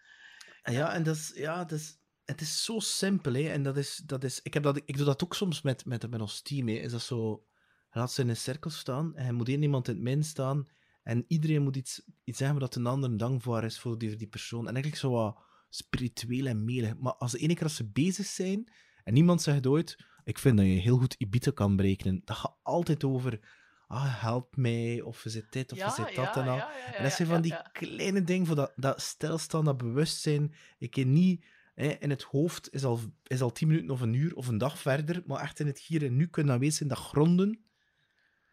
A: ja, en dat is, ja, dat is, het is zo simpel. Hè. En dat is, dat is, ik, heb dat, ik doe dat ook soms met, met, met ons team. Hè. Is dat zo, laat ze in een cirkel staan en moet één iemand in het midden staan. En iedereen moet iets, iets zeggen dat een ander dankbaar is voor die, die persoon. En eigenlijk zo wat spiritueel en melig. Maar als de ene keer als ze bezig zijn en niemand zegt ooit, ik vind dat je heel goed Ibiza kan berekenen. Dat gaat altijd over, ah, help mij, of is het dit, of
C: ja,
A: is het
C: ja,
A: dat en al.
C: ja,
A: En dat zijn van die kleine dingen, voor dat, dat stilstaan, dat bewustzijn. Ik ken niet, hè, in het hoofd is al, is al tien minuten of een uur of een dag verder, maar echt in het hier en nu kunnen aanwezig zijn, dat gronden.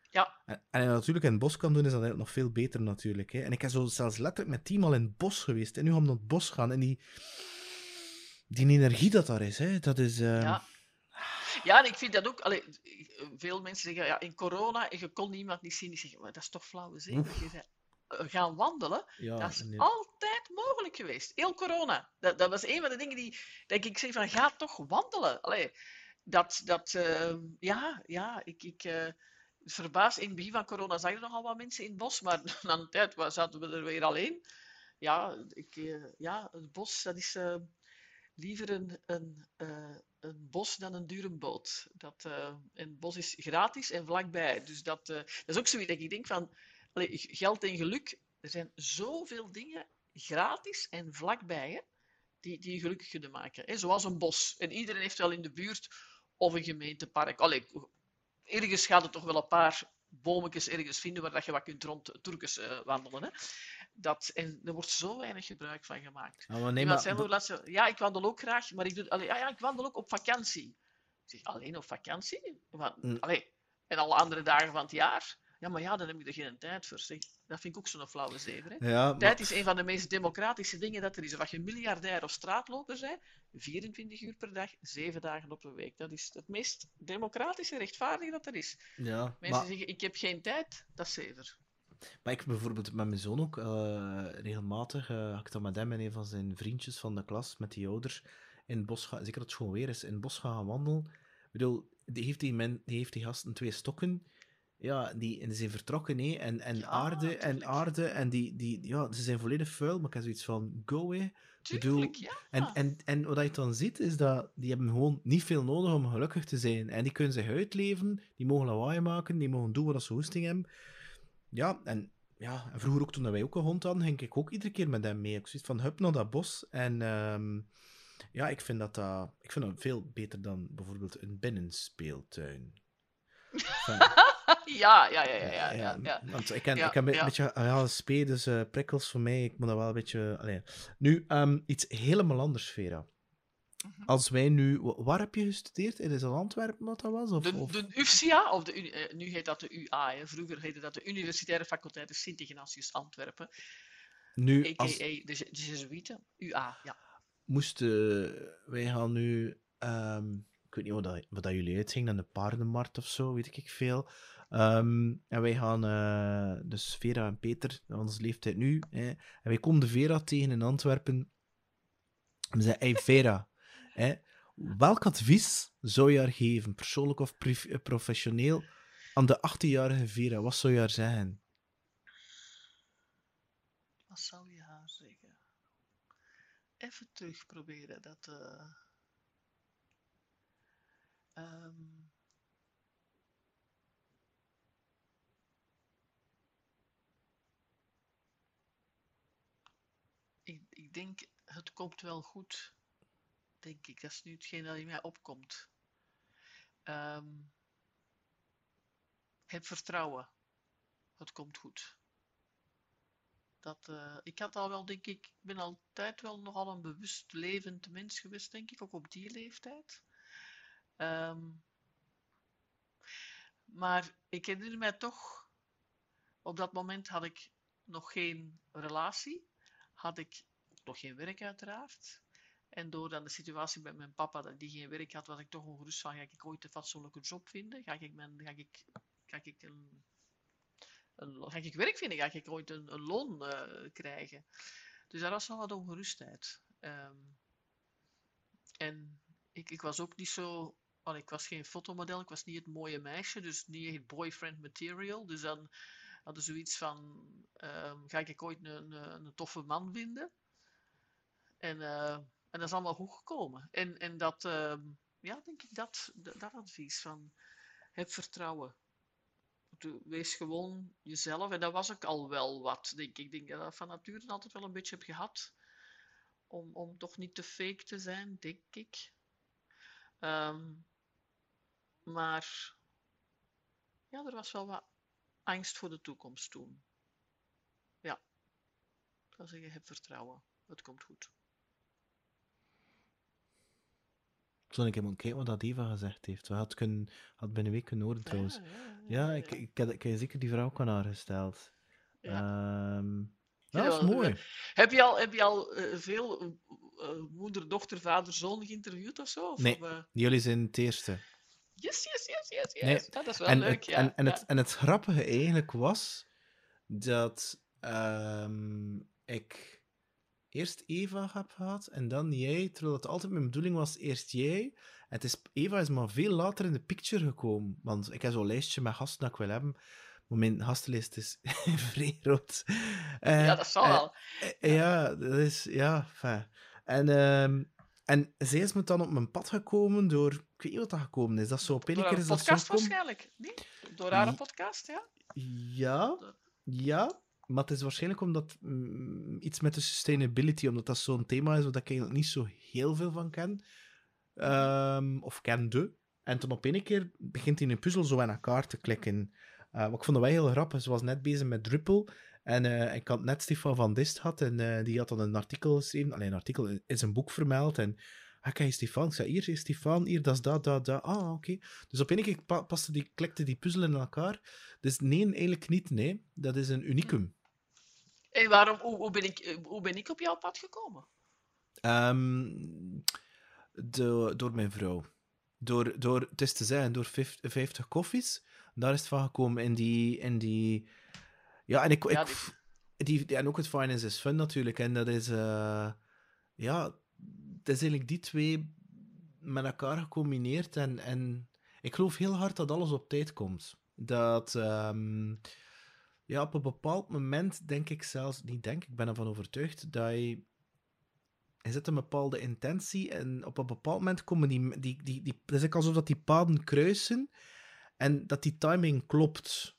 C: Ja.
A: En, en natuurlijk in het bos kan doen, is dat eigenlijk nog veel beter natuurlijk. Hè. En ik heb zo zelfs letterlijk met team al in het bos geweest. En nu gaan we naar het bos gaan. En die, die energie dat daar is, hè, dat is... ehm,
C: Ja. Ja, en ik vind dat ook. Allee, veel mensen zeggen ja, in corona, je kon niemand niet zien. Die zeggen, maar dat is toch flauwe zin.
A: Oef.
C: Je zei, eh, gaan wandelen,
A: ja,
C: dat is
A: en
C: altijd mogelijk geweest. Heel corona. Dat, dat was een van de dingen die dat ik zeg van, ga toch wandelen. Allee, dat, dat, eh, ja, ja, ik, ik eh, verbaas. In het begin van corona zag je nogal wat mensen in het bos, maar na een tijd zaten we er weer alleen. Ja, ik, eh, ja het bos, dat is eh, liever een, een, eh, een bos dan een dure boot. Dat, en het bos is gratis en vlakbij. Dus dat, dat is ook zoiets dat ik denk van, geld en geluk, er zijn zoveel dingen gratis en vlakbij, hè, die, die je gelukkig kunnen maken. Hè? Zoals een bos. En iedereen heeft wel in de buurt of een gemeentepark. Allee, ergens gaat het toch wel een paar bometjes ergens vinden waar dat je wat kunt rond Turkens eh, wandelen. Hè? Dat, en er wordt zo weinig gebruik van gemaakt.
A: Ah, maar nee, maar,
C: ja, ik wandel ook graag, maar ik, doe, allee, ja, ja, ik wandel ook op vakantie. Ik zeg, alleen op vakantie? Want,
A: Mm.
C: allee, en alle andere dagen van het jaar? Ja, maar ja, dan heb ik er geen tijd voor. Zeg. Dat vind ik ook zo'n flauwe zever. Hè?
A: ja, maar-
C: Tijd is een van de meest democratische dingen dat er is. Of als je miljardair of straatloper bent, 24 uur per dag, 7 dagen op een week. Dat is het meest democratische, rechtvaardige dat er is.
A: ja,
C: Mensen
A: maar-
C: zeggen, ik heb geen tijd, dat is zever.
A: Maar ik bijvoorbeeld met mijn zoon ook eh, regelmatig, eh had ik dan met hem en een van zijn vriendjes van de klas, met die ouders, in het bos gaan, zeker dat het gewoon weer is, in het bos gaan wandelen. Ik bedoel, die heeft die, men, die, heeft die gasten twee stokken, ja, die, en die zijn vertrokken, hè, en, en
C: Ja,
A: aarde, en aarde, en die, die, ja, ze zijn volledig vuil, maar ik heb zoiets van, go, hè. bedoel,
C: ja.
A: En, en, en wat je dan ziet, is dat die hebben gewoon niet veel nodig om gelukkig te zijn. En die kunnen zich uitleven, die mogen lawaai maken, die mogen doen wat ze hoesting hebben. Ja, en, ja, en vroeger ook toen wij ook een hond hadden, ging ik ook iedere keer met hem mee. Ik zoiets van, hup naar dat bos. En ehm, ja, ik vind dat, dat, ik vind dat veel beter dan bijvoorbeeld een binnenspeeltuin. Van- (laughs)
C: Ja, ja, ja, ja, ja.
A: Want ik ik heb een beetje ja, spee, dus eh, prikkels voor mij. Ik moet dat wel een beetje. Allee. Nu, ehm, iets helemaal anders, Vera.
C: Mhm.
A: Als wij nu. wa- Waar heb je gestudeerd? Is het Antwerpen dat dat was? Of,
C: De,
A: of-
C: de UFCA, of de, eh, nu heet dat de UA, hè. vroeger heette dat de Universitaire Faculteit de Sint-Ignatius Antwerpen,
A: nu,
C: a.k.a.
A: als,
C: de, de Jesuiten. UA, ja.
A: moesten. Wij gaan nu. ehm, ik weet niet wat, dat, wat dat jullie uitgingen, aan de paardenmarkt of zo, weet ik veel. Ehm, en wij gaan, eh, dus Vera en Peter, onze leeftijd nu, hè, en wij komen de Vera tegen in Antwerpen. En we zeggen, hey Vera, hè, welk advies zou je haar geven, persoonlijk of eh, professioneel, aan de 18-jarige Vera, wat zou je haar zeggen?
C: Wat zou je haar zeggen? Even terug proberen dat. eh ehm, ik, denk, het komt wel goed. Denk ik. Dat is nu hetgeen dat in mij opkomt. Ehm, heb vertrouwen. Het komt goed. Dat, eh, ik had al wel, denk ik, ik ben altijd wel nogal een bewust levend mens geweest, denk ik, ook op die leeftijd. Ehm, maar ik herinner mij toch, op dat moment had ik nog geen relatie, had ik nog geen werk uiteraard. En door dan de situatie met mijn papa, dat die geen werk had, was ik toch ongerust van, ga ik ooit een fatsoenlijke job vinden? Ga ik, mijn, ga ik, ga ik een ga ik werk vinden? Ga ik ooit een, een loon uh, krijgen? Dus daar was wel wat ongerustheid. Um, en ik, ik, was ook niet zo. Ik was geen fotomodel, ik was niet het mooie meisje, dus niet het boyfriend material. Dus dan hadden ze zoiets van: um, ga ik ooit een, een, een, toffe man vinden? En, uh, en dat is allemaal goed gekomen. En, en dat, uh, ja, denk ik dat, dat, advies van heb vertrouwen wees gewoon jezelf. En dat was ik al wel wat, denk ik. Ik denk dat ik van nature altijd wel een beetje heb gehad. Om, om toch niet te fake te zijn, denk ik. Um, maar ja, er was wel wat angst voor de toekomst toen. Ja. Ik zou zeggen, heb vertrouwen. Het komt goed.
A: Zal ik even kijken wat dat Eva gezegd heeft. We had, kunnen, had binnen een week kunnen horen trouwens.
C: Ja,
A: Ja,
C: ja,
A: ik, ik, heb, ik heb zeker die vrouw aan haar gesteld.
C: Ja.
A: Ehm,
C: Ja,
A: dat is mooi.
C: Heb je al, heb je al eh, veel eh, eh, moeder, dochter, vader, zoon geïnterviewd of zo? Of,
A: Nee.
C: of, eh,
A: Jullie zijn het eerste.
C: yes, yes, yes, yes, yes.
A: Nee,
C: dat is wel
A: En
C: leuk,
A: het,
C: ja.
A: en, en, het, en het grappige eigenlijk was dat ehm, ik eerst Eva heb gehad en dan jij, terwijl het altijd mijn bedoeling was eerst jij. Het is, Eva is maar veel later in de picture gekomen, want ik heb zo'n lijstje met gasten dat ik wil hebben. Maar mijn gastenlijst is (laughs) vrij rood. Eh,
C: ja, dat zal
A: eh,
C: wel.
A: eh, Ja, dat is... Ja, fijn. En, ehm, en zij is me dan op mijn pad gekomen door... Ik weet niet wat dat gekomen is. Dat is zo op een keer is dat zo
C: waarschijnlijk, niet? Door haar podcast, ja?
A: Ja, ja. Maar het is waarschijnlijk omdat mm, iets met de sustainability, omdat dat zo'n thema is waar ik eigenlijk niet zo heel veel van ken. Ehm, of kende. En toen op een keer begint hij een puzzel zo in elkaar te klikken. Eh, maar ik vond wel heel grappig. Ze was net bezig met Drupal. En eh, ik had net Stefan van Dist gehad. En eh, die had dan een artikel geschreven. Alleen een artikel in zijn boek vermeld. En ah, kijk, Stefan. Ik zei, hier is Stefan. Hier, dat is dat, dat, dat. Ah, oké. Dus op een keer pa- paste die, klikte die puzzel in elkaar. Dus nee, eigenlijk niet. Nee, dat is een unicum.
C: En waarom, hoe, hoe, ben ik, hoe ben ik op jouw pad gekomen?
A: De, door mijn vrouw. Door, door, het is te zeggen, door 50, 50 koffies. Daar is het van gekomen in die... In die ja, en ik...
C: Ja,
A: ik die, en ook het Finance is Fun natuurlijk. En dat is... eh, ja, het is eigenlijk die twee met elkaar gecombineerd. En, en ik geloof heel hard dat alles op tijd komt. Dat... ehm, ja, op een bepaald moment denk ik zelfs... Niet denk, ik ben ervan overtuigd dat je er zit een bepaalde intentie en op een bepaald moment komen die... die, die, die het is alsof dat die paden kruisen en dat die timing klopt.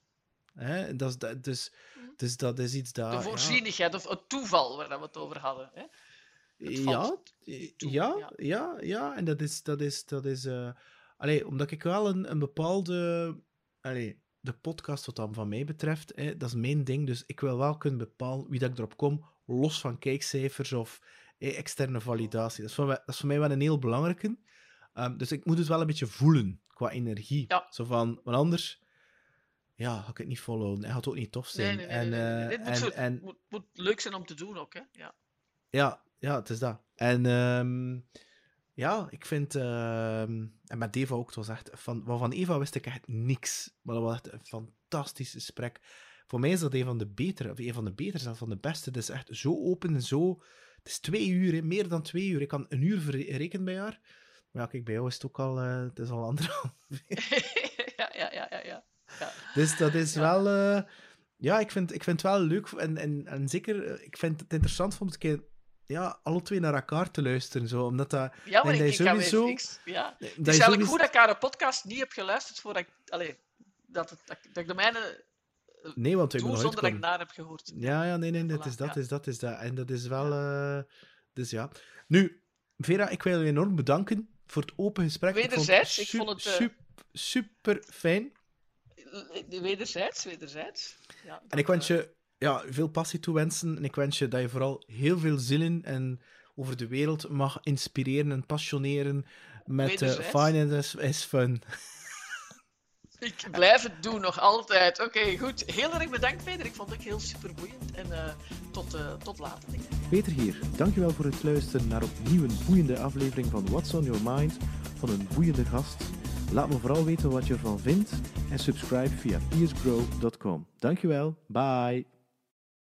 A: Hè? Dat is, dat, dus, dus dat is iets dat...
C: De
A: ja,
C: voorzienigheid of het toeval waar we het over hadden. Hè?
A: Ja,
C: toe,
A: ja,
C: ja.
A: ja, ja, en dat is... Dat is, dat is eh, allee, omdat ik wel een, een bepaalde... Allee, de podcast wat dan van mij betreft, hè, dat is mijn ding, dus ik wil wel kunnen bepalen wie dat ik erop kom, los van kijkcijfers of hè, externe validatie. Dat is, voor mij, dat is voor mij wel een heel belangrijke. Ehm, dus ik moet het wel een beetje voelen, qua energie.
C: Ja.
A: Zo van, want anders... Ja, ga ik het niet volhouden. Het gaat ook niet tof zijn.
C: Nee.
A: En,
C: Dit moet,
A: en,
C: zo-
A: en,
C: moet, moet leuk zijn om te doen ook, hè? Ja.
A: ja, ja, het is dat. En ehm, ja, ik vind... ehm, en met Eva ook, het was echt... Van, van Eva wist ik echt niks. Maar dat was echt een fantastisch gesprek. Voor mij is dat een van de betere, of een van de betere, zelfs van de beste. Het is echt zo open en zo... Het is twee uur, hè, meer dan twee uur. Ik kan een uur verrekenen bij haar. Maar ja, kijk, bij jou is het ook al... eh, het is al anderhalf. (laughs) (laughs)
C: ja, ja, ja, ja, ja. Ja.
A: Dus dat is
C: Ja.
A: wel... eh, ja, ik vind, ik vind het wel leuk. En, en, en zeker, eh, ik vind het interessant om een keer ja, alle twee naar elkaar te luisteren. Zo, omdat dat...
C: Ja, maar ik,
A: dat
C: ik
A: sowieso-
C: Ik, ja.
A: dat
C: Het is eigenlijk goed dat ik haar podcast niet heb geluisterd voordat ik... Allee, dat, het, dat, ik- dat ik de mijne
A: Nee, want
C: doe
A: hebben nog
C: zonder dat ik naar heb gehoord.
A: Ja, ja, nee, nee, dat
C: Voilà,
A: is dat,
C: ja.
A: is dat, is dat. En dat is wel... eh, dus ja. Nu, Vera, ik wil je enorm bedanken voor het open gesprek.
C: Wederzijds, ik
A: su-
C: vond het, eh,
A: sup- super fijn.
C: Wederzijds, wederzijds. Ja,
A: En ik wens
C: eh,
A: je ja, veel passie toewensen. En ik wens je dat je vooral heel veel zin in en over de wereld mag inspireren en passioneren met uh. Finance is Fun. (laughs)
C: Ik blijf het doen, nog altijd. Oké, goed. Heel erg bedankt, Peter. Ik vond het ook heel super boeiend. En eh, tot, eh, tot later. denk ik.
A: Peter hier. Dankjewel voor het luisteren naar opnieuw een boeiende aflevering van What's on Your Mind van een boeiende gast. Laat me vooral weten wat je ervan vindt en subscribe via piercegrow.com. Dankjewel. Bye.